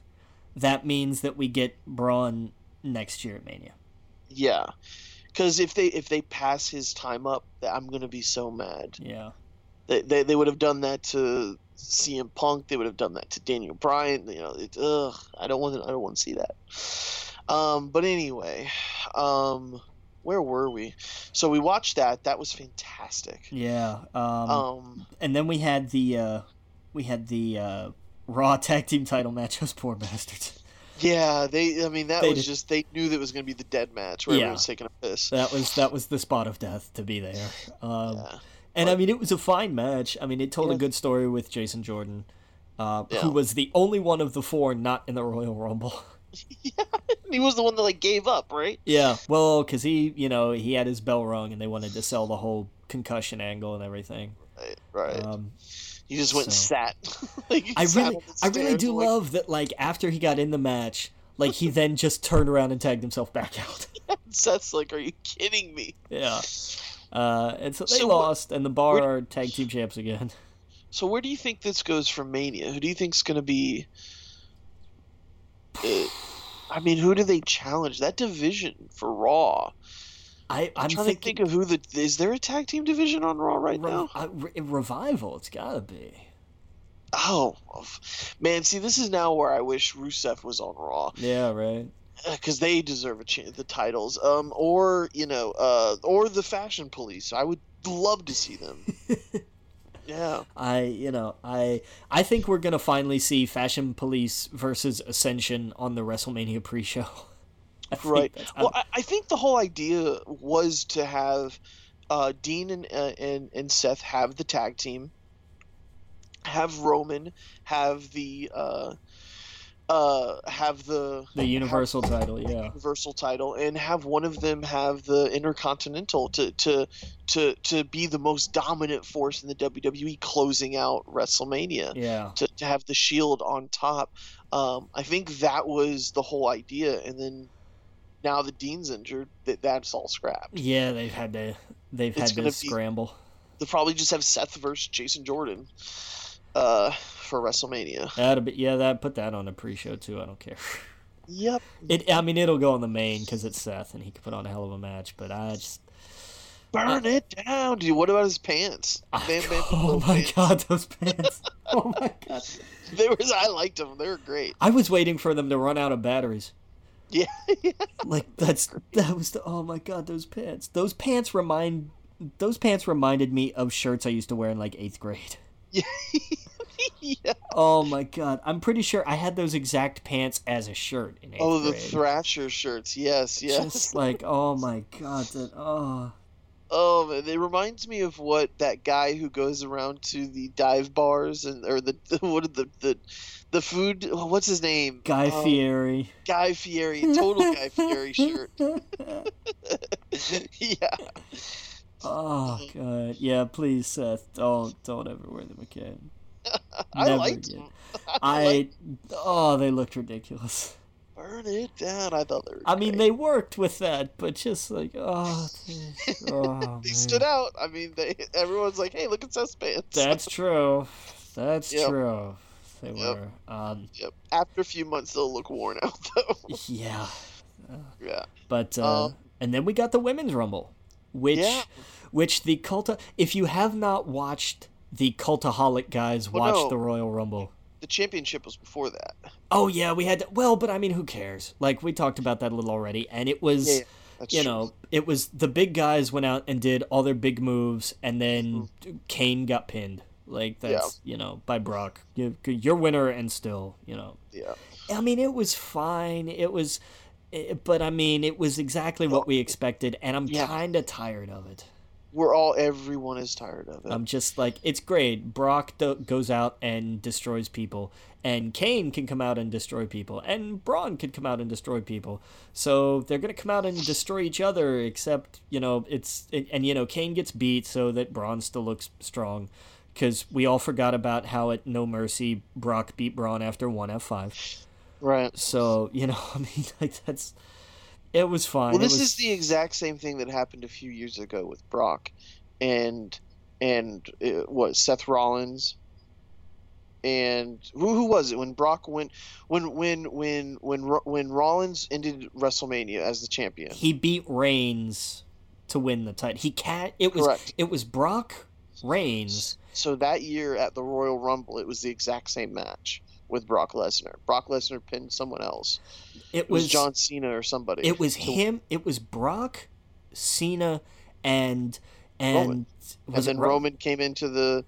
S2: that means that we get Braun next year at Mania.
S1: Yeah, because if they if they pass his time up, I'm gonna be so mad.
S2: Yeah.
S1: They, they, they would have done that to CM Punk. They would have done that to Daniel Bryan. You know, it, ugh, I don't want to, I don't want to see that. Um, but anyway, um, where were we? So we watched that. That was fantastic.
S2: Yeah. Um,
S1: Um,
S2: and then we had the uh we had the uh Raw tag team title match. Those poor bastards.
S1: Yeah, they. I mean, that
S2: They
S1: was
S2: did-
S1: just they knew that was going to be the dead match where
S2: Yeah.
S1: everyone was taking a piss.
S2: That was that was the spot of death to be there. Um,
S1: Yeah.
S2: And I mean, it was a fine match. I mean, it told a good story with Jason Jordan, uh,
S1: Yeah.
S2: who was the only one of the four not in the Royal Rumble.
S1: yeah, he was the one that like gave up, right?
S2: yeah, well, because he, you know, he had his bell rung, and they wanted to sell the whole concussion angle and everything.
S1: Right. right.
S2: Um,
S1: he just went and sat. like,
S2: I
S1: sat
S2: really, I really do
S1: like,
S2: love that. Like after he got in the match, like he then just turned around and tagged himself back out.
S1: Seth's like, "Are you kidding me?"
S2: yeah. Uh, and so they
S1: So what-
S2: lost, and the Bar
S1: where-
S2: are tag team champs again.
S1: So where do you think this goes for Mania? Who do you think's going to be? Uh, I mean, who do they challenge? That division for Raw.
S2: I,
S1: I'm,
S2: I'm
S1: trying
S2: thinking
S1: to think of who the is there a tag team division on Raw right
S2: Re-
S1: now?
S2: uh, Re- revival. It's gotta be.
S1: Oh, man! See, this is now where I wish Rusev was on Raw
S2: Yeah, right.
S1: because they deserve a chance, the titles. Um, or you know, uh, or the Fashion Police. I would love to see them. yeah.
S2: I, you know, I, I think we're gonna finally see Fashion Police versus Ascension on the WrestleMania pre-show.
S1: Right. Well, I, I think the whole idea was to have uh, Dean and, uh, and and Seth have the tag team, have Roman have the uh, uh, have the
S2: the Universal title. Yeah.
S1: Universal title, and have one of them have the Intercontinental to to to to be the most dominant force in the WWE, closing out WrestleMania
S2: Yeah.
S1: to, to have the shield on top. Um, I think that was the whole idea, and then now the Dean's injured, that that's all scrapped.
S2: Yeah, they've had to, they've
S1: It's
S2: had to
S1: be-
S2: scramble.
S1: They'll probably just have Seth versus Jason Jordan uh, for WrestleMania.
S2: That'll be, yeah, that put that on a pre-show too. I don't care.
S1: Yep.
S2: It, I mean, it'll go on the main because it's Seth and he can put on a hell of a match. But I just,
S1: Burn it down, dude. What about his pants? Bam Bam
S2: oh my
S1: pants.
S2: god, those pants! Oh my god.
S1: They was I liked them. They were great.
S2: I was waiting for them to run out of batteries.
S1: Yeah.
S2: Like that's that was the oh my god those pants those pants remind those pants reminded me of shirts I used to wear in like eighth grade.
S1: yeah.
S2: Oh my god, I'm pretty sure I had those exact pants as a shirt in oh, eighth
S1: Oh, the
S2: grade.
S1: Thrasher shirts. Yes, yes.
S2: Just like oh my god, that oh
S1: Oh, man, it reminds me of what that guy who goes around to the dive bars and or the, the what are the the the food. oh, What's his name?
S2: Guy
S1: Um,
S2: Fieri.
S1: Guy Fieri. Total Guy Fieri shirt. yeah.
S2: Oh god, yeah. Please, Seth, don't don't ever wear them again.
S1: I
S2: Never
S1: liked
S2: again.
S1: them.
S2: I
S1: like-
S2: oh they looked ridiculous.
S1: burn it down. I thought they were.
S2: I mean they worked with that, but just like oh, oh
S1: they stood out. I mean, they everyone's like, "Hey, look at Seth's pants."
S2: That's true. That's
S1: Yep.
S2: true. They
S1: Yep.
S2: were. Um,
S1: Yep. After a few months, they'll look worn out, though.
S2: yeah.
S1: yeah.
S2: But uh,
S1: Um,
S2: and then we got the women's rumble, which
S1: Yeah.
S2: which the culta. If you have not watched the cultaholic guys
S1: Well,
S2: watch
S1: no.
S2: the Royal Rumble.
S1: The championship was before that.
S2: Oh yeah, we had. To, well, but I mean, who cares? Like we talked about that a little already, and it was.
S1: Yeah, yeah,
S2: you
S1: true.
S2: know, it was the big guys went out and did all their big moves, and then Kane got pinned. Like that's you know by Brock. You, you're winner, and still you know.
S1: Yeah.
S2: I mean, it was fine. It was, it, but I mean, it was exactly what we expected, and I'm
S1: Yeah.
S2: kind of tired of it.
S1: We're all. Everyone is tired of it.
S2: I'm just like, it's great. Brock do- goes out and destroys people, and Kane can come out and destroy people, and Braun can come out and destroy people. So they're gonna come out and destroy each other. Except you know, it's and, and you know, Kane gets beat so that Braun still looks strong. Because we all forgot about how at No Mercy Brock beat Braun after one F five.
S1: right.
S2: So you know, I mean, like that's it was fine.
S1: Well, this
S2: was-
S1: is the exact same thing that happened a few years ago with Brock, and and uh, what Seth Rollins, and who, who was it when Brock went when when when when when Rollins ended WrestleMania as the champion?
S2: he beat Reigns to win the title. He can't. It was
S1: Correct.
S2: it was Brock Reigns.
S1: So that year at the Royal Rumble, it was the exact same match with Brock Lesnar. Brock Lesnar pinned someone else.
S2: It
S1: It was,
S2: was
S1: John Cena or somebody.
S2: It was him. It was Brock, Cena, and and
S1: Roman. and then
S2: Ro-
S1: Roman came into the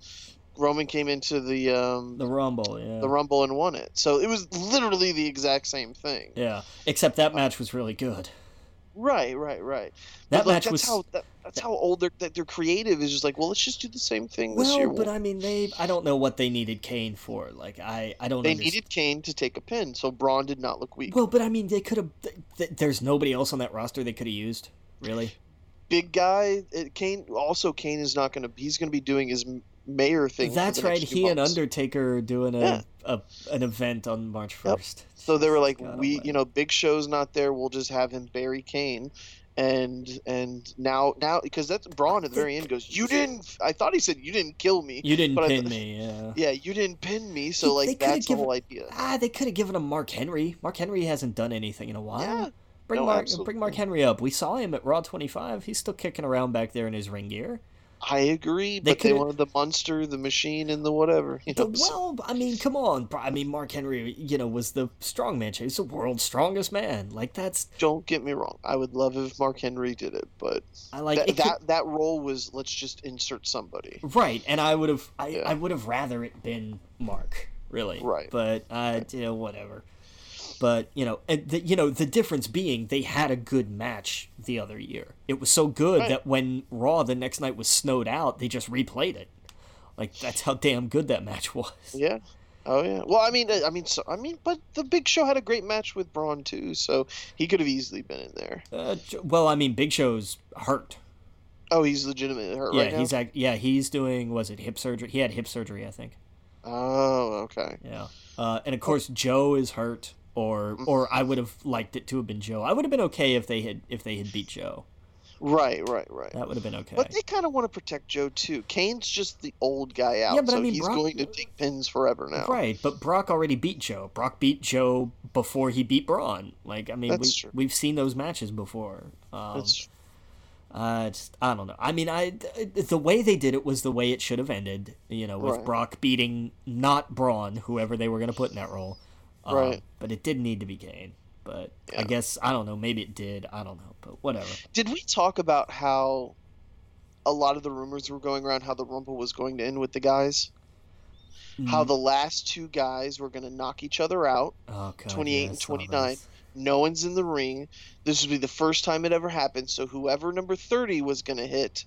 S1: Roman came into the um,
S2: the Rumble, yeah.
S1: the Rumble and won it. So it was literally the exact same thing.
S2: Yeah, except that match was really good.
S1: Right, right, right.
S2: That
S1: But,
S2: match
S1: that's
S2: was
S1: how that, that's how old they're they're creative is just like, well, let's just do the same thing this
S2: well,
S1: year.
S2: but I mean, they I don't know what they needed Kane for. Like I I don't
S1: they
S2: understand.
S1: needed Kane to take a pin, so Braun did not look weak.
S2: Well, but I mean, they could have. Th- th- there's nobody else on that roster they could have used. Really?
S1: Big guy, it, Kane. Also, Kane is not going to. He's going to be doing his mayor thing.
S2: That's right. He and. Undertaker are doing a,
S1: Yeah.
S2: a an event on March first.
S1: So they were like,
S2: God
S1: we, you know, Big Show's not there. We'll just have him bury Kane, and and now now because that's Braun at the very end goes, you didn't. I thought he said you didn't kill me.
S2: You didn't pin
S1: th-
S2: me. Yeah.
S1: Yeah, you didn't pin me. So like
S2: they
S1: that's the
S2: given-
S1: whole idea.
S2: Ah, they could have given him Mark Henry. Mark Henry hasn't done anything in a while.
S1: Yeah,
S2: Bring
S1: no,
S2: Mark,
S1: absolutely.
S2: bring Mark Henry up. We saw him at Raw 25. He's still kicking around back there in his ring gear.
S1: I agree,
S2: They
S1: but they wanted the monster, the machine, and the whatever. You know,
S2: The- well, I mean, come on. I mean, Mark Henry, you know, was the strongman. champ. He's the world's strongest man. Like that's
S1: don't get me wrong. I would love if Mark Henry did it, but
S2: I like
S1: that,
S2: could-
S1: that that role was let's just insert somebody.
S2: right, and I would have, I,
S1: Yeah.
S2: I would have rather it been Mark, really.
S1: Right.
S2: But uh, you know, whatever. But you know, and the, you know, the difference being they had a good match the other year. It was so good
S1: Right.
S2: that when Raw the next night was snowed out, they just replayed it. Like that's how damn good that match was.
S1: Yeah. Oh yeah. Well, I mean, I mean, so I mean, but the Big Show had a great match with Braun too, so he could have easily been in there.
S2: Uh, well, I mean, Big Show's hurt.
S1: Oh, he's legitimately hurt
S2: Yeah,
S1: right now.
S2: he's act- yeah he's doing was it hip surgery? He had hip surgery, I think.
S1: Oh, okay.
S2: Yeah, uh, and of course Joe is hurt, or or I would have liked it to have been Joe. I would have been okay if they had if they had beat Joe.
S1: Right, right, right.
S2: That would have been okay.
S1: But they kind of want to protect Joe too. Kane's just the old guy out,
S2: Yeah, but I
S1: so
S2: mean,
S1: he's
S2: Brock-
S1: going to take pins forever now.
S2: Right, but Brock already beat Joe. Brock beat Joe before he beat Braun. Like I mean, we
S1: true.
S2: we've seen those matches before. Um,
S1: That's
S2: Uh, just, I don't know. I mean, I the way they did it was the way it should have ended. You know, with
S1: Right.
S2: Brock beating not Braun, whoever they were going to put in that role. Um,
S1: Right.
S2: But it didn't need to be Kane. But I guess I don't know. Maybe it did. I don't know. But whatever.
S1: Did we talk about how a lot of the rumors were going around how the Rumble was going to end with the guys? How
S2: Mm,
S1: the last two guys were going to knock each other out.
S2: oh, God,
S1: 28
S2: yeah,
S1: and 29.
S2: this.
S1: No one's in the ring. This would be the first time it ever happened. So whoever number 30 was going to hit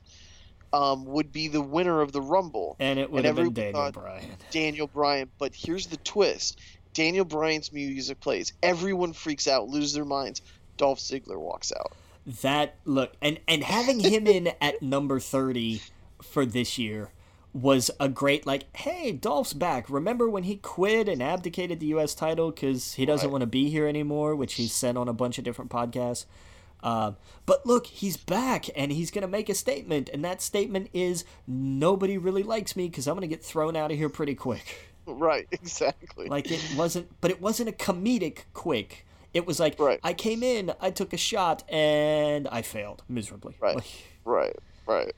S1: um, would be the winner of the Rumble.
S2: And it would
S1: and
S2: have been Daniel Bryan.
S1: Daniel Bryan. But here's the twist Daniel Bryan's music plays. Everyone freaks out, lose their minds. Dolph Ziggler walks out.
S2: That look and and having him in at number 30 for this year was a great like hey Dolph's back remember when he quit and abdicated the US title cuz he doesn't
S1: Right.
S2: want to be here anymore which he's said on a bunch of different podcasts um, but look he's back and he's going to make a statement and that statement is nobody really likes me cuz I'm going to get thrown out of here pretty quick
S1: Right, exactly.
S2: like it wasn't but it wasn't a comedic quick it was like
S1: Right.
S2: i came in i took a shot and i failed miserably
S1: Right.
S2: Like,
S1: right, right.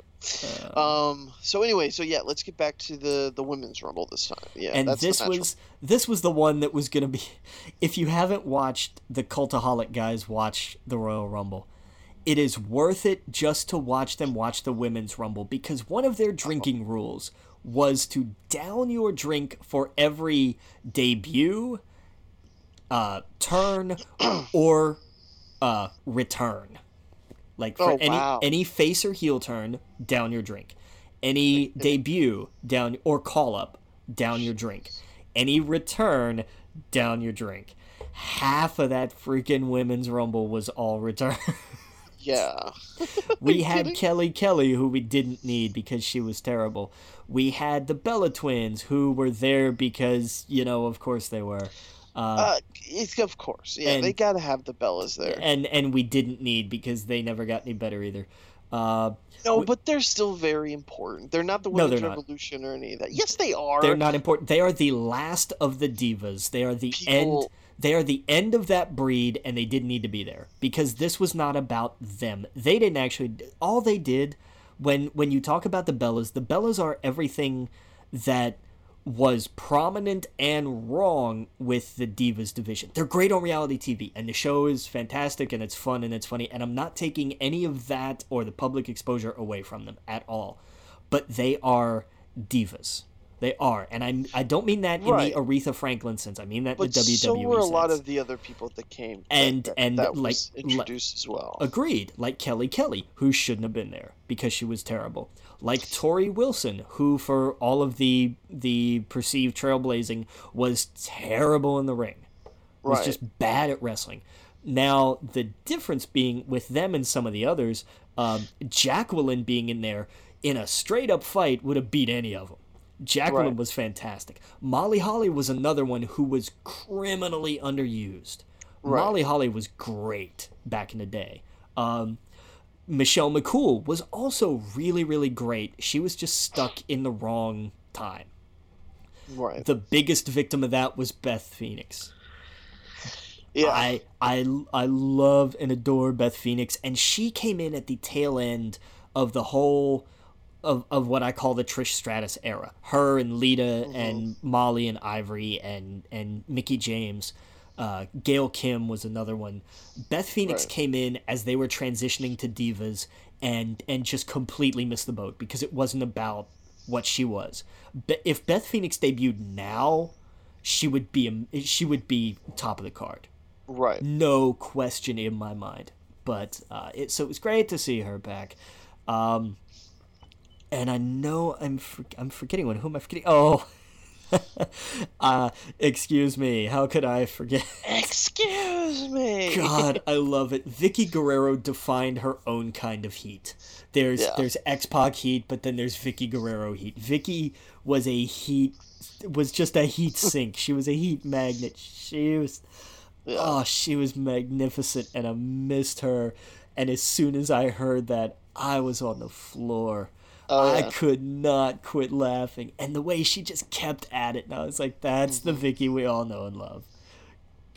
S2: uh,
S1: Um. So anyway, so yeah, let's get back to the the women's rumble this time. Yeah,
S2: and
S1: that's
S2: this was this was the one that was gonna be if you haven't watched the cultaholic guys watch the royal rumble it is worth it just to watch them watch the women's rumble because one of their drinking rules was to down your drink for every debut uh, turn or uh, return. Like for
S1: Oh,
S2: any
S1: wow.
S2: any face or heel turn down your drink. Any debut down or call up down your drink. Any return down your drink. Half of that freaking women's rumble was all return
S1: Yeah.
S2: we had
S1: kidding?
S2: kelly kelly who we didn't need because she was terrible we had the bella twins who were there because you know of course they were uh,
S1: Uh, it's of course. Yeah,
S2: and-
S1: they got to have the Bellas there.
S2: and and we didn't need because they never got any better either uh,
S1: No,
S2: we-
S1: but they're still very important. They're not the
S2: No,
S1: women's
S2: not.
S1: revolution or any of that. Yes, they are.
S2: They're not important. They are the last of the divas. They are the end. They are the end of that breed, and they didn't need to be there because this was not about them. They didn't actually. All they did when when you talk about the Bellas, the Bellas are everything that was prominent and wrong with the divas division. They're great on reality TV, and the show is fantastic, and it's fun and it's funny. And I'm not taking any of that or the public exposure away from them at all, but they are divas They are, and I I don't mean that
S1: Right.
S2: in the Aretha Franklin sense. I mean that
S1: But
S2: in the WWE
S1: so were a lot of the other people that came
S2: And-
S1: that,
S2: and,
S1: that
S2: like-
S1: was introduced as well.
S2: Agreed. Like Kelly Kelly, who shouldn't have been there because she was terrible. Like Torrie Wilson, who for all of the the perceived trailblazing was terrible in the ring. Right. Was
S1: Right.
S2: just bad at wrestling. Now the difference being with them and some of the others, um, Jacqueline being in there in a straight up fight would have beat any of them. Jacqueline
S1: Right.
S2: was fantastic. Molly Holly was another one who was criminally underused.
S1: Right.
S2: Molly Holly was great back in the day. Um, Michelle McCool was also really, really great. She was just stuck in the wrong time.
S1: right.
S2: The biggest victim of that was Beth Phoenix.
S1: yeah.
S2: I I I love and adore Beth Phoenix, and she came in at the tail end of the whole of, of what I call the Trish Stratus era. Her and Lita and Molly and Ivory and and Mickie James. Uh, Gail Kim was another one. Beth Phoenix
S1: Right.
S2: came in as they were transitioning to divas and and just completely missed the boat because it wasn't about what she was. But if Beth Phoenix debuted now, she would be she would be top of the card
S1: right.
S2: no question in my mind. But uh, it so it was great to see her back. Um, and I know I'm for, I'm forgetting one. Who am I forgetting? Oh, uh, excuse me. How could I forget?
S1: Excuse me.
S2: God, I love it. Vickie Guerrero defined her own kind of heat. There's
S1: Yeah.
S2: there's X Pac heat, but then there's Vickie Guerrero heat. Vickie was a heat was just a heat sink. she was a heat magnet. She was
S1: Yeah.
S2: oh, she was magnificent, and I missed her. And as soon as I heard that, I was on the floor.
S1: Oh,
S2: I could not quit laughing, and the way she just kept at it, and I was like, "That's the
S1: Mm-hmm.
S2: Vickie we all know and love."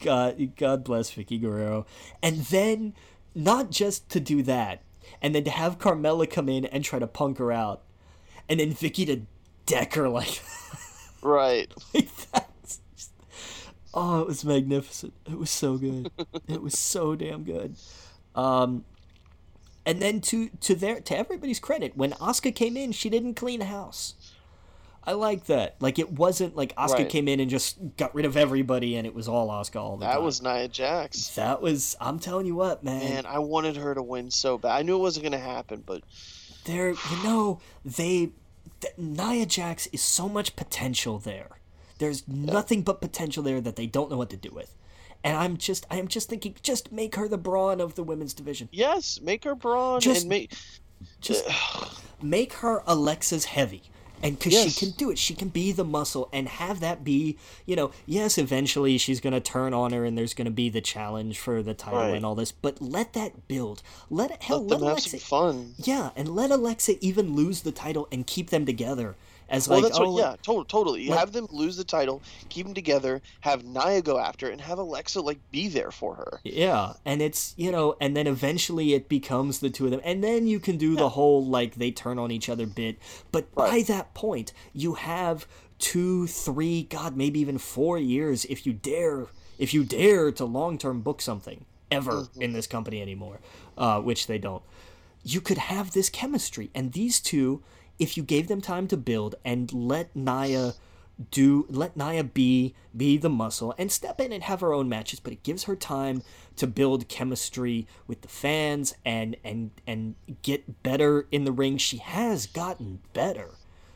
S2: God, God bless Vickie Guerrero. And then, not just to do that, and then to have Carmella come in and try to punk her out, and then Vickie to deck her like,
S1: Right.
S2: like that. Just- Oh, it was magnificent. It was so good. it was so damn good. Um, and then to to their to everybody's credit, when Asuka came in, she didn't clean house. I like that. Like it wasn't like Asuka
S1: Right.
S2: came in and just got rid of everybody, and it was all Asuka all the
S1: That
S2: time.
S1: was Nia Jax.
S2: That was. I'm telling you what, man.
S1: Man, I wanted her to win so bad. I knew it wasn't gonna happen, but
S2: There, you know, they. Th- Nia Jax is so much potential there. There's nothing but potential there that they don't know what to do with. And I'm just, I am just thinking, just make her the brawn of the women's division.
S1: yes, make her brawn
S2: Just-
S1: and make.
S2: Just make her Alexa's heavy. And because
S1: Yes.
S2: she can do it, she can be the muscle and have that be, you know, yes, eventually she's going to turn on her and there's going to be the challenge for the title
S1: Right.
S2: and all this, but let that build. Let it, hell,
S1: let
S2: let,
S1: them have
S2: Alexa,
S1: some fun.
S2: yeah, and let Alexa even lose the title and keep them together as
S1: Well,
S2: like,
S1: that's
S2: oh,
S1: what. Yeah, totally. Totally. You
S2: like-
S1: have them lose the title, keep them together, have Nia go after and have Alexa like be there for her.
S2: Yeah, and it's you know, and then eventually it becomes the two of them, and then you can do the whole like they turn on each other bit. But by that point, you have two, three, God, maybe even four years if you dare, if you dare to long term book something ever
S1: Mm-hmm.
S2: in this company anymore, uh, which they don't. You could have this chemistry, and these two, if you gave them time to build and let Nia do let Nia be be the muscle and step in and have her own matches, but it gives her time to build chemistry with the fans and and and get better in the ring. She has gotten better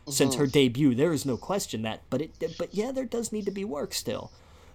S2: since her mhm. debut. There is no question that, but it but yeah, there does need to be work still.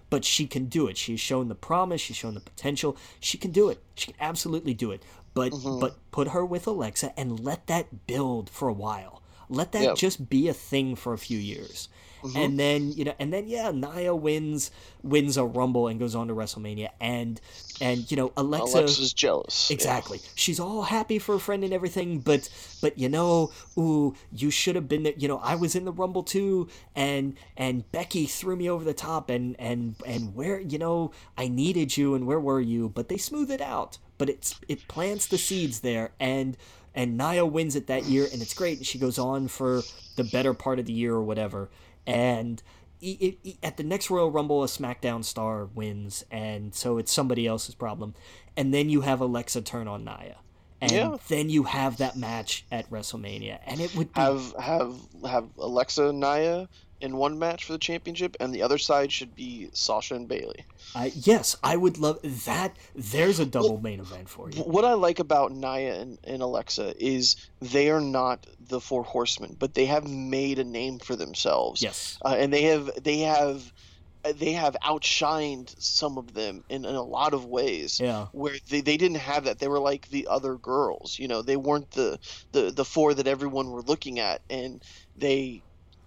S2: But she can do it. She's shown the promise. She's shown the potential. She can do it. She can absolutely do it. But mm-hmm. but put her with Alexa and let that build for a while. Let that
S1: Yep.
S2: just be a thing for a few years. Mm-hmm. And then you know, and then yeah, Nia wins wins a Rumble and goes on to WrestleMania, and and you know Alexa,
S1: Alexa's jealous. Yeah.
S2: exactly. She's all happy for a friend and everything, but but you know, ooh, you should have been there. You know, I was in the Rumble too, and and Becky threw me over the top, and and and where you know I needed you, and where were you? But they smooth it out. But it's it plants the seeds there, and and Nia wins it that year, and it's great. And she goes on for the better part of the year or whatever, and. i- i- i- At the next Royal Rumble, a SmackDown star wins, and so it's somebody else's problem. And then you have Alexa turn on Nia, and
S1: Yeah.
S2: then you have that match at WrestleMania, and it would be
S1: Have have have Alexa Nia in one match for the championship, and the other side should be Sasha and Bayley.
S2: I yes, I would love that. There's a double main event for you.
S1: What I like about Nia and, and Alexa is they are not the Four Horsemen, but they have made a name for themselves.
S2: Yes,
S1: uh, and they have they have uh, they have outshined some of them in, in a lot of ways
S2: yeah,
S1: where they, they didn't have that they were like the other girls you know they weren't the, the the four that everyone were looking at and they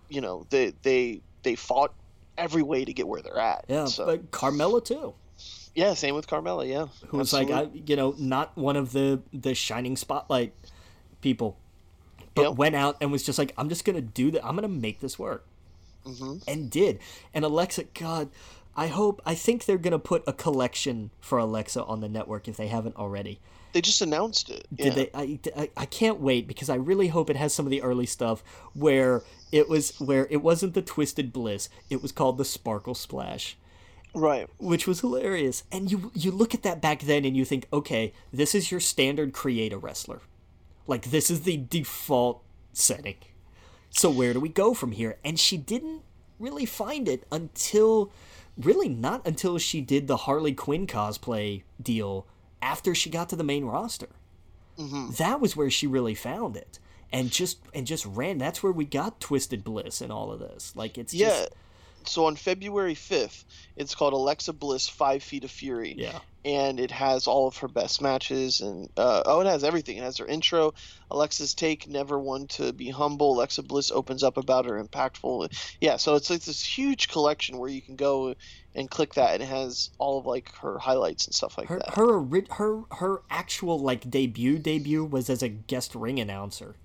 S1: you know they they they fought every way to get where they're at
S2: yeah.
S1: so
S2: But Carmella too,
S1: yeah same with carmella yeah
S2: who was like, I, you know, not one of the the shining spotlight people, but
S1: Yep.
S2: went out and was just like, I'm just gonna do that. I'm gonna make this work.
S1: Mhm.
S2: and did. And Alexa, God, I hope, I think they're gonna put a collection for Alexa on the network if they haven't already.
S1: They just announced it
S2: Did
S1: yeah.
S2: they? I, I, I can't wait because I really hope it has some of the early stuff where it was where it wasn't the Twisted Bliss, it was called the Sparkle Splash,
S1: right
S2: which was hilarious. And you you look at that back then and you think, okay, this is your standard create a wrestler, like this is the default setting. So where do we go from here? And she didn't really find it until really not until she did the Harley Quinn cosplay deal after she got to the main roster. Mm-hmm. That was where she really found it. And just and just ran. That's where we got Twisted Bliss and all of this. Like it's
S1: yeah
S2: just
S1: so on february 5th it's called alexa bliss five feet of fury.
S2: Yeah.
S1: and it has all of her best matches and uh, oh it has everything. It has her intro alexa's take never one to be humble alexa bliss opens up about her impactful yeah so it's like this huge collection where you can go and click that and it has all of like her highlights and stuff like
S2: Her
S1: that.
S2: her her her actual like debut debut was as a guest ring announcer.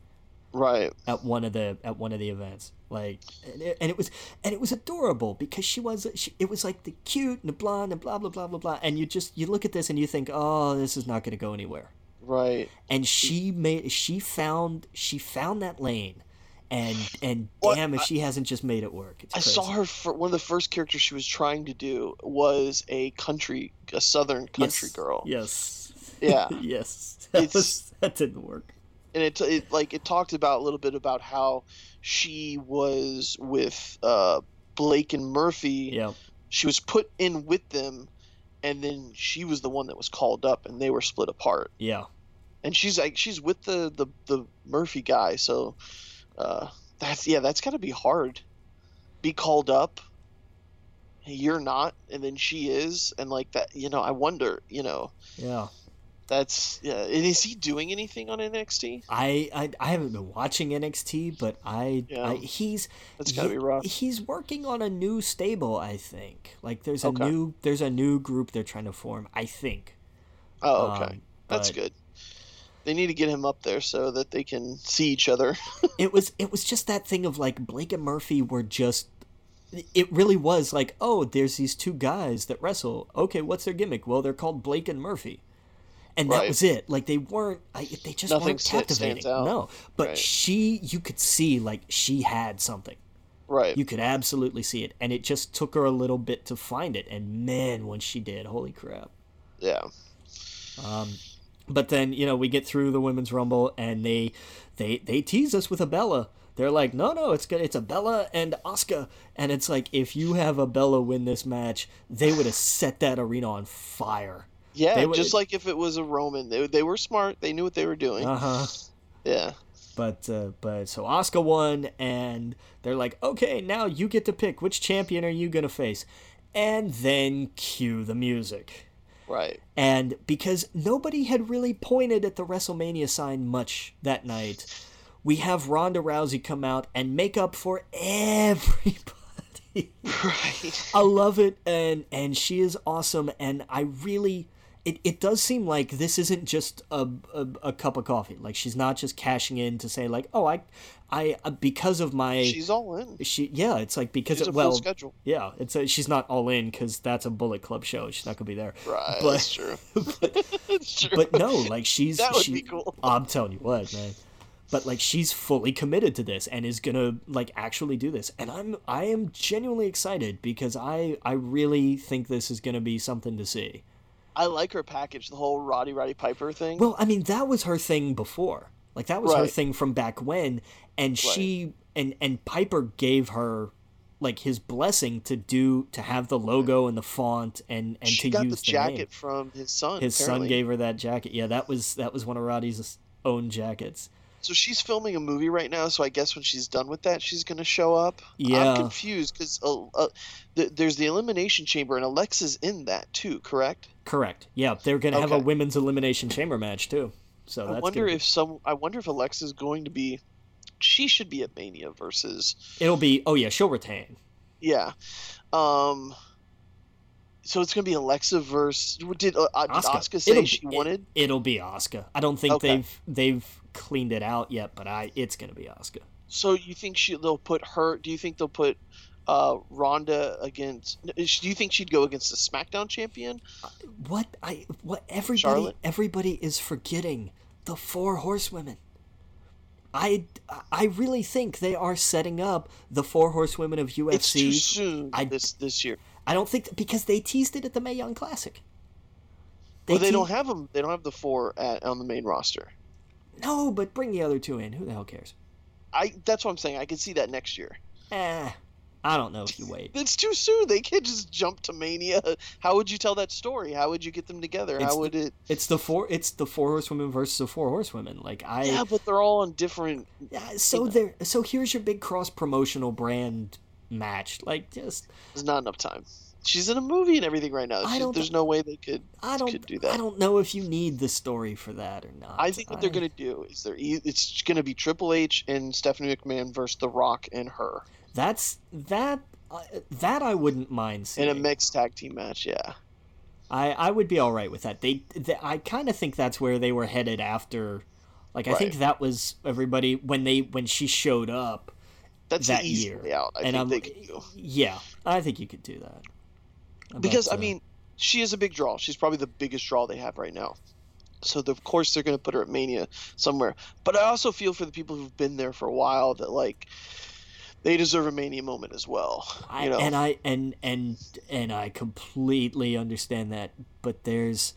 S1: right.
S2: At one of the at one of the events like and it, and it was and it was adorable because she was she, it was like the cute and the blonde and blah blah blah blah blah. And you just you look at this and you think oh this is not going to go anywhere.
S1: Right.
S2: And she made she found she found that lane and and damn if she hasn't just made it work.
S1: I saw her for one of the first characters she was trying to do was a country a southern country
S2: yes.
S1: girl.
S2: Yes.
S1: Yeah.
S2: Yes. That was that didn't work
S1: and it, it like it talked about a little bit about how she was with uh, Blake and Murphy.
S2: yeah
S1: She was put in with them, and then she was the one that was called up, and they were split apart.
S2: yeah
S1: And she's like she's with the the, the Murphy guy, so uh, that's yeah, that's got to be hard. Be called up. You're not, and then she is, and like that. You know, I wonder. You know,
S2: yeah
S1: that's yeah. And is he doing anything on NXT?
S2: I, I I haven't been watching NXT, but I,
S1: Yeah.
S2: I he's
S1: That's gotta
S2: he-
S1: be rough.
S2: He's working on a new stable, I think. Like there's a
S1: Okay.
S2: new there's a new group they're trying to form, I think.
S1: Oh, okay.
S2: Um,
S1: That's
S2: but
S1: good. They need to get him up there so that they can see each other.
S2: It was it was just that thing of like Blake and Murphy were just it really was like, oh, there's these two guys that wrestle. Okay, what's their gimmick? Well, they're called Blake and Murphy. And that was it. Like they weren't I, they just
S1: Nothing
S2: weren't captivating. No. But
S1: Right.
S2: she you could see like she had something.
S1: right.
S2: You could absolutely see it, and it just took her a little bit to find it. And man, when she did, holy crap!
S1: yeah.
S2: Um, but then you know we get through the women's rumble, and they they they tease us with a Bella. They're like, no, no, it's good. It's a Bella and Asuka, and it's like if you have a Bella win this match, they would have set that arena on fire.
S1: Yeah, just like if it was a Roman. They, they were smart. They knew what they were doing.
S2: Uh huh.
S1: yeah.
S2: But uh, but so Asuka won, and they're like, okay, now you get to pick which champion are you gonna face, and then cue the music.
S1: Right.
S2: And because nobody had really pointed at the WrestleMania sign much that night, we have Ronda Rousey come out and make up for everybody.
S1: Right.
S2: I love it and and she is awesome and I really it, it does seem like this isn't just a, a, a cup of coffee. Like she's not just cashing in to say like, "Oh, I I uh, because of my
S1: She's all in.
S2: she yeah, it's like because
S1: She's
S2: it, well
S1: schedule.
S2: yeah, it's a, she's not all in cuz that's a Bullet Club show. She's not to be there.
S1: Right.
S2: But-
S1: that's true. that's true.
S2: but no, like she's
S1: That would
S2: she,
S1: be cool.
S2: I'm telling you what, man. But like she's fully committed to this and is gonna like actually do this, and I'm I am genuinely excited because I I really think this is gonna be something to see.
S1: I like her package, the whole Roddy Roddy Piper thing.
S2: Well, I mean, that was her thing before. Like that was her thing from back when, and she and and Piper gave her like his blessing to do to have the logo and the font and and
S1: she
S2: to
S1: got
S2: use
S1: the
S2: the
S1: jacket
S2: name.
S1: from his son.
S2: His son gave her that jacket. Yeah, that was that was one of Roddy's own jackets.
S1: So she's filming a movie right now. So I guess when she's done with that, she's gonna show up.
S2: Yeah.
S1: I'm confused because uh, uh, th- there's the elimination chamber, and Alexa's in that too. Correct?
S2: Correct. Yeah, they're gonna have a women's elimination chamber match too. So
S1: I wonder
S2: be-
S1: if some. I wonder if Alexa's going to be. She should be at Mania versus.
S2: it'll be. Oh yeah, she'll retain.
S1: Yeah. Um. So it's gonna be Alexa versus. Did uh, did
S2: Asuka.
S1: Asuka say
S2: It'll-
S1: she
S2: it-
S1: wanted?
S2: It'll be Asuka. I don't think
S1: Okay.
S2: they've they've cleaned it out yet, but I it's gonna be Asuka.
S1: So you think she they'll put her? Do you think they'll put uh Ronda against? Do you think she'd go against the SmackDown champion?
S2: What I what everybody
S1: Charlotte?
S2: everybody is forgetting the four horsewomen. I I really think they are setting up the four horsewomen of UFC.
S1: It's too soon
S2: I-
S1: this this year.
S2: I don't think because they teased it at the Mae Young Classic.
S1: Well, they
S2: te-
S1: don't have them. They don't have the four at, on the main roster.
S2: No, but bring the other two in. Who the hell cares?
S1: I. That's what I'm saying. I can see that next year.
S2: Eh, I don't know if you wait.
S1: It's too soon. They can't just jump to Mania. How would you tell that story? How would you get them together?
S2: It's
S1: How
S2: the-
S1: would it?
S2: It's the four. It's the four horsewomen versus the four horsewomen. Like I.
S1: Yeah, but they're all on different.
S2: Yeah, so there. So here's your big cross promotional brand match. Like just
S1: There's not enough time. She's in a movie and everything right now.
S2: I don't-
S1: there's no way they could.
S2: I don't.
S1: could do that.
S2: I don't know if you need the story for that or not.
S1: I think what they're gonna do is they're it's gonna be Triple H and Stephanie McMahon versus The Rock and her
S2: That's that. Uh, that I wouldn't mind seeing.
S1: in a mixed tag team match. Yeah.
S2: I I would be all right with that. They, they I kind of think that's where they were headed after. Like I think that was everybody when they when she showed up.
S1: That's
S2: That year.
S1: out. I
S2: and
S1: think
S2: I'm
S1: they could do.
S2: yeah, I think you could do that.
S1: Because I
S2: uh,
S1: mean, she is a big draw. She's probably the biggest draw they have right now. So the, of course they're going to put her at Mania somewhere. But I also feel for the people who've been there for a while that like they deserve a Mania moment as well. You know,
S2: and I and and and I completely understand that, but there's,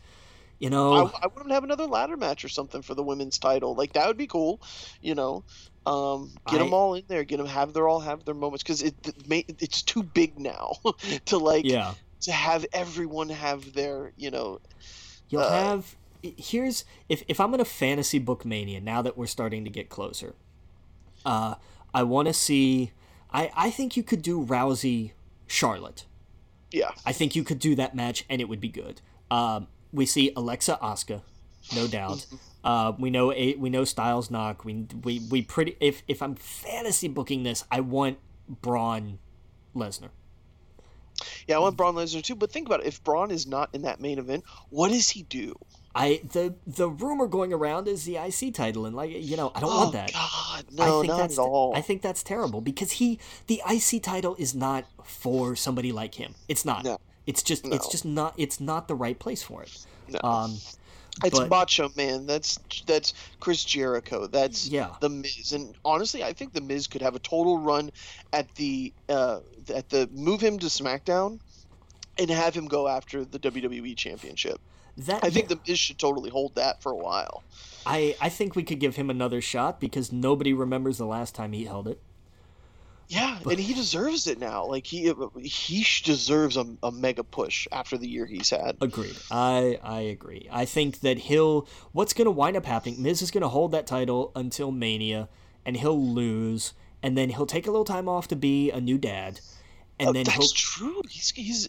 S2: you know,
S1: I, I to have another ladder match or something for the women's title. Like that would be cool. You know, um, get
S2: I-
S1: them all in there. Get them have their all have their moments because it, it it's too big now to like
S2: yeah,
S1: to have everyone have their you know
S2: you'll
S1: uh,
S2: have. Here's if if I'm in a fantasy book mania now that we're starting to get closer. Uh, I want to see. I I think you could do Rousey Charlotte.
S1: yeah
S2: I think you could do that match and it would be good. Um, we see Alexa asuka no doubt. Uh, we know a, we know Styles Nak. We we we pretty if if I'm fantasy booking this, I want Braun Lesnar.
S1: Yeah I want Braun Lesnar too. But think about it: if Braun is not in that main event, what does he do?
S2: I the the rumor going around is the IC title and like you know I don't
S1: oh
S2: want that.
S1: God,
S2: I
S1: no,
S2: think
S1: not
S2: that's
S1: at all.
S2: I think that's terrible because he the IC title is not for somebody like him. It's not.
S1: No.
S2: It's just it's just not it's not the right place for it.
S1: no.
S2: Um,
S1: it's
S2: but-
S1: Macho Man. That's that's Chris Jericho. That's
S2: Yeah.
S1: the Miz. And honestly, I think the Miz could have a total run at the uh, at the move him to SmackDown and have him go after the WWE Championship.
S2: that
S1: I think
S2: yeah.
S1: the Miz should totally hold that for a while.
S2: I, I think we could give him another shot because nobody remembers the last time he held it.
S1: Yeah, and he deserves it now. Like he he deserves a, a mega push after the year he's had.
S2: Agreed. I I agree. I think that he'll what's going to wind up happening. Miz is going to hold that title until Mania, and he'll lose, and then he'll take a little time off to be a new dad, and
S1: Uh,
S2: then he'll
S1: that's true. He's he's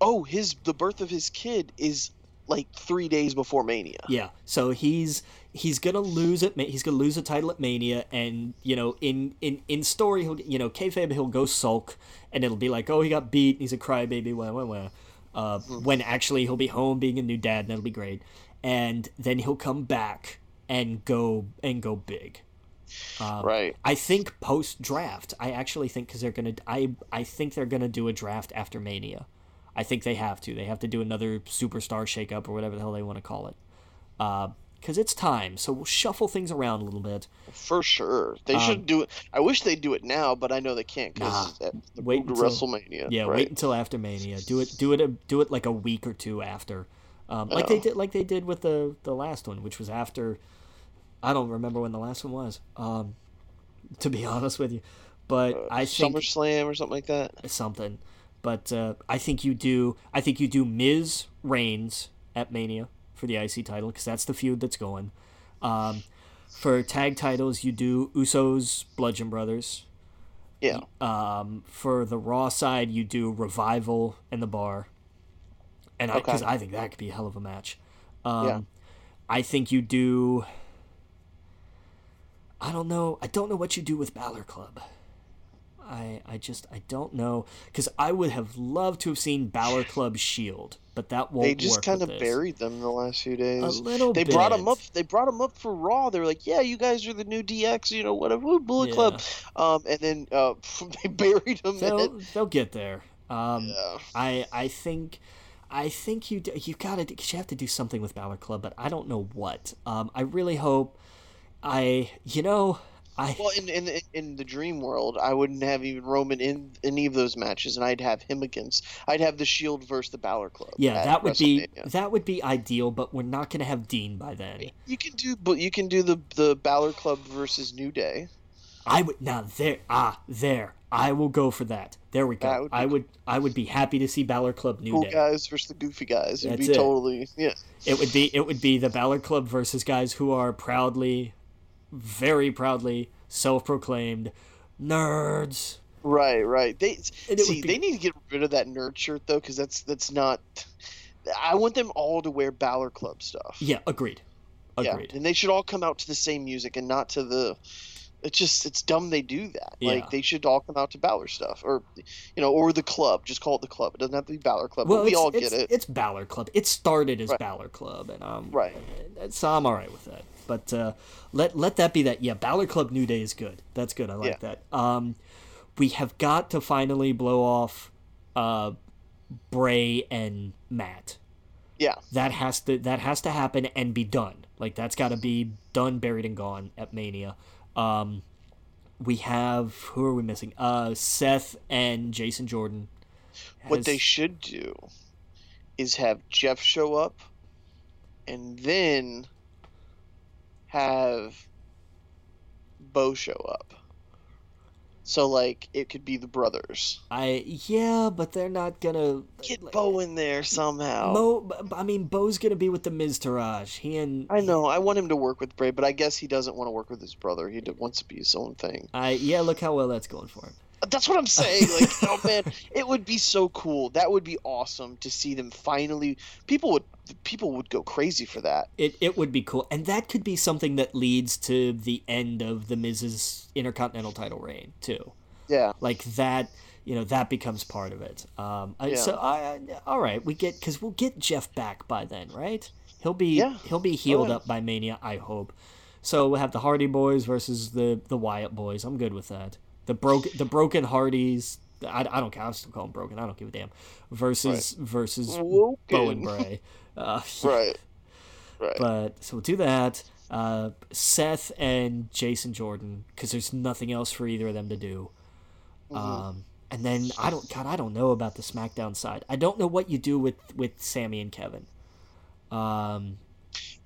S1: oh his the birth of his kid is like three days before Mania.
S2: Yeah, so he's he's gonna lose at Ma- he's gonna lose a title at Mania, and you know in in in story he'll you know kayfabe he'll go sulk, and it'll be like oh he got beat, he's a crybaby, wah wah wah. Uh, when actually he'll be home being a new dad, and that'll be great, and then he'll come back and go and go big. Um,
S1: Right.
S2: I think post draft. I actually think because they're gonna. I I think they're gonna do a draft after Mania. I think they have to. They have to do another superstar shakeup or whatever the hell they want to call it. Because it's time. So we'll shuffle things around a little bit.
S1: For sure. They
S2: Um,
S1: should do it. I wish they'd do it now, but I know they can't
S2: Nah.
S1: because the
S2: Wait
S1: to
S2: until-
S1: WrestleMania.
S2: Yeah,
S1: right?
S2: wait until after Mania. Do it. Do it. Do it like a week or two after. um, like they
S1: Oh.
S2: did like they did with the the last one, which was after. I don't remember when the last one was. Um, to be honest with you, but I think
S1: SummerSlam or something like that.
S2: something. But uh, I think you do. I think you do Miz Reigns at Mania for the IC title because that's the feud that's going. Um, for tag titles, you do Usos Bludgeon Brothers.
S1: Yeah.
S2: Um, for the Raw side, you do Revival and the Bar, and
S1: Okay.
S2: because I, think that could be a hell of a match. Um,
S1: Yeah.
S2: I think you do. I don't know. I don't know what you do with Balor Club. I I just I don't know because I would have loved to have seen Balor Club Shield, but that won't.
S1: They just kind of buried them the last few days.
S2: a little.
S1: they
S2: bit.
S1: brought them up. They brought them up for Raw. They were like, "Yeah, you guys are the new DX, you know, whatever, woo, Bullet
S2: Yeah.
S1: Club." Um, and then uh, they buried them.
S2: They'll they'll get there. Um,
S1: yeah.
S2: I I think I think you you got to you have to do something with Balor Club, but I don't know what. Um, I really hope. I you know I
S1: Well, in, in in the dream world, I wouldn't have even Roman in any of those matches, and I'd have him against. I'd have the Shield versus the Balor Club.
S2: yeah that would be that would be ideal, but we're not gonna have Dean by then.
S1: You can do, but you can do the the Balor Club versus New Day.
S2: I would now there ah there I will go for that. There we go.
S1: would
S2: I would I would be happy to see Balor Club New
S1: Cool
S2: Day.
S1: guys versus the goofy guys. It'd
S2: That's
S1: be
S2: it.
S1: totally yeah.
S2: It would be it would be the Balor Club versus guys who are proudly, very proudly self-proclaimed nerds.
S1: Right, right. They see.
S2: be-
S1: They need to get rid of that nerd shirt though, because that's that's not. I want them all to wear Balor Club stuff.
S2: Yeah, agreed. Agreed.
S1: Yeah, and they should all come out to the same music and not to the. It's just it's dumb they do that.
S2: Yeah.
S1: Like they should all come out to Balor stuff, or you know, or the club. Just call it the club. It doesn't have to be Balor Club.
S2: Well,
S1: but we all get it.
S2: It's Balor Club. It started as
S1: Right.
S2: Balor Club, and um,
S1: Right.
S2: So I'm all right with that. But uh, let let that be that. Yeah, Balor Club New Day is good. That's good. I like that. Um, we have got to finally blow off, uh, Bray and Matt.
S1: Yeah.
S2: That has to that has to happen and be done. Like that's got to be done, buried and gone at Mania. Um, we have who are we missing? Uh, Seth and Jason Jordan.
S1: What they should do is have Jeff show up, and then have Bo show up. So like it could be the brothers.
S2: I yeah, but they're not gonna
S1: Get
S2: like,
S1: Bo in there somehow.
S2: Mo, I mean, Bo's gonna be with the Miztourage. He and
S1: I know. I want him to work with Bray, but I guess he doesn't want to work with his brother. He wants to be his own thing.
S2: I yeah, look how well that's going for him.
S1: Uh, that's what I'm saying. Like, oh man, it would be so cool. That would be awesome to see them finally. People would people would go crazy for that.
S2: It it would be cool, and that could be something that leads to the end of the Miz's Intercontinental title reign too.
S1: Yeah.
S2: Like that, you know, that becomes part of it. Um, I-
S1: Yeah.
S2: so I, I- all right, we get because we'll get Jeff back by then, right? He'll be
S1: Yeah.
S2: he'll be healed
S1: yeah.
S2: up by Mania, I hope. So we'll have the Hardy Boys versus the the Wyatt Boys. I'm good with that. The broke the Broken Hardys. I, I don't care. I'm still call them broken. I don't give a damn. Versus versus Bo and
S1: Woken.
S2: Bray. Uh,
S1: Right. Right.
S2: but so we'll do that. Uh, Seth and Jason Jordan, because there's nothing else for either of them to do.
S1: Mhm.
S2: Um, and then I don't, God, I don't know about the SmackDown side. I don't know what you do with with Sami and Kevin. Um,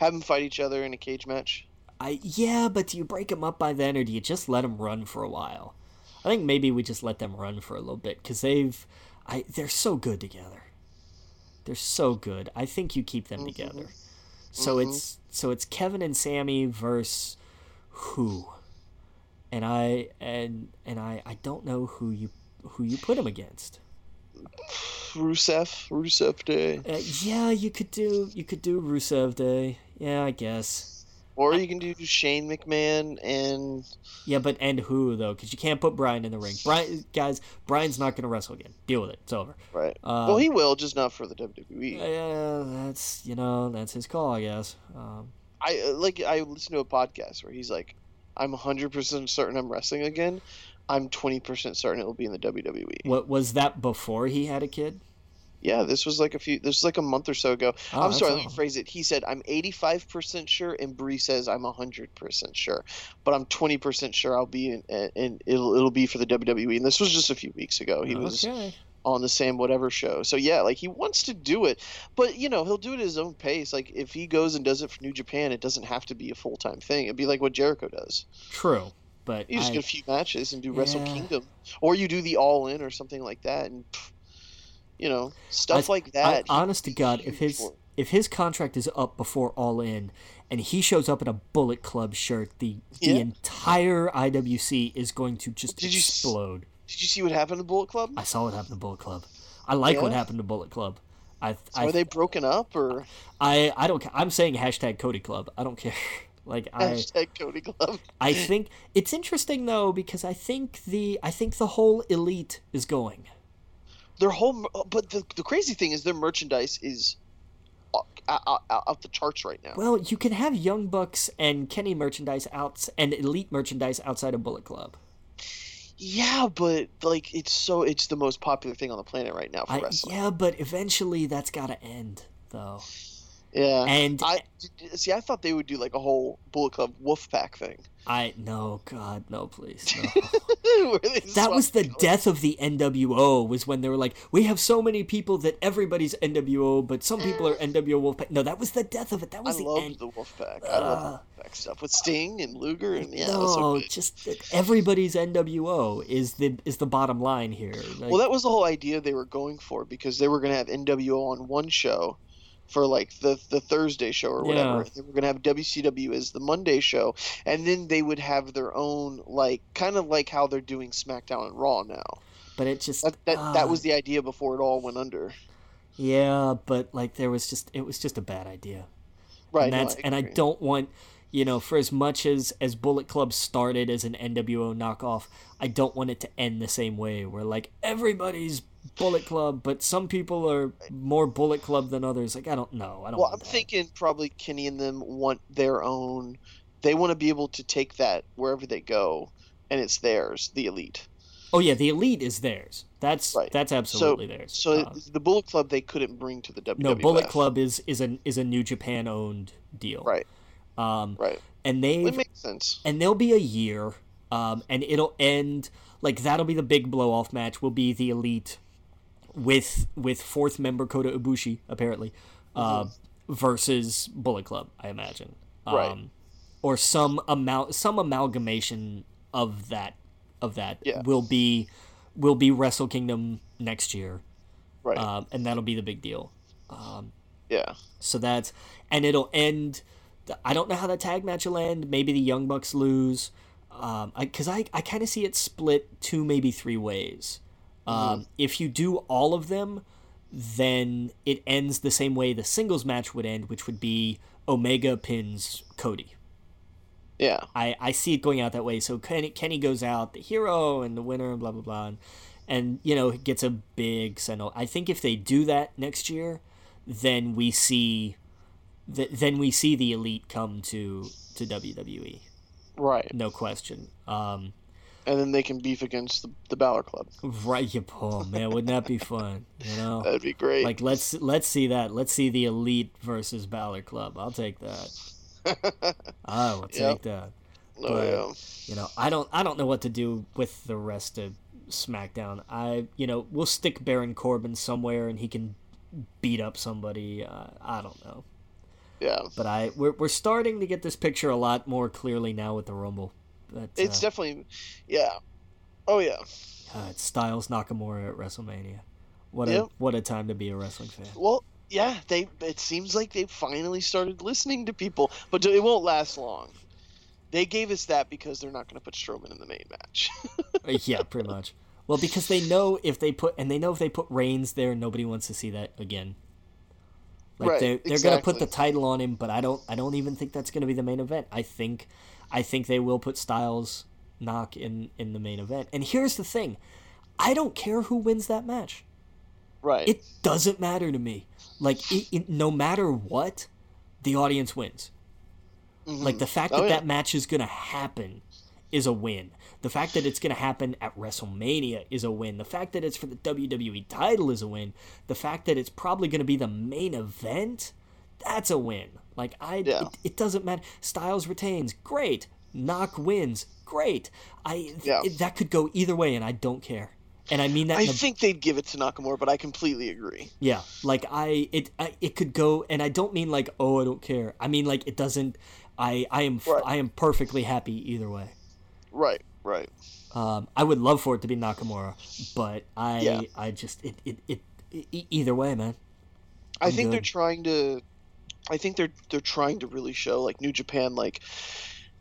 S1: Have them fight each other in a cage match.
S2: I yeah, but do you break them up by then, or do you just let them run for a while? I think maybe we just let them run for a little bit because they've, I they're so good together. They're so good. I think you keep them
S1: Mhm.
S2: together. So
S1: Mhm.
S2: it's so it's Kevin and Sami versus who, and I and and I I don't know who you who you put them against.
S1: Rusev. Rusev Day.
S2: Uh, yeah, you could do you could do Rusev Day. Yeah, I guess.
S1: Or you can do Shane McMahon and
S2: Yeah, but and who though? Because you can't put Bryan in the ring. Bryan, guys, Bryan's not going to wrestle again. Deal with it. It's over.
S1: right.
S2: Um,
S1: well, he will, just not for the WWE.
S2: Yeah, that's you know that's his call, I guess. Um,
S1: I uh, like. I listened to a podcast where he's like, "I'm 100 percent certain I'm wrestling again. I'm 20 percent certain it will be in the WWE."
S2: what was that before he had a kid?
S1: Yeah, this was like a few. This was like a month or so ago.
S2: Oh,
S1: I'm sorry, let me phrase it. He said, "I'm 85 percent sure," and Brie says, "I'm 100 percent sure," but I'm 20 percent sure I'll be in, and it'll it'll be for the WWE. And this was just a few weeks ago. He was on the same whatever show. So yeah, like he wants to do it, but you know he'll do it at his own pace. Like if he goes and does it for New Japan, it doesn't have to be a full time thing. It'd be like what Jericho does.
S2: True, but
S1: You just
S2: I-
S1: get a few matches and do Wrestle Kingdom, or you do the All In or something like that, and pff, you know stuff
S2: I-
S1: like that. he
S2: honest to God, if his
S1: for.
S2: if his contract is up before All In, and he shows up in a Bullet Club shirt, the
S1: Yeah.
S2: the entire IWC is going to just
S1: Did you
S2: explode.
S1: Did you see what happened to Bullet Club?
S2: I saw what happened to Bullet Club. I like what happened to Bullet Club. I I
S1: Are they broken up or
S2: I, I don't I'm saying hashtag Cody Club. I don't care. Like I
S1: hashtag Cody Club?
S2: I think it's interesting though because I think the I think the whole elite is going.
S1: Their whole, uh, but the, the crazy thing is their merchandise is uh, out, out, out the charts right now.
S2: Well, you can have Young Bucks and Kenny merchandise outs and elite merchandise outside of Bullet Club.
S1: Yeah, but like it's so it's the most popular thing on the planet right now for
S2: I,
S1: wrestling.
S2: yeah, but eventually that's got to end though.
S1: Yeah.
S2: And
S1: I see. I thought they would do like a whole Bullet Club Wolf Pack thing.
S2: I no God no please no. That was the death of the NWO was when they were like we have so many people that everybody's NWO but some people are NWO Wolfpack. No, that was the death of it. That
S1: I
S2: was the
S1: loved
S2: end.
S1: the Wolfpack. I love the Wolfpack stuff with Sting and Luger and yeah. it was so
S2: no, just everybody's NWO is the is the bottom line here. Like,
S1: Well, that was the whole idea they were going for because they were going to have NWO on one show for like the the Thursday show or whatever.
S2: Yeah.
S1: They were going to have WCW as the Monday show, and then they would have their own like kind of like how they're doing SmackDown and Raw now.
S2: but it just
S1: That that,
S2: ah,
S1: that was the idea before it all went under.
S2: yeah, but like there was just it was just a bad idea.
S1: Right.
S2: and
S1: no,
S2: that's and I don't want you know for as much as as Bullet Club started as an NWO knockoff, I don't want it to end the same way where like everybody's Bullet Club, but some people are more Bullet Club than others. Like I don't know. I don't.
S1: Well, I'm
S2: that.
S1: thinking probably Kenny and them want their own. They want to be able to take that wherever they go, and it's theirs, the elite.
S2: Oh yeah, the elite is theirs. That's
S1: Right.
S2: that's absolutely theirs.
S1: So
S2: Um,
S1: the Bullet Club they couldn't bring to the WWF.
S2: no, Bullet Club is is a is a New Japan owned deal.
S1: Right.
S2: Um,
S1: Right.
S2: and they
S1: It makes sense.
S2: and there'll be a year, um, and it'll end like that'll be the big blow off match. Will be the elite with with fourth member Kota Ibushi apparently, uh, versus Bullet Club. I imagine, um,
S1: Right.
S2: or some amount some amalgamation of that of that
S1: Yeah.
S2: will be will be Wrestle Kingdom next year,
S1: Right.
S2: um, and that'll be the big deal.
S1: Um, yeah.
S2: So that's and it'll end. I don't know how that tag match will end. Maybe the Young Bucks lose, um, I, because I I, kind of see it split two maybe three ways. Um, If you do all of them, then it ends the same way the singles match would end, which would be Omega pins Cody.
S1: Yeah.
S2: I, I see it going out that way. So Kenny, Kenny goes out, the hero and the winner, and blah blah blah, and, and you know gets a big send off. I think if they do that next year, then we see, th- then we see the elite come to to WWE,
S1: Right.
S2: no question. Um,
S1: And then they can beef against the, the Balor Club.
S2: right, you oh man, wouldn't that be fun? You know,
S1: That'd be great.
S2: like let's let's see that. Let's see the elite versus Balor Club. I'll take that. I will take
S1: Yep.
S2: that.
S1: oh
S2: but-
S1: yeah.
S2: you know i don't i don't know what to do with the rest of smackdown i you know we'll stick baron corbin somewhere and he can beat up somebody uh, i don't know
S1: Yeah.
S2: but i we're, we're starting to get this picture a lot more clearly now with the rumble but,
S1: It's
S2: uh,
S1: definitely. Yeah. Oh yeah.
S2: uh, it's styles nakamura at wrestlemania what
S1: Yep.
S2: a what a time to be a wrestling fan
S1: Well, yeah. They. It seems like they finally started listening to people, but it won't last long. They gave us that because they're not going to put Strowman in the main match.
S2: Uh, yeah pretty much well because they know if they put and they know if they put reigns there nobody wants to see that again like
S1: Right,
S2: they're they're gonna put the title on him, but I don't I don't even think that's gonna be the main event. I think I think they will put Styles Nak in in the main event. And here's the thing, I don't care who wins that match.
S1: right.
S2: It doesn't matter to me. Like it, it, no matter what, the audience wins.
S1: Mhm.
S2: Like the fact
S1: Oh,
S2: that
S1: yeah.
S2: that match is gonna happen is a win. The fact that it's gonna happen at WrestleMania is a win. The fact that it's for the WWE title is a win. The fact that it's probably gonna be the main event, that's a win. Like I,
S1: Yeah.
S2: it, it doesn't matter. Styles retains, great. Nak wins, great. I
S1: Yeah.
S2: it- that could go either way, and I don't care. and I mean that.
S1: I think they'd give it to Nakamura, but I completely agree.
S2: yeah, like I it I, it could go, and I don't mean like oh I don't care. I mean like it doesn't. I I am
S1: Right.
S2: I am perfectly happy either way.
S1: Right, right.
S2: Um, I would love for it to be Nakamura, but I
S1: Yeah.
S2: I just it it, it e- either way, man.
S1: I
S2: I'm
S1: think they're trying to. I think they're they're trying to really show like New Japan like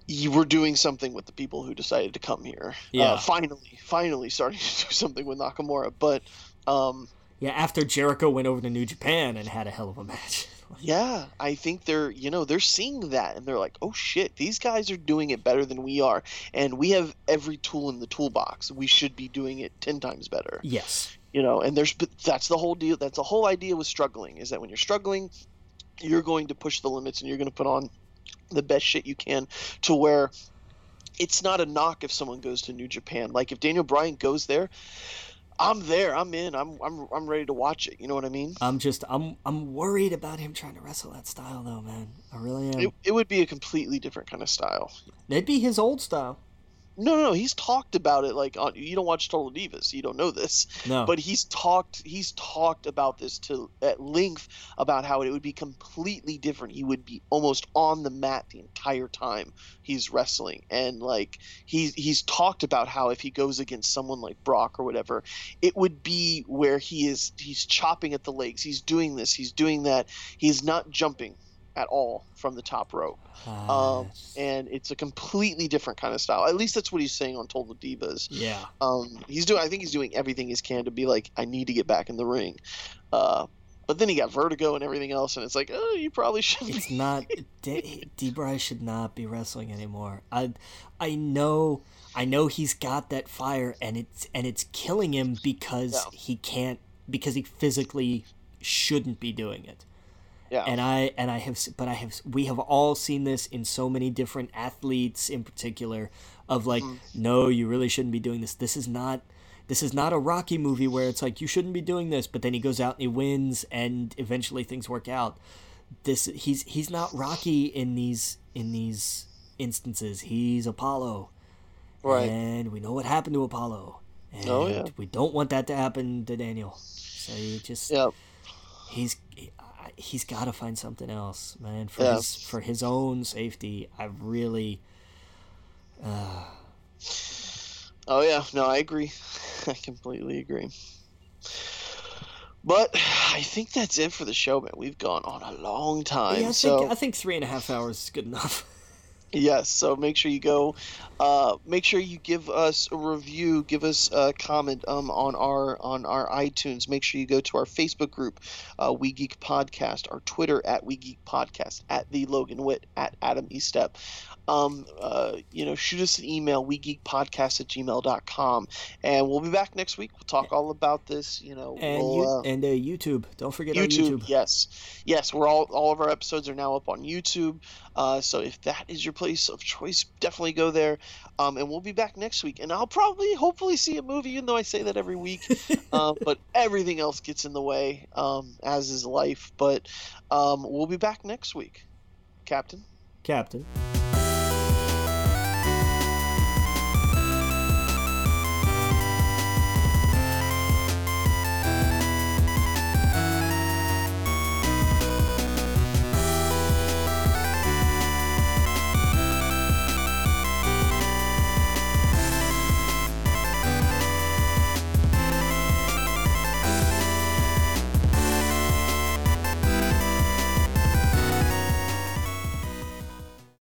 S1: you were doing something with the people who decided to come here.
S2: Yeah.
S1: Uh, finally, finally starting to do something with Nakamura, but um,
S2: Yeah, after Jericho went over to New Japan and had a hell of a match.
S1: yeah, I think they're you know they're seeing that and they're like, oh shit, these guys are doing it better than we are, and we have every tool in the toolbox. We should be doing it ten times better.
S2: yes.
S1: you know and there's but that's the whole deal that's the whole idea with struggling is that when you're struggling you're going to push the limits and you're going to put on the best shit you can to where it's not a knock if someone goes to New Japan like if Daniel Bryan goes there I'm there I'm in I'm I'm I'm ready to watch it you know what I mean
S2: I'm just I'm I'm worried about him trying to wrestle that style though, man. I really am.
S1: it, it would be a completely different kind of style
S2: It'd be his old style.
S1: No no no he's talked about it like on you don't watch Total Divas so you don't know this.
S2: No.
S1: but he's talked he's talked about this to at length about how it would be completely different. He would be almost on the mat the entire time he's wrestling. And like he's he's talked about how if he goes against someone like Brock or whatever it would be where he is he's chopping at the legs. He's doing this he's doing that. He's not jumping at all from the top rope
S2: Ah,
S1: um, and it's a completely different kind of style at least that's what he's saying on Total Divas
S2: yeah.
S1: um, he's doing. I think he's doing everything he can to be like, I need to get back in the ring. Uh, but then he got vertigo and everything else, and it's like, oh, you probably should.
S2: It's not D, D. Should not be wrestling anymore. I I know I know he's got that fire and it's and it's killing him because
S1: Yeah.
S2: he can't because he physically shouldn't be doing it.
S1: Yeah,
S2: and I and I have but I have we have all seen this in so many different athletes in particular of like
S1: Mm-hmm.
S2: no you really shouldn't be doing this. This is not this is not a Rocky movie where it's like you shouldn't be doing this. But then he goes out and he wins and eventually things work out. This he's he's not Rocky in these in these instances. He's Apollo.
S1: Right.
S2: and we know what happened to Apollo. And
S1: Oh, yeah.
S2: we don't want that to happen to Daniel. So you just
S1: Yeah,
S2: he's he's got to find something else, man. For
S1: Yeah.
S2: his for his own safety, I really.
S1: Uh, oh yeah. No, I agree. I completely agree. But I think that's it for the show, man. We've gone on a long time.
S2: Yeah, I
S1: so
S2: think I think three and a half hours is good enough.
S1: Yes, so make sure you go. Uh, make sure you give us a review, give us a comment um, on our on our iTunes. Make sure you go to our Facebook group, uh, We Geek Podcast, our Twitter at We Geek Podcast, at the Logan Witt, at Adam Estep. Um, uh, you know, shoot us an email, wegeekpodcast at gmail.com. And we'll be back next week. We'll talk all about this. You know,
S2: And
S1: we'll,
S2: you,
S1: uh,
S2: and uh, YouTube. Don't forget our
S1: YouTube,
S2: YouTube.
S1: yes, yes. We're all all of our episodes are now up on YouTube. Uh, so if that is your place of choice, definitely go there. Um, and we'll be back next week, and I'll probably, hopefully, see a movie. Even though I say that every week, um, but everything else gets in the way, um, as is life. But um, we'll be back next week, Captain.
S2: Captain.